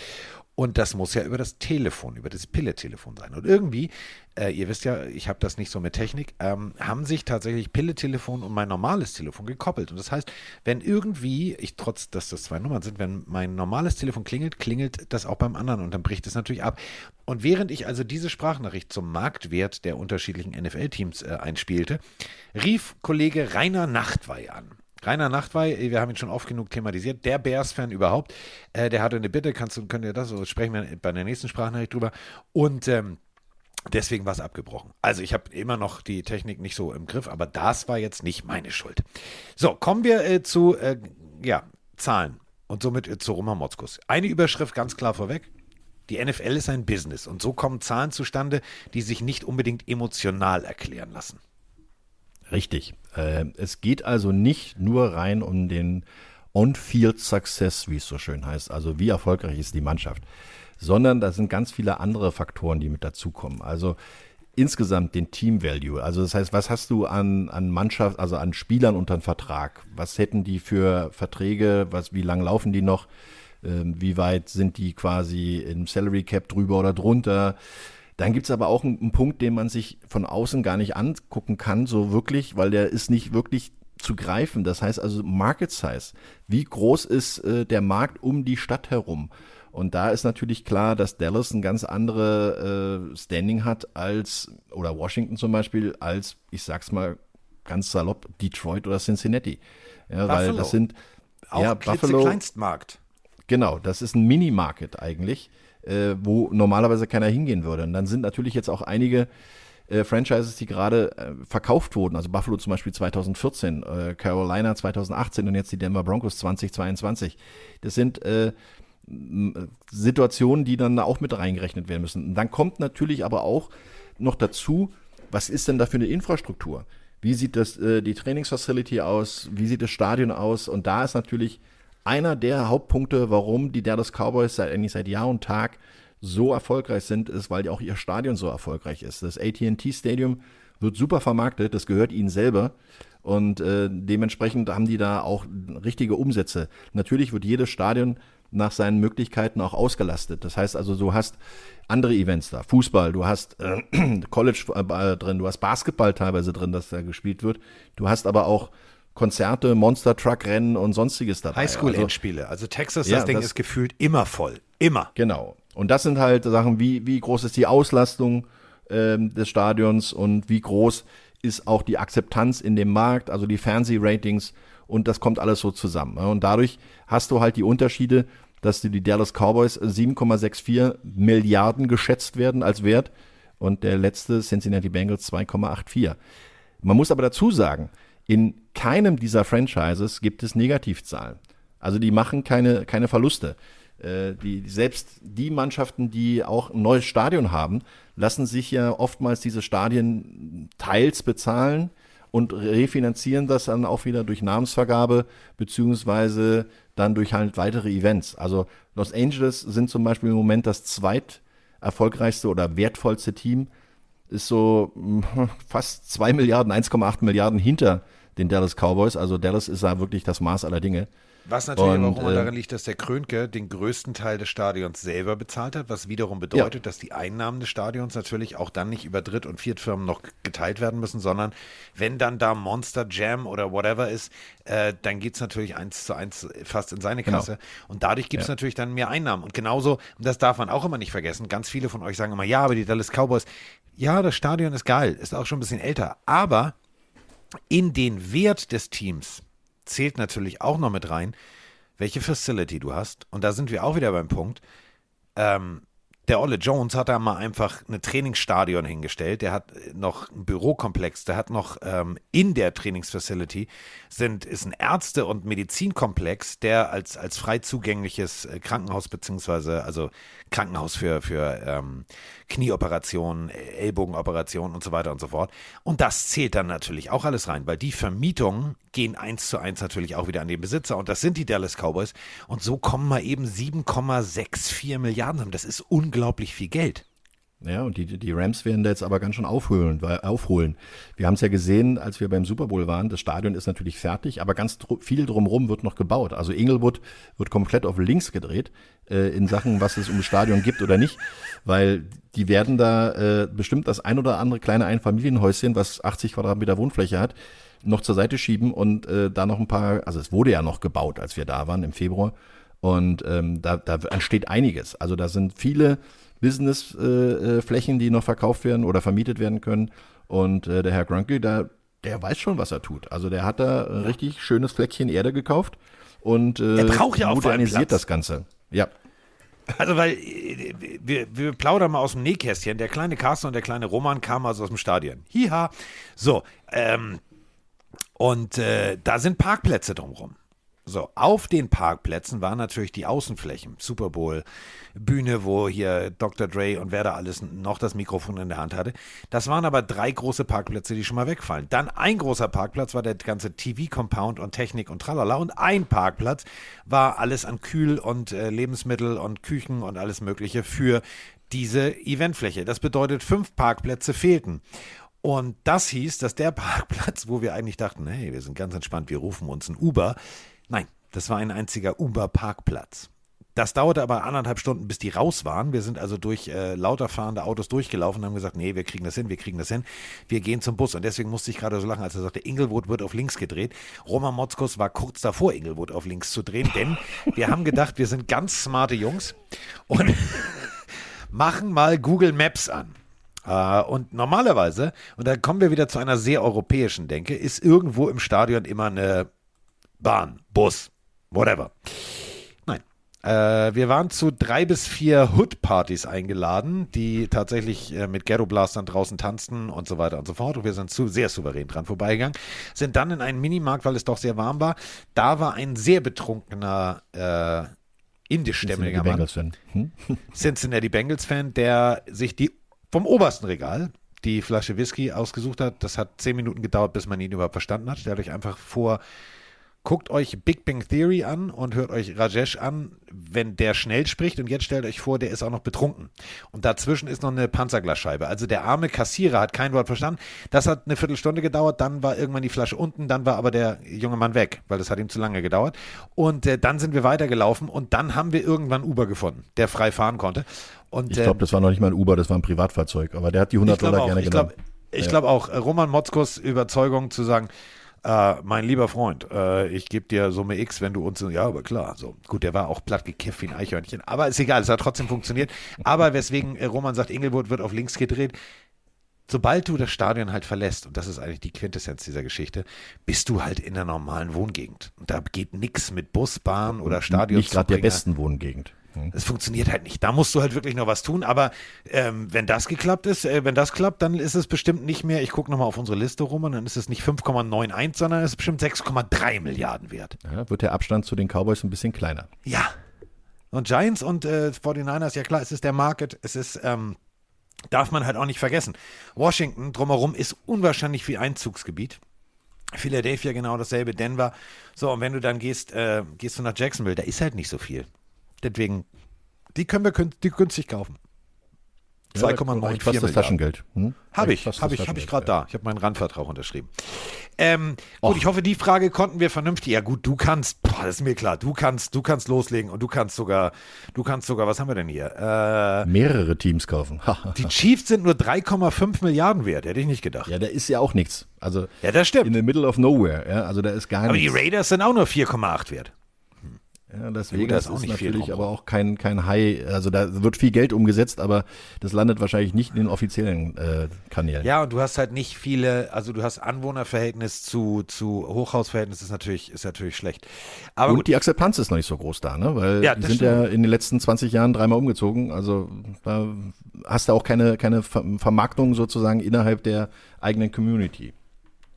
Und das muss ja über das Telefon, über das Pille-Telefon sein. Und irgendwie, äh, ihr wisst ja, ich habe das nicht so mit Technik, ähm, haben sich tatsächlich Pille-Telefon und mein normales Telefon gekoppelt. Und das heißt, wenn irgendwie, ich trotz, dass das zwei Nummern sind, wenn mein normales Telefon klingelt, klingelt das auch beim anderen und dann bricht es natürlich ab. Und während ich also diese Sprachnachricht zum Marktwert der unterschiedlichen NFL-Teams äh, einspielte, rief Kollege Rainer Nachtwey an. Rainer Nachtwey, wir haben ihn schon oft genug thematisiert, der Bears-Fan überhaupt, äh, der hatte eine Bitte, kannst du, könnt ihr das, so sprechen wir bei der nächsten Sprachnachricht drüber. Und ähm, deswegen war es abgebrochen. Also ich habe immer noch die Technik nicht so im Griff, aber das war jetzt nicht meine Schuld. So, kommen wir äh, zu äh, ja, Zahlen und somit äh, zu Roman Motzkus. Eine Überschrift ganz klar vorweg. Die NFL ist ein Business und so kommen Zahlen zustande, die sich nicht unbedingt emotional erklären lassen. Richtig. Äh, es geht also nicht nur rein um den On-Field Success, wie es so schön heißt, also wie erfolgreich ist die Mannschaft, sondern da sind ganz viele andere Faktoren, die mit dazukommen. Also insgesamt den Team Value. Also das heißt, was hast du an, an Mannschaft, also an Spielern unter Vertrag? Was hätten die für Verträge? Was, wie lang laufen die noch? Ähm, wie weit sind die quasi im Salary Cap drüber oder drunter? Dann gibt es aber auch einen, einen Punkt, den man sich von außen gar nicht angucken kann, so wirklich, weil der ist nicht wirklich zu greifen. Das heißt also Market Size. Wie groß ist äh, der Markt um die Stadt herum? Und da ist natürlich klar, dass Dallas ein ganz andere äh, Standing hat als, oder Washington zum Beispiel, als, ich sag's mal ganz salopp, Detroit oder Cincinnati. Ja, weil das sind Auch ja, Buffalo, Kleinstmarkt. Genau, das ist ein Mini-Market eigentlich, äh, wo normalerweise keiner hingehen würde. Und dann sind natürlich jetzt auch einige äh, Franchises, die gerade äh, verkauft wurden. Also Buffalo zum Beispiel 2014, äh, Carolina 2018 und jetzt die Denver Broncos 2022. Das sind äh, m- Situationen, die dann auch mit reingerechnet werden müssen. Und dann kommt natürlich aber auch noch dazu, was ist denn da für eine Infrastruktur? Wie sieht das, äh, die Trainingsfacility aus? Wie sieht das Stadion aus? Und da ist natürlich einer der Hauptpunkte, warum die Dallas Cowboys seit, eigentlich seit Jahr und Tag so erfolgreich sind, ist, weil auch ihr Stadion so erfolgreich ist. Das AT&T Stadium wird super vermarktet, das gehört ihnen selber und äh, dementsprechend haben die da auch richtige Umsätze. Natürlich wird jedes Stadion nach seinen Möglichkeiten auch ausgelastet. Das heißt also, du hast andere Events da, Fußball, du hast äh, College äh, drin, du hast Basketball teilweise drin, das da gespielt wird. Du hast aber auch Konzerte, Monster Truck Rennen und sonstiges dabei. Also, Highschool-Endspiele. Also Texas, Ja, das Ding das- ist gefühlt immer voll. Immer. Genau. Und das sind halt Sachen, wie, wie groß ist die Auslastung ähm, des Stadions und wie groß ist auch die Akzeptanz in dem Markt, also die Fernsehratings und das kommt alles so zusammen. ne? Und dadurch hast du halt die Unterschiede, dass die, die Dallas Cowboys 7,64 Milliarden geschätzt werden als Wert und der letzte Cincinnati Bengals 2,84. Man muss aber dazu sagen, in keinem dieser Franchises gibt es Negativzahlen. Also die machen keine, keine Verluste. Äh, die, selbst die Mannschaften, die auch ein neues Stadion haben, lassen sich ja oftmals diese Stadien teils bezahlen und refinanzieren das dann auch wieder durch Namensvergabe beziehungsweise dann durch halt weitere Events. Also Los Angeles sind zum Beispiel im Moment das zweiterfolgreichste oder wertvollste Team, ist so hm, fast 2 Milliarden, 1,8 Milliarden hinter den Dallas Cowboys. Also Dallas ist da wirklich das Maß aller Dinge. Was natürlich und, aber auch immer äh, daran liegt, dass der Krönke den größten Teil des Stadions selber bezahlt hat, was wiederum bedeutet, ja. dass die Einnahmen des Stadions natürlich auch dann nicht über Dritt- und Viertfirmen noch geteilt werden müssen, sondern wenn dann da Monster Jam oder whatever ist, äh, dann geht es natürlich eins zu eins fast in seine genau. Kasse. Genau. Und dadurch gibt es ja. natürlich dann mehr Einnahmen. Und genauso, und das darf man auch immer nicht vergessen, ganz viele von euch sagen immer, ja, aber die Dallas Cowboys, ja, das Stadion ist geil, ist auch schon ein bisschen älter, aber in den Wert des Teams zählt natürlich auch noch mit rein, welche Facility du hast. Und da sind wir auch wieder beim Punkt. Ähm, der Olle Jones hat da mal einfach ein Trainingsstadion hingestellt. Der hat noch einen Bürokomplex. Der hat noch ähm, in der Trainingsfacility sind, ist ein Ärzte- und Medizinkomplex, der als, als frei zugängliches äh, Krankenhaus beziehungsweise also Krankenhaus für, für ähm, Knieoperationen, Ellbogenoperationen und so weiter und so fort. Und das zählt dann natürlich auch alles rein, weil die Vermietungen gehen eins zu eins natürlich auch wieder an den Besitzer und das sind die Dallas Cowboys. Und so kommen mal eben 7,64 Milliarden zusammen. Das ist unglaublich viel Geld. Ja, und die, die Rams werden da jetzt aber ganz schön aufholen. Weil, aufholen. Wir haben es ja gesehen, als wir beim Super Bowl waren. Das Stadion ist natürlich fertig, aber ganz viel drumherum wird noch gebaut. Also Inglewood wird komplett auf links gedreht äh, in Sachen, was es um das Stadion gibt oder nicht. Weil die werden da äh, bestimmt das ein oder andere kleine Einfamilienhäuschen, was 80 Quadratmeter Wohnfläche hat, noch zur Seite schieben und äh, da noch ein paar, also es wurde ja noch gebaut, als wir da waren im Februar. Und ähm, da, da entsteht einiges. Also da sind viele Businessflächen, äh, die noch verkauft werden oder vermietet werden können. Und äh, der Herr Grunke, der, der weiß schon, was er tut. Also der hat da ein richtig schönes Fleckchen Erde gekauft und äh, er braucht ja auch modernisiert das Ganze. Ja. Also, weil äh, wir, wir plaudern mal aus dem Nähkästchen. Der kleine Carsten und der kleine Roman kamen also aus dem Stadion. Hiha. So, ähm, und äh, da sind Parkplätze drumherum. So, auf den Parkplätzen waren natürlich die Außenflächen, Super Bowl, Bühne, wo hier Dr. Dre und wer da alles noch das Mikrofon in der Hand hatte. Das waren aber drei große Parkplätze, die schon mal wegfallen. Dann ein großer Parkplatz war der ganze TV-Compound und Technik und tralala. Und ein Parkplatz war alles an Kühl- und äh, Lebensmittel und Küchen und alles Mögliche für diese Eventfläche. Das bedeutet, fünf Parkplätze fehlten. Und das hieß, dass der Parkplatz, wo wir eigentlich dachten, hey, wir sind ganz entspannt, wir rufen uns ein Uber, Nein, das war ein einziger Uber-Parkplatz. Das dauerte aber anderthalb Stunden, bis die raus waren. Wir sind also durch äh, lauter fahrende Autos durchgelaufen und haben gesagt, nee, wir kriegen das hin, wir kriegen das hin. Wir gehen zum Bus. Und deswegen musste ich gerade so lachen, als er sagte, Inglewood wird auf links gedreht. Roman Motzkos war kurz davor, Inglewood auf links zu drehen, denn wir haben gedacht, wir sind ganz smarte Jungs und machen mal Google Maps an. Uh, und normalerweise, und da kommen wir wieder zu einer sehr europäischen Denke, ist irgendwo im Stadion immer eine Bahn, Bus, whatever. Nein. Äh, wir waren zu drei bis vier Hood-Partys eingeladen, die tatsächlich äh, mit Ghetto-Blastern draußen tanzten und so weiter und so fort. Und wir sind zu, sehr souverän dran vorbeigegangen. Sind dann in einen Minimarkt, weil es doch sehr warm war. Da war ein sehr betrunkener äh, indischstämmiger Mann. Hm? Cincinnati Bengals-Fan, der sich die vom obersten Regal die Flasche Whisky ausgesucht hat. Das hat zehn Minuten gedauert, bis man ihn überhaupt verstanden hat. Hat euch einfach vor guckt euch Big Bang Theory an und hört euch Rajesh an, wenn der schnell spricht und jetzt stellt euch vor, der ist auch noch betrunken. Und dazwischen ist noch eine Panzerglasscheibe. Also der arme Kassierer hat kein Wort verstanden. Das hat eine Viertelstunde gedauert, dann war irgendwann die Flasche unten, dann war aber der junge Mann weg, weil das hat ihm zu lange gedauert. Und äh, dann sind wir weitergelaufen und dann haben wir irgendwann Uber gefunden, der frei fahren konnte. Und, ich glaube, das war noch nicht mal ein Uber, das war ein Privatfahrzeug, aber der hat die 100 Dollar auch, gerne ich genommen. Glaub, ich ja. glaube auch, äh, Roman Motzkos Überzeugung zu sagen, äh, mein lieber Freund, äh, ich gebe dir Summe X, wenn du uns, ja, aber klar, so. Gut, der war auch platt gekifft wie ein Eichhörnchen, aber ist egal, es hat trotzdem funktioniert. Aber weswegen äh, Roman sagt, Engelwood wird auf links gedreht, sobald du das Stadion halt verlässt, und das ist eigentlich die Quintessenz dieser Geschichte, bist du halt in der normalen Wohngegend. Und da geht nichts mit Bus, Bahn oder Stadion. Nicht gerade der besten Wohngegend. Hm. Es funktioniert halt nicht. Da musst du halt wirklich noch was tun. Aber ähm, wenn das geklappt ist, äh, wenn das klappt, dann ist es bestimmt nicht mehr, ich gucke nochmal auf unsere Liste rum und dann ist es nicht 5,91, sondern es ist bestimmt 6,3 Milliarden wert. Ja, wird der Abstand zu den Cowboys ein bisschen kleiner. Ja. Und Giants und äh, 49ers, ja klar, es ist der Market, es ist, ähm, darf man halt auch nicht vergessen. Washington drumherum ist unwahrscheinlich viel Einzugsgebiet. Philadelphia genau dasselbe, Denver. So, und wenn du dann gehst, äh, gehst du nach Jacksonville, da ist halt nicht so viel. Deswegen, die können wir die günstig kaufen. 2,94 ja, das Taschengeld. Hm? Habe ich, habe ich, habe ich gerade ja. da. Ich habe meinen Randvertrag unterschrieben. Ähm, gut, ich hoffe, die Frage konnten wir vernünftig. Ja gut, du kannst, boah, das ist mir klar. Du kannst, du kannst loslegen und du kannst sogar, du kannst sogar, was haben wir denn hier? Äh, Mehrere Teams kaufen. die Chiefs sind nur 3,5 Milliarden wert. Hätte ich nicht gedacht. Ja, da ist ja auch nichts. Also ja, das stimmt. In the middle of nowhere. Ja, also da ist gar Aber nichts. Aber die Raiders sind auch nur 4,8 wert. Ja, Las Vegas ist, ist natürlich aber auch kein, kein High, also da wird viel Geld umgesetzt, aber das landet wahrscheinlich nicht in den offiziellen äh, Kanälen. Ja, und du hast halt nicht viele, also du hast Anwohnerverhältnis zu, zu Hochhausverhältnis ist natürlich, ist natürlich schlecht. Aber und gut. die Akzeptanz ist noch nicht so groß da, ne? Weil ja, die sind stimmt. ja in den letzten 20 Jahren dreimal umgezogen, also da hast du auch keine, keine Vermarktung sozusagen innerhalb der eigenen Community.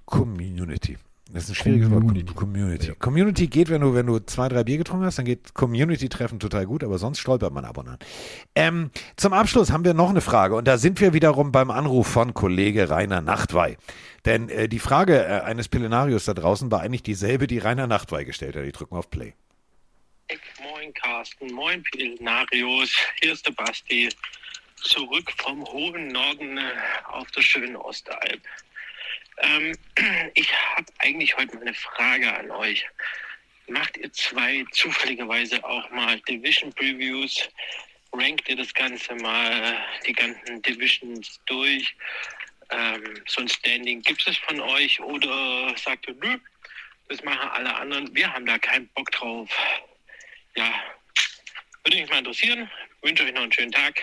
Community. Das ist ein schwieriges Community. Wort. Community. Ja. Community geht, wenn du, wenn du zwei, drei Bier getrunken hast, dann geht Community-Treffen total gut, aber sonst stolpert man ab und an. Ähm, zum Abschluss haben wir noch eine Frage und da sind wir wiederum beim Anruf von Kollege Rainer Nachtwey. Denn äh, die Frage äh, eines Pillenarius da draußen war eigentlich dieselbe, die Rainer Nachtwey gestellt hat. Ich drücke mal auf Play. Moin Carsten, moin Pillenarius, hier ist der Basti. Zurück vom hohen Norden äh, auf der schönen Ostalb. Ähm, ich habe eigentlich heute mal eine Frage an euch. Macht ihr zwei zufälligerweise auch mal Division Previews? Rankt ihr das Ganze mal, die ganzen Divisions durch? Ähm, so ein Standing gibt es von euch oder sagt ihr, nö, das machen alle anderen, wir haben da keinen Bock drauf. Ja, würde mich mal interessieren. Wünsche euch noch einen schönen Tag.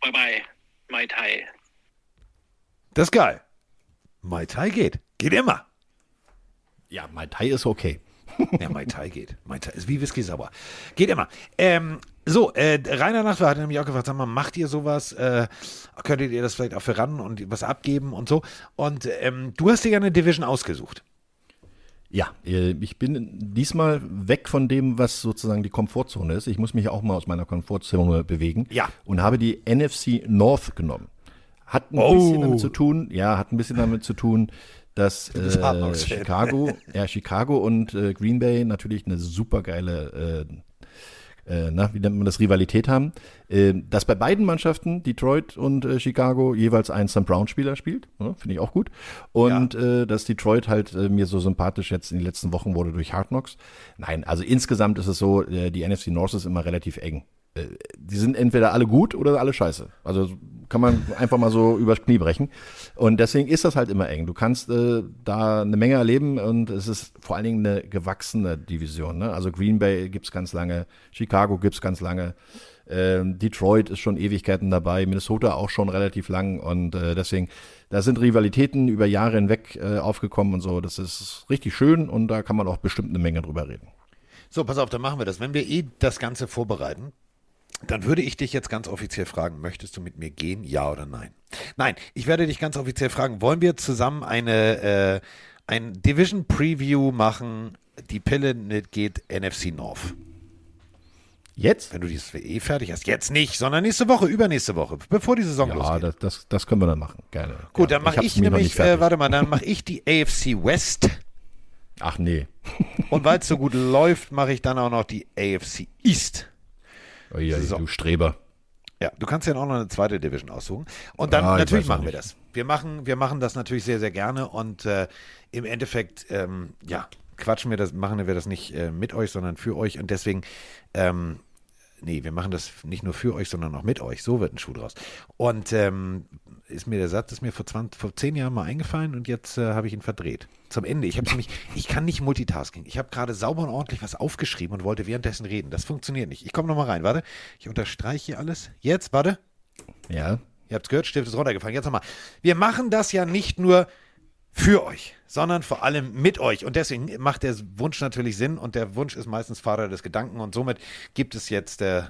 Bye bye, Mai Tai. Das ist geil. Mai Tai geht. Geht immer. Ja, Mai Tai ist okay. ja, Mai Tai geht. Mai Tai ist wie Whisky sauer. Geht immer. Ähm, so, äh, Rainer Nachtwer hat nämlich auch gefragt, sag mal, macht ihr sowas? Äh, könntet ihr das vielleicht auch für ran und was abgeben und so? Und ähm, du hast dir ja eine Division ausgesucht. Ja, äh, ich bin diesmal weg von dem, was sozusagen die Komfortzone ist. Ich muss mich auch mal aus meiner Komfortzone bewegen. Ja. Und habe die NFC North genommen. Hat ein oh. bisschen damit zu tun, ja, hat ein bisschen damit zu tun, dass äh, Chicago, ja, Chicago und äh, Green Bay natürlich eine super geile, äh, äh, na, wie nennt man das, Rivalität haben. Äh, dass bei beiden Mannschaften, Detroit und äh, Chicago, jeweils ein Sam Brown-Spieler spielt, ja, finde ich auch gut. Und ja. dass Detroit halt mir so sympathisch jetzt in den letzten Wochen wurde durch Hard Knocks. Nein, also insgesamt ist es so, die NFC North ist immer relativ eng die sind entweder alle gut oder alle scheiße. Also kann man einfach mal so übers Knie brechen. Und deswegen ist das halt immer eng. Du kannst äh, da eine Menge erleben und es ist vor allen Dingen eine gewachsene Division. Ne? Also Green Bay gibt es ganz lange, Chicago gibt es ganz lange, ähm, Detroit ist schon Ewigkeiten dabei, Minnesota auch schon relativ lang und äh, deswegen, da sind Rivalitäten über Jahre hinweg äh, aufgekommen und so. Das ist richtig schön und da kann man auch bestimmt eine Menge drüber reden. So, pass auf, dann machen wir das. Wenn wir eh das Ganze vorbereiten, dann würde ich dich jetzt ganz offiziell fragen, möchtest du mit mir gehen, ja oder nein? Nein, ich werde dich ganz offiziell fragen, wollen wir zusammen eine äh, ein Division Preview machen? Die Pille geht NFC North. Jetzt? Wenn du dieses eh fertig hast. Jetzt nicht, sondern nächste Woche, übernächste Woche, bevor die Saison ja, losgeht. Ja, das, das, das, können wir dann machen. Gerne. Gut, dann mache ich, ich nämlich, äh, warte mal, dann mache ich die AFC West. Ach nee. Und weil es so gut läuft, mache ich dann auch noch die AFC East. Ja, so. du Streber. Ja, du kannst ja auch noch eine zweite Division aussuchen. Und dann ah, natürlich machen wir das. Wir machen, wir machen das natürlich sehr, sehr gerne und äh, im Endeffekt, ähm, ja, quatschen wir das, machen wir das nicht äh, mit euch, sondern für euch. Und deswegen ähm, nee, wir machen das nicht nur für euch, sondern auch mit euch. So wird ein Schuh draus. Und ähm, ist mir der Satz ist mir vor, 20, vor zehn Jahren mal eingefallen und jetzt äh, habe ich ihn verdreht. Zum Ende. Ich habe nämlich, ich kann nicht Multitasking. Ich habe gerade sauber und ordentlich was aufgeschrieben und wollte währenddessen reden. Das funktioniert nicht. Ich komme nochmal rein. Warte. Ich unterstreiche hier alles. Jetzt, warte. Ja. Ihr habt es gehört, Stift ist runtergefallen. Jetzt nochmal. Wir machen das ja nicht nur für euch, sondern vor allem mit euch. Und deswegen macht der Wunsch natürlich Sinn und der Wunsch ist meistens Vater des Gedanken und somit gibt es jetzt äh,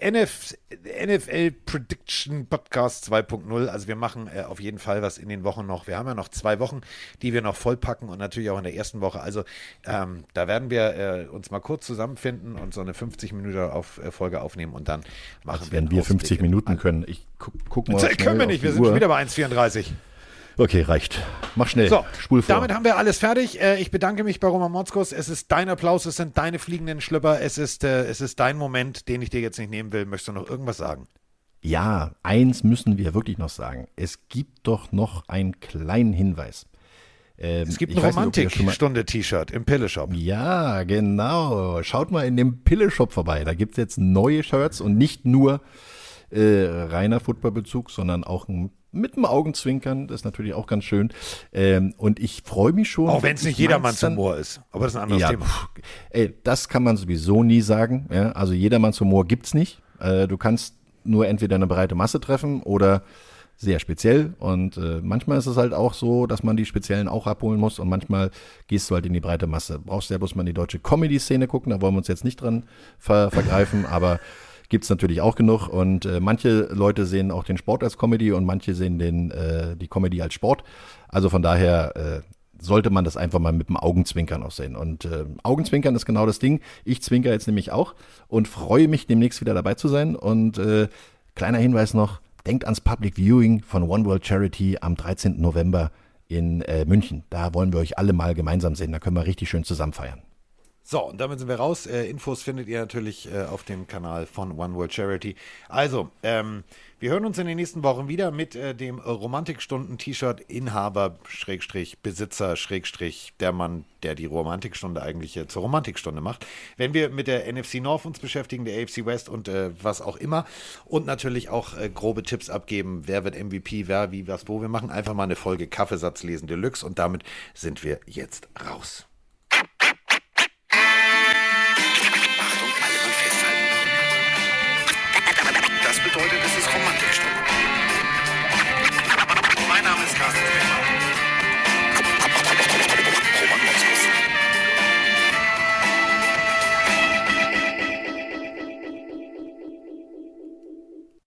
NF, NFL Prediction Podcast 2.0. Also wir machen äh, auf jeden Fall was in den Wochen noch. Wir haben ja noch zwei Wochen, die wir noch vollpacken und natürlich auch in der ersten Woche. Also ähm, da werden wir äh, uns mal kurz zusammenfinden und so eine 50 Minuten auf, äh, Folge aufnehmen und dann machen Als werden wir 50 Minuten können. Ich guck, guck mal. Das können wir nicht, wir sind schon wieder bei 1,34. Okay, reicht. Mach schnell. So, Spul vor. damit haben wir alles fertig. Äh, ich bedanke mich bei Roman Motzkos. Es ist dein Applaus, es sind deine fliegenden Schlüpper, es ist, äh, es ist dein Moment, den ich dir jetzt nicht nehmen will. Möchtest du noch irgendwas sagen? Ja, eins müssen wir wirklich noch sagen. Es gibt doch noch einen kleinen Hinweis. Ähm, es gibt ein Romantikstunde-T-Shirt im Pille-Shop. Ja, genau. Schaut mal in dem Pille-Shop vorbei. Da gibt es jetzt neue Shirts und nicht nur äh, reiner Football-Bezug, sondern auch ein mit dem Augenzwinkern, das ist natürlich auch ganz schön. Ähm, und ich freue mich schon. Auch wenn es nicht jedermanns Humor ist, aber das ist ein anderes ja, Thema. Pff, ey, das kann man sowieso nie sagen. Ja? Also jedermanns Humor gibt's nicht. Äh, du kannst nur entweder eine breite Masse treffen oder sehr speziell. Und äh, manchmal ist es halt auch so, dass man die Speziellen auch abholen muss und manchmal gehst du halt in die breite Masse. Brauchst ja bloß mal in die deutsche Comedy-Szene gucken, da wollen wir uns jetzt nicht dran ver vergreifen, aber gibt es natürlich auch genug. Und äh, manche Leute sehen auch den Sport als Comedy und manche sehen den, äh, die Comedy als Sport. Also von daher äh, sollte man das einfach mal mit dem Augenzwinkern auch sehen. Und äh, Augenzwinkern ist genau das Ding. Ich zwinker jetzt nämlich auch und freue mich demnächst wieder dabei zu sein. Und äh, kleiner Hinweis noch, denkt ans Public Viewing von One World Charity am 13. November in äh, München. Da wollen wir euch alle mal gemeinsam sehen. Da können wir richtig schön zusammen feiern. So, und damit sind wir raus. Äh, Infos findet ihr natürlich äh, auf dem Kanal von One World Charity. Also, ähm, wir hören uns in den nächsten Wochen wieder mit äh, dem Romantikstunden-T-Shirt Inhaber, Schrägstrich, Besitzer, Schrägstrich, der Mann, der die Romantikstunde eigentlich äh, zur Romantikstunde macht. Wenn wir mit der NFC North uns beschäftigen, der AFC West und äh, was auch immer. Und natürlich auch äh, grobe Tipps abgeben, wer wird MVP, wer, wie, was, wo. Wir machen einfach mal eine Folge Kaffeesatz lesen Deluxe und damit sind wir jetzt raus. Bedeutet, es ist Romantikstunde. Mein Name ist Carsten Beckmann.